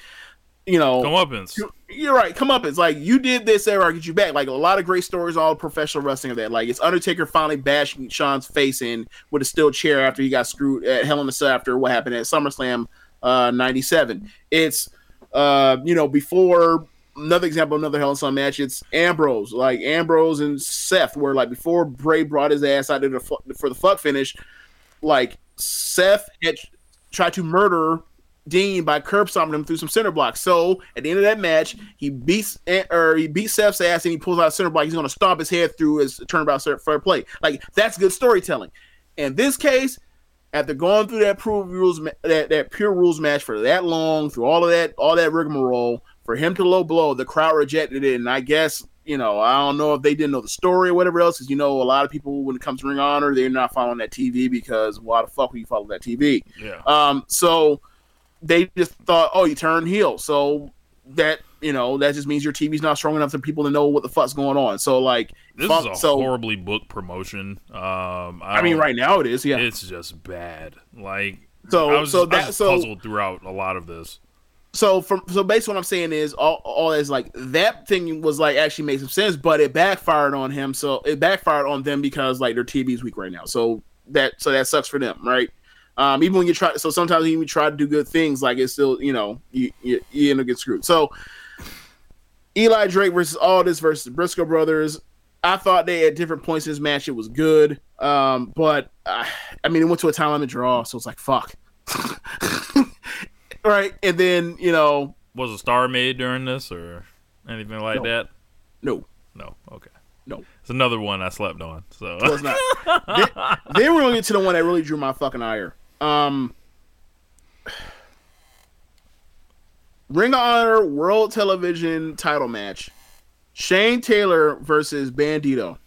you know Comeuppance. you're right. Come up. It's like you did this, there, I'll get you back. Like a lot of great stories, all professional wrestling of that. Like it's Undertaker finally bashing Shawn's face in with a steel chair after he got screwed at Hell in a Cell after what happened at SummerSlam uh, '97. It's uh, you know before another example, another Hell in Cell match. It's Ambrose, like Ambrose and Seth, where like before Bray brought his ass out the fu- for the fuck finish, like Seth had tried to murder Dean by curb stomping him through some center blocks. So at the end of that match, he beats or he beats Seth's ass and he pulls out a center block. He's going to stomp his head through his turnabout fair play. Like that's good storytelling. In this case, after going through that pure rules that, that pure rules match for that long, through all of that all that rigmarole, for him to low blow, the crowd rejected it, and I guess. You know, I don't know if they didn't know the story or whatever else. Because you know, a lot of people when it comes to Ring Honor, they're not following that TV because why the fuck would you follow that TV? Yeah. Um, so they just thought, oh, you turned heel. So that you know that just means your TV's not strong enough for people to know what the fuck's going on. So like, This fuck- is a so horribly booked promotion. Um, I, I mean, right now it is, yeah. It's just bad. Like, So- I was, so I was that- so- puzzled throughout a lot of this. so from so basically what I'm saying is all all is like that thing was like actually made some sense, but it backfired on him. So it backfired on them because like their TV's weak right now. So that so that sucks for them, right? Um, even when you try, so sometimes even when you try to do good things, like it's still you know you you, you end up getting screwed. So Eli Drake versus Aldis versus the Briscoe brothers. I thought they at different points in this match it was good, um, but uh, I mean it went to a time limit draw, so it's like fuck. right, and then you know Was a star made during this or anything like No. that? no, No. Okay. no. It's another one I slept on. So It was not. then, then we're gonna get to the one that really drew my fucking ire. Um, Ring of Honor World Television Title match: Shane Taylor versus Bandito.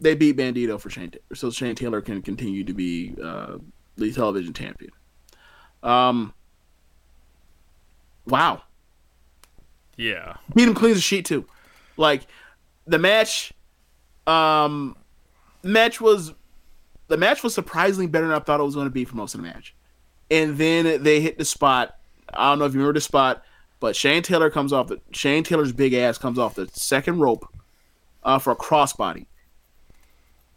They beat Bandito for Shane, Taylor, so Shane Taylor can continue to be uh, the television champion. Um, wow, Yeah. beat him clean as a sheet too. Like the match, um, match was the match was surprisingly better than I thought it was going to be for most of the match. And then they hit the spot. I don't know if you remember the spot, but Shane Taylor comes off the Shane Taylor's big ass comes off the second rope uh, for a crossbody,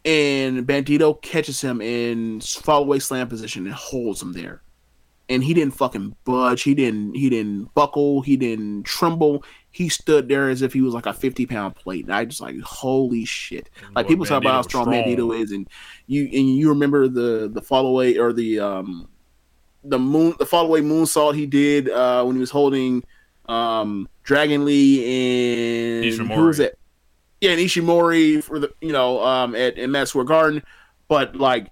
and Bandito catches him in fall away slam position and holds him there and he didn't fucking budge. He didn't. He didn't buckle. He didn't tremble. He stood there as if he was like a fifty pound plate. And I just like, holy shit! Like Boy, people talk about how strong, strong. Bandito is, and you and you remember the the fall away or the um the moon the fall away moonsault he did uh when he was holding um Dragon Lee and who was it? Yeah, and Ishimori for the you know um at, at Madison Square Garden, but like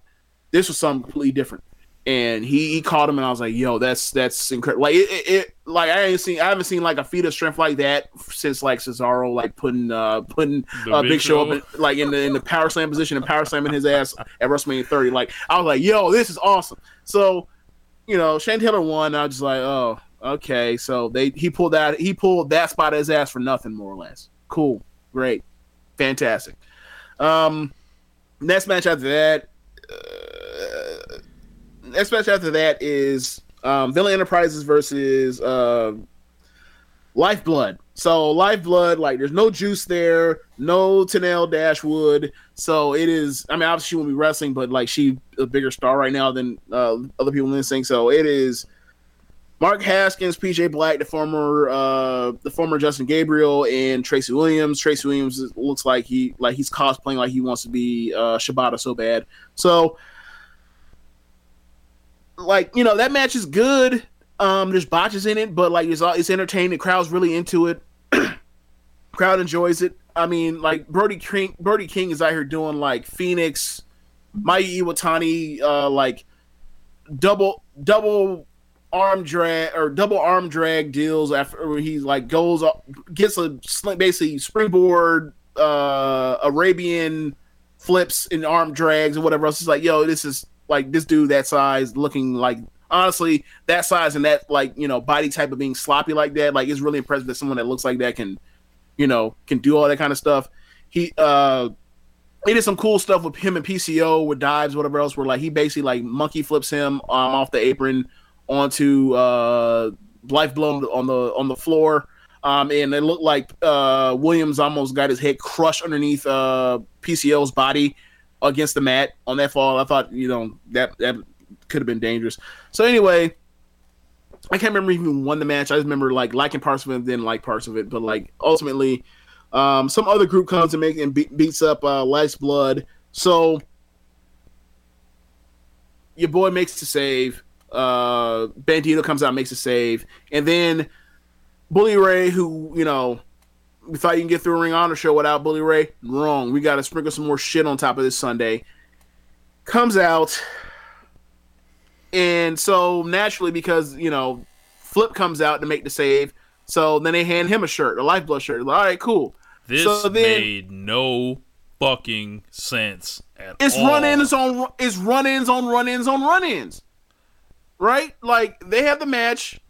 this was something completely different and he, he caught him and I was like, yo, that's that's incredible. Like it, it, it like I ain't seen I haven't seen like a feat of strength like that since like Cesaro like putting uh putting uh, Big Big Show Show? up in, like in the in the power slam position and power slamming his ass at WrestleMania 30. Like I was like, yo, this is awesome. So, you know, Shane Taylor won. I was just like, oh, okay. So they he pulled that he pulled that spot of his ass for nothing, more or less. Cool, great, fantastic. Um, next match after that. Uh, next match after that is um, Villain Enterprises versus uh, Lifeblood. So Lifeblood, like, there's no juice there, no Tenille Dashwood. So it is. I mean, obviously she won't be wrestling, but like she a bigger star right now than uh, other people in this thing. So it is. Mark Haskins, PJ Black, the former uh, the former Justin Gabriel, and Tracy Williams. Tracy Williams looks like he like he's cosplaying like he wants to be uh, Shibata so bad. So like you know that match is good. Um, there's botches in it, but like it's all- it's entertaining. The crowd's really into it. Crowd enjoys it. I mean, like Brody King, Brody King is out here doing like Phoenix, Mai Iwatani, uh, like double double arm drag or double arm drag deals after he like goes gets a basically springboard, uh, Arabian flips and arm drags and whatever else. It's like, yo, this is like this dude that size looking like honestly that size and that like you know body type of being sloppy like that. Like it's really impressive that someone that looks like that can, you know, can do all that kind of stuff. He uh he did some cool stuff with him and PCO with dives, whatever else. Where like he basically like monkey flips him um, off the apron onto uh lifeblood on the on the floor. Um, and it looked like uh, Williams almost got his head crushed underneath uh, PCO's body against the mat on that fall. I thought you know that that could have been dangerous. So anyway, I can't remember even won the match. I just remember like liking parts of it, and then like parts of it. But like ultimately, um, some other group comes and make and be- beats up uh, Blood. So your boy makes the save. Uh, Bandito comes out, makes a save, and then Bully Ray, who you know we thought you can get through a Ring Honor show without Bully Ray. Wrong. We got to sprinkle some more shit on top of this Sunday. Comes out, and so naturally, because you know, Flip comes out to make the save. So then they hand him a shirt, a lifeblood shirt. All right, cool. This So then- made no fucking sense at It's all. run-ins on it's run-ins on run-ins on run-ins, right? Like they have the match.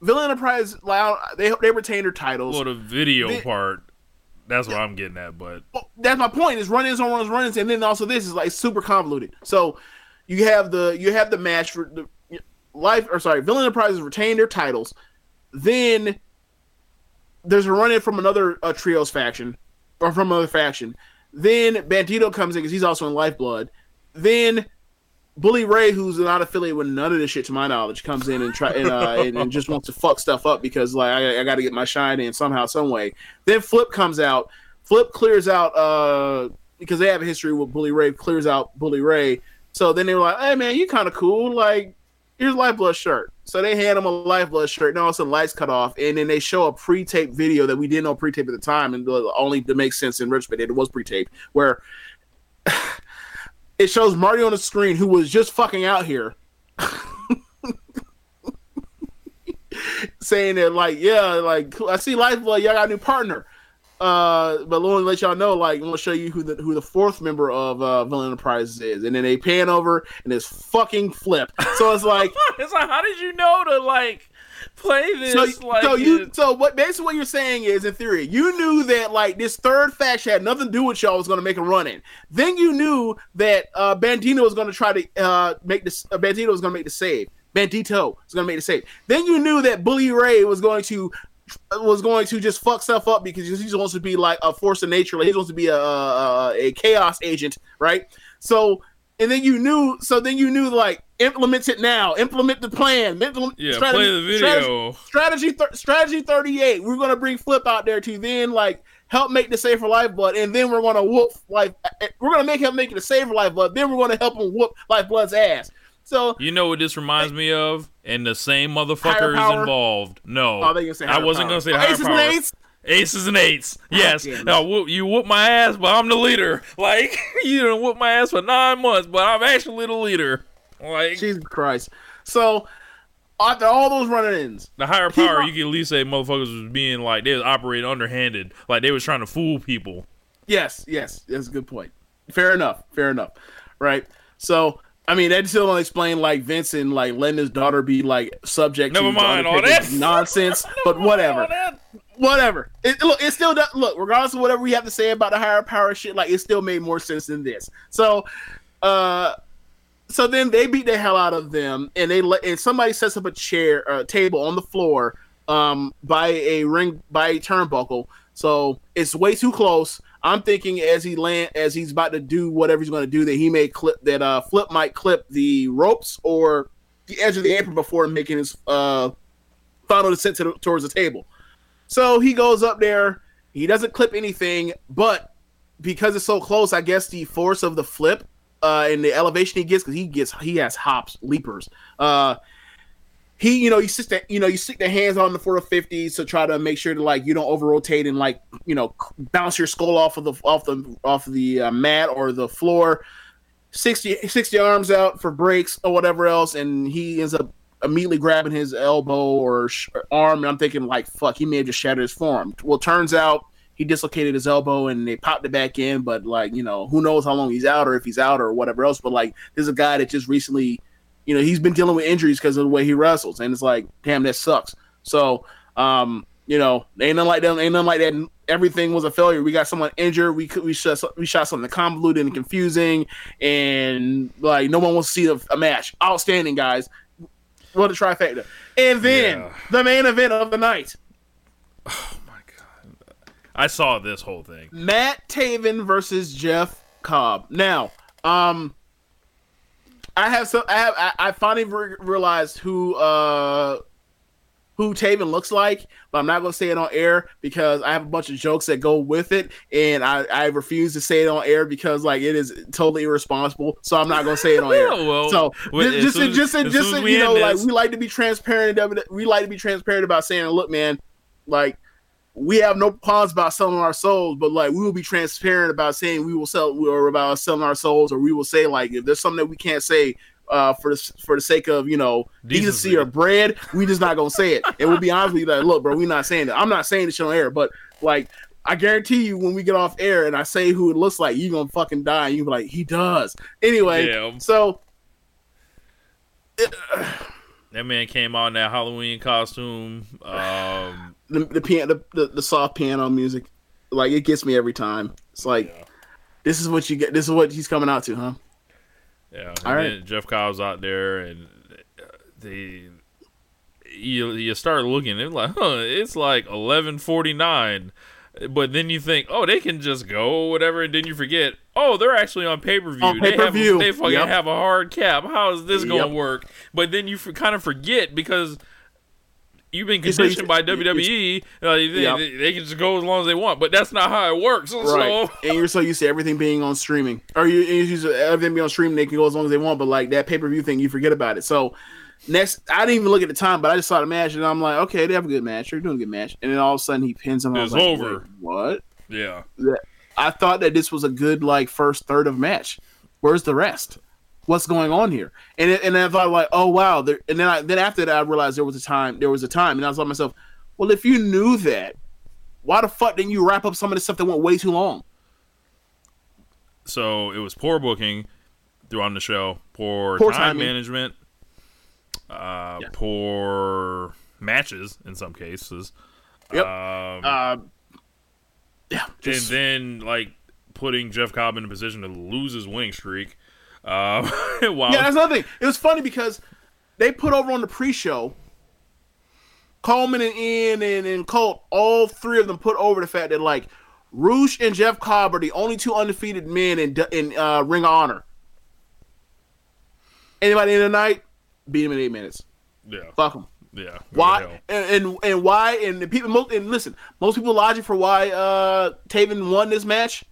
Villain Enterprise, they they retain their titles. Well, the video Thi- part, that's what I'm getting at. But that's my point. Is run-ins on runs, run-ins, and then also this is like super convoluted. So you have the you have the match for the life or sorry, Villain Enterprises retain their titles. Then there's a run-in from another uh, trios faction or from another faction. Then Bandito comes in because he's also in Lifeblood. Then Bully Ray, who's not affiliated with none of this shit to my knowledge, comes in and try and, uh, and, and just wants to fuck stuff up because like I, I got to get my shine in somehow, some way. Then Flip comes out. Flip clears out uh because they have a history with Bully Ray. Clears out Bully Ray. So then they were like, "Hey man, you kind of cool. Like, here's Lifeblood shirt." So they hand him a Lifeblood shirt. And all of a sudden, lights cut off, and then they show a pre-taped video that we didn't know pre-taped at the time, and only to make sense in retrospect, it was pre-taped, where it shows Marty on the screen who was just fucking out here. saying that like yeah, like I see Lifeblood, y'all got a new partner. Uh, but let y'all know, like, I'm gonna show you who the who the fourth member of uh, Villain Enterprises is, and then they pan over and it's fucking Flip. So it's like, It's like, how did you know to like play this? so, like, so you, it- so what? Basically, what you're saying is, in theory, you knew that like this third faction had nothing to do with y'all was gonna make a run in. Then you knew that uh, Bandito was gonna try to uh, make this. Uh, Bandito was gonna make the save. Bandito was gonna make the save. Then you knew that Bully Ray was going to was going to just fuck stuff up because he just wants to be like a force of nature. Like he wants to be a, a, a chaos agent, right? So, and then you knew. So then you knew like implement it now. Implement the plan. Implement, yeah, strategy- play the video. strategy th- strategy 38 we're gonna bring flip out there to then like help make the safer lifeblood and then we're gonna whoop like eh, we're gonna make him make it a safer lifeblood then we're gonna help him whoop lifeblood's ass so You know what this reminds eh, me of? And the same motherfucker is involved. No, Oh, gonna I wasn't power. gonna say Oh, aces power. and eights? Aces and eights. Oh, yes. damn it. Now whoop, you whoop my ass, but I'm the leader. Like you done whoop my ass for nine months, but I'm actually the leader. Like jesus christ so after all those running-ins, the higher power, you can at least say motherfuckers was being like they was operating underhanded, like they was trying to fool people. yes yes that's a good point fair enough fair enough right so I mean, that still don't explain like Vincent like letting his daughter be like subject Never to mind all that. nonsense, but whatever. Whatever. It, look, it still does. Look, regardless of whatever we have to say about the higher power shit, like it still made more sense than this. So, uh, so then they beat the hell out of them, and they let and somebody sets up a chair, uh, table on the floor, um, by a ring by a turnbuckle. So it's way too close. I'm thinking as he land as he's about to do whatever he's going to do that he may clip that uh Flip might clip the ropes or the edge of the apron before making his uh final descent to the, towards the table. So he goes up there. He doesn't clip anything, but because it's so close, I guess the force of the flip uh, and the elevation he gets, because he gets he has hops, leapers. Uh, he, you know, you stick the, you know, you stick the hands on the 450s to try to make sure to like you don't over rotate and like you know bounce your skull off of the off the off the uh, mat or the floor. 60, 60 arms out for breaks or whatever else, and he ends up immediately grabbing his elbow or sh- arm, and I'm thinking like, fuck, he may have just shattered his forearm. Well, turns out he dislocated his elbow and they popped it back in, but like, you know, who knows how long he's out or if he's out or whatever else. But like, there's a guy that just recently, you know, he's been dealing with injuries because of the way he wrestles, and it's like, damn, that sucks. So, um, you know, ain't nothing like that. Ain't nothing like that. Everything was a failure. We got someone injured. We could we shot we shot something convoluted and confusing, and like no one wants to see a, a match. Outstanding, guys. What a trifecta. And then Yeah. the main event of the night: Oh my god! I saw this whole thing. Matt Taven versus Jeff Cobb. Now, um, I have some. I have. I, I finally re- realized who uh who Taven looks like, but I'm not going to say it on air because I have a bunch of jokes that go with it, and I, I refuse to say it on air because like it is totally irresponsible. So I'm not going to say it on air. Yeah, well, so well, just just just as just, as you know like this- we like to be transparent. We like to be transparent about saying, look, man, like we have no qualms about selling our souls, but like we will be transparent about saying we will sell or about selling our souls, or we will say like if there's something that we can't say uh, for the for the sake of you know decency Decency. or bread, we just not gonna say it. And we'll be honest with you, like, look, bro, we're not saying it. I'm not saying this shit on air, but like I guarantee you, when we get off air and I say who it looks like, you gonna fucking die. And you be like, he does. Anyway, Yeah. so That man came out in that Halloween costume. Um, the the piano, the, the, the soft piano music, like it gets me every time. It's like this is what you get. This is what he's coming out to, huh? yeah. And All right. then Jeff Cobb's out there, and uh, the you you start looking, it's like, huh, it's like eleven forty nine. But then you think, oh, they can just go, whatever, and then you forget, oh, they're actually on pay per view. They have pay-per-view. they fucking Yep. have a hard cap. How is this Yep. to work? But then you f- kind of forget because you've been conditioned by WWE. Uh, they, Yep. they, can just go as long as they want, but that's not how it works. So, Right. and you're so used to everything being on streaming, or you used to everything being on streaming. They can go as long as they want, but like that pay per view thing, you forget about it. So next, I didn't even look at the time, but I just saw the match, and I'm like, okay, they have a good match. They're doing a good match, and then all of a sudden he pins him. It's like, over. "Wait, what? yeah. I thought that this was a good like first third of match. Where's the rest? What's going on here? And it, and I thought like, oh wow. There, and then I then after that I realized there was a time. There was a time, and I was like myself, well, if you knew that, why the fuck didn't you wrap up some of the stuff that went way too long? So it was poor booking throughout the show, poor, Poor time timing. management, uh, Yeah. poor matches in some cases. Yep. Um, Uh, yeah, and then like putting Jeff Cobb in a position to lose his winning streak. Uh, while yeah, that's another thing. It was funny because they put over on the pre-show. Coleman and Ian and, and Colt, all three of them put over the fact that like Rush and Jeff Cobb are the only two undefeated men in in uh, Ring of Honor. Anybody in the night, beat him in eight minutes. yeah, Fuck them. yeah. Why and, and and why and the people most and listen, most people logic for why uh Taven won this match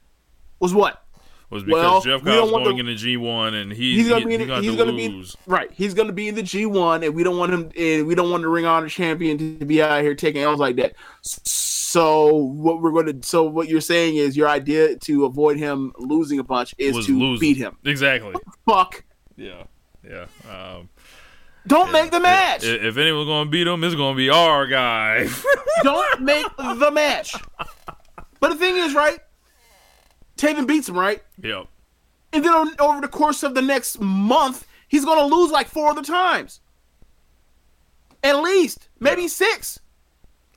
was what? Was because well, Jeff Cobb's going the- into G one and he, He's gonna he, be in, he got he's to gonna be right. He's gonna be in the G one, and we don't want him. And we don't want the Ring Honor champion to be out here taking L's like that. So what we're gonna, so what you're saying is your idea to avoid him losing a bunch is was to losing. beat him. exactly. Fuck! Yeah, yeah. Um, Don't make the match. i- if anyone's going to beat him, it's going to be our guy. don't make the match. But the thing is, right? Taven beats him, right? yep. And then on, over the course of the next month, he's going to lose like four other times. At least, maybe six.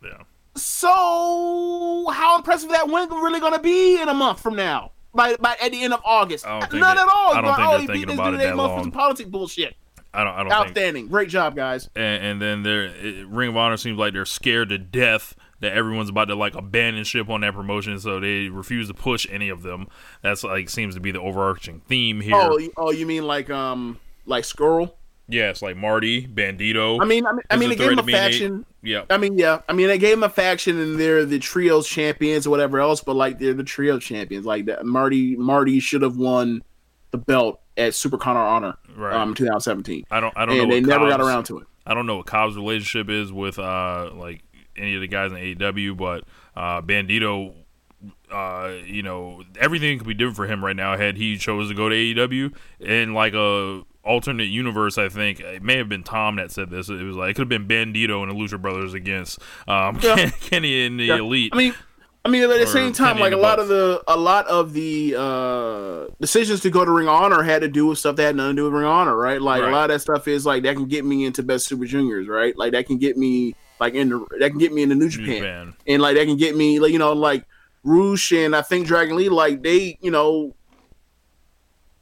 Yeah. So, how impressive that win really going to be in a month from now? By, by at the end of August, think none that- at all. I don't You're think they're he beat thinking this about dude it that long. politics bullshit. I don't. I don't think. Outstanding, great job, guys. And, and then they're it, Ring of Honor seems like they're scared to death that everyone's about to like abandon ship on that promotion, so they refuse to push any of them. That's like seems to be the overarching theme here. Oh, you- oh, you mean like um, like Scurll? yeah, it's like Marty, Bandito. I mean, I mean, I mean, they gave him a to being eight. faction. Yeah, I mean, yeah. I mean, they gave him a faction, and they're the trios champions or whatever else. But like, they're the trio champions. Like that, Marty, Marty should have won the belt at Supercard Honor, Right. um, 2017, I don't. I don't know. and they what never got around to it. I don't know what Cobb's relationship is with uh like any of the guys in AEW, but uh Bandito uh you know everything could be different for him right now had he chose to go to AEW in like a alternate universe I think it may have been Tom that said this it was like it could have been Bandito and the Lucha Brothers against um Yeah. Kenny and the Yeah. Elite I mean, I mean, at the same time, like a lot of the a lot of the uh decisions to go to Ring of Honor had to do with stuff that had nothing to do with Ring of Honor, right? Like Right. a lot of that stuff is like that can get me into Best Super Juniors, right? Like that can get me like in the that can get me into New New Japan. Japan. and like that can get me like you know like Rush and I think Dragon Lee like they you know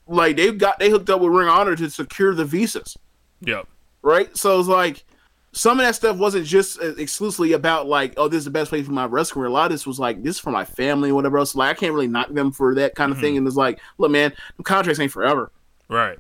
like they got they hooked up with Ring Honor to secure the visas Yep. right so it's like some of that stuff wasn't just uh, exclusively about like oh this is the best place for my wrestling a lot of this was like this is for my family and whatever else like I can't really knock them for that kind of thing and it's like look man the contracts ain't forever Right.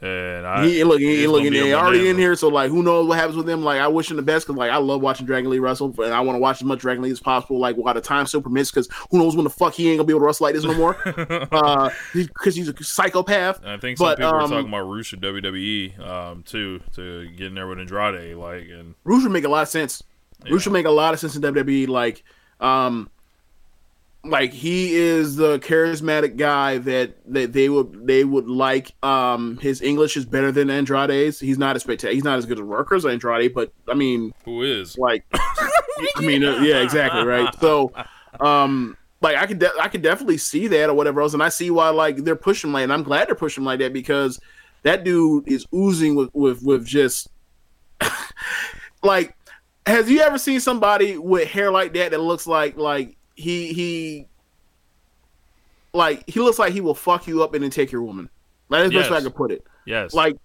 And I he look, he, look, and a already in here. So like, who knows what happens with them? Like, I wish him the best because like I love watching Dragon Lee wrestle, and I want to watch as much Dragon Lee as possible. Like while the time still permits, because who knows when the fuck he ain't gonna be able to wrestle like this no more? uh, because he's a psychopath. I think some But, people are um, talking about Rush at WWE um, too to get in there with Andrade, like, and Rush would make a lot of sense. Rush would make a lot of sense in WWE. Like, um, like he is the charismatic guy that that they would they would like. Um, his English is better than Andrade's. He's not as spectacular. He's not as good a worker as Andrade, but I mean, who is? like I mean, uh, yeah, exactly, right. So, um, like I could, de- I could definitely see that or whatever else, and I see why like they're pushing like, and I'm glad they're pushing like that because that dude is oozing with with with just like. Has you ever seen somebody with hair like that that looks like like he he like he looks like he will fuck you up and then take your woman? Like that's the best way I could put it. Yes, Like,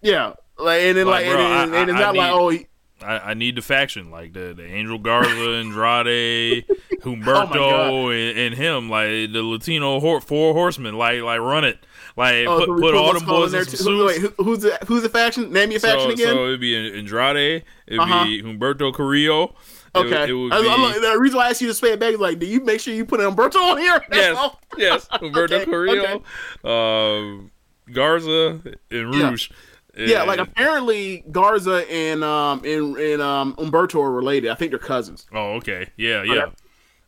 yeah, like and then Like, like, bro, and, and, I- and it's I- I not like need- oh. He, I, I need the faction like the, the Angel Garza, Andrade, Humberto, Oh and, and him, like the Latino hor- four horsemen. Like like run it, like Oh, put, so put all them boys in in there some. Wait, who, who's the who's the faction? Name your faction so, again. so it'd be Andrade, it'd Uh-huh. be Humberto Carrillo. It okay. it would I- I- be the reason why I asked you to spay it back is like, do you make sure you put Umberto on here? That's yes, all. yes, Umberto Okay, Carrillo, um, Garza, and Yeah. Rush. Yeah, like apparently Garza and um and, and um Umberto are related. I think they're cousins. oh, okay, yeah, yeah, Okay.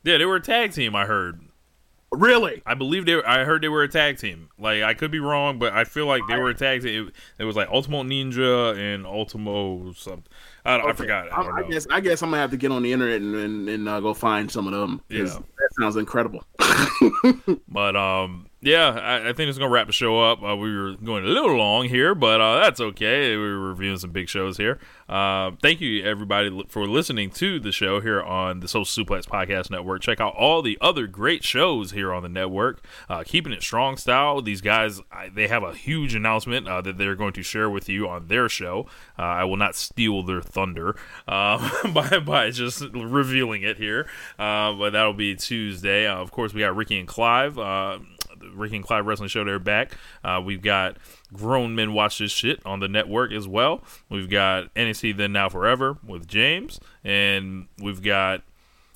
yeah. They were a tag team. I heard. Really? I believe they. Were, I heard they were a tag team. Like I could be wrong, but I feel like they were a tag team. It, it was like Ultimo Ninja and Ultimo something. I, don't, I forgot. I, I, don't I know. guess I guess I'm gonna have to get on the internet and and, and uh, go find some of them. Yeah. that sounds incredible. But um, yeah, I, I think it's gonna wrap the show up. Uh, we were going a little long here, but uh, that's okay. We were reviewing some big shows here. Uh, thank you everybody for listening to the show here on the Social Suplex Podcast Network. Check out all the other great shows here on the network. Uh, keeping it strong style. These guys, I, they have a huge announcement uh, that they're going to share with you on their show. Uh, I will not steal their thunder by by just revealing it here, but that'll be Tuesday. Of course, we got Ricky and Clive. Ricky and Clyde Wrestling Show. They're back. Uh, we've got Grown Men Watch This Shit on the network as well. We've got NXT Then Now Forever with James, and we've got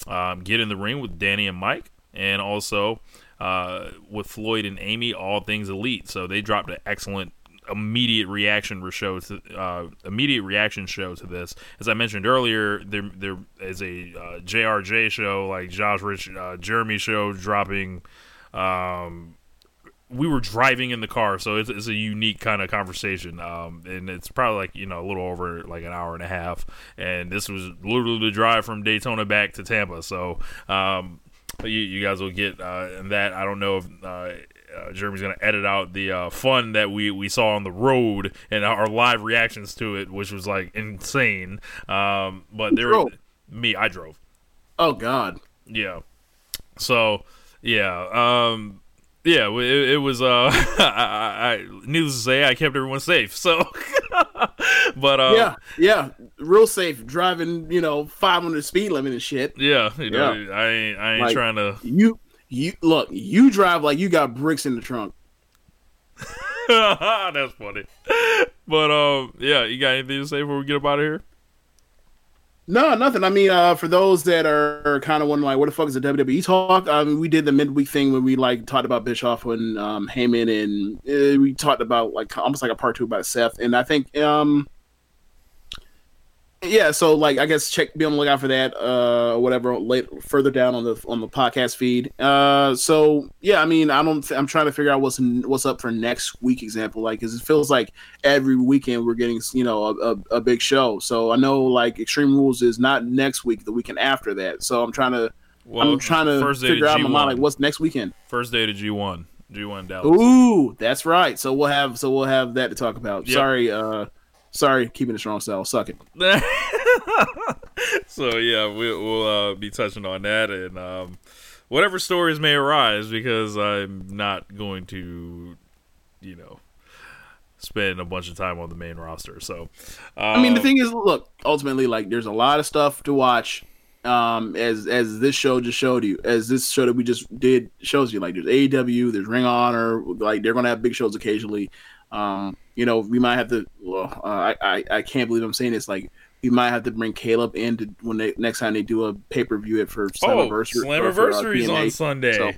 um, Get in the Ring with Danny and Mike, and also uh, with Floyd and Amy, All Things Elite. So they dropped an excellent immediate reaction show to uh, immediate reaction show to this. As I mentioned earlier, there there is a uh, JRJ show like Josh Rich uh, Jeremy show dropping. Um, we were driving in the car, so it's, it's a unique kind of conversation. Um, and it's probably like you know a little over like an hour and a half. And this was literally the drive from Daytona back to Tampa. So um, you, you guys will get uh, that. I don't know if. Uh, uh, Jeremy's gonna edit out the uh, fun that we, we saw on the road and our live reactions to it, which was like insane. Um, but there, me, I drove. Oh God. Yeah. So yeah, um, yeah, it, it was. Uh, I, I, needless to say, I kept everyone safe. So, but uh, yeah, yeah, real safe driving. You know, 500 speed limit and shit. yeah, you know, Yeah. I ain't, I ain't Like- trying to. You, you look. You drive like you got bricks in the trunk. That's funny. But um, yeah, you got anything to say before we get up out of here? No, nothing. I mean, uh, for those that are kind of wondering, like, what the fuck is the WWE talk? I mean, we did the midweek thing when we like talked about Bischoff and um, Heyman, and uh, we talked about like almost like a part two about Seth. And I think, um, yeah, so like, I guess check be on the lookout for that, uh, whatever, late further down on the on the podcast feed. Uh, so yeah, I mean, I don't. I'm trying to figure out what's what's up for next week. Example, like, because it feels like every weekend we're getting you know a, a, a big show. So I know like Extreme Rules is not next week, the weekend after that. So I'm trying to Well, I'm trying to figure to out my mind like what's next weekend. First day to G one, G one Dallas. Ooh, that's right. So we'll have so we'll have that to talk about. Yep. Sorry, uh, sorry, keeping it strong style. Suck it. so yeah, we, we'll uh, be touching on that and um, whatever stories may arise because I'm not going to, you know, spend a bunch of time on the main roster. So, I mean, the um, thing is, look, ultimately, like, there's a lot of stuff to watch. Um, as as this show just showed you, as this show that we just did shows you, like, there's AEW, there's Ring of Honor, like, they're gonna have big shows occasionally. Um, you know, we might have to. Well, uh, I, I I can't believe I'm saying this. Like, we might have to bring Caleb in to when they next time they do a pay per view it for oh, Slammiversary. or uh, Slammiversary's on Sunday. So-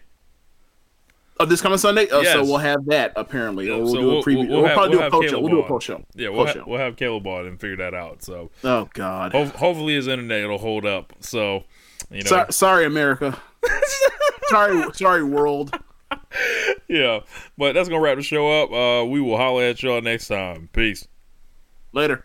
Oh, this coming Sunday. Oh, Yes. so we'll have that apparently. Yeah, or we'll so do we'll- a preview. we'll- We'll, have- probably do a post show. We'll do a post show. yeah, we'll, ha- show. we'll have Caleb on and figure that out. So Oh God. ho- hopefully his internet will hold up. So you know, So- sorry, America. sorry, sorry, world. yeah. But that's gonna wrap the show up. Uh, we will holler at y'all next time. Peace. Later.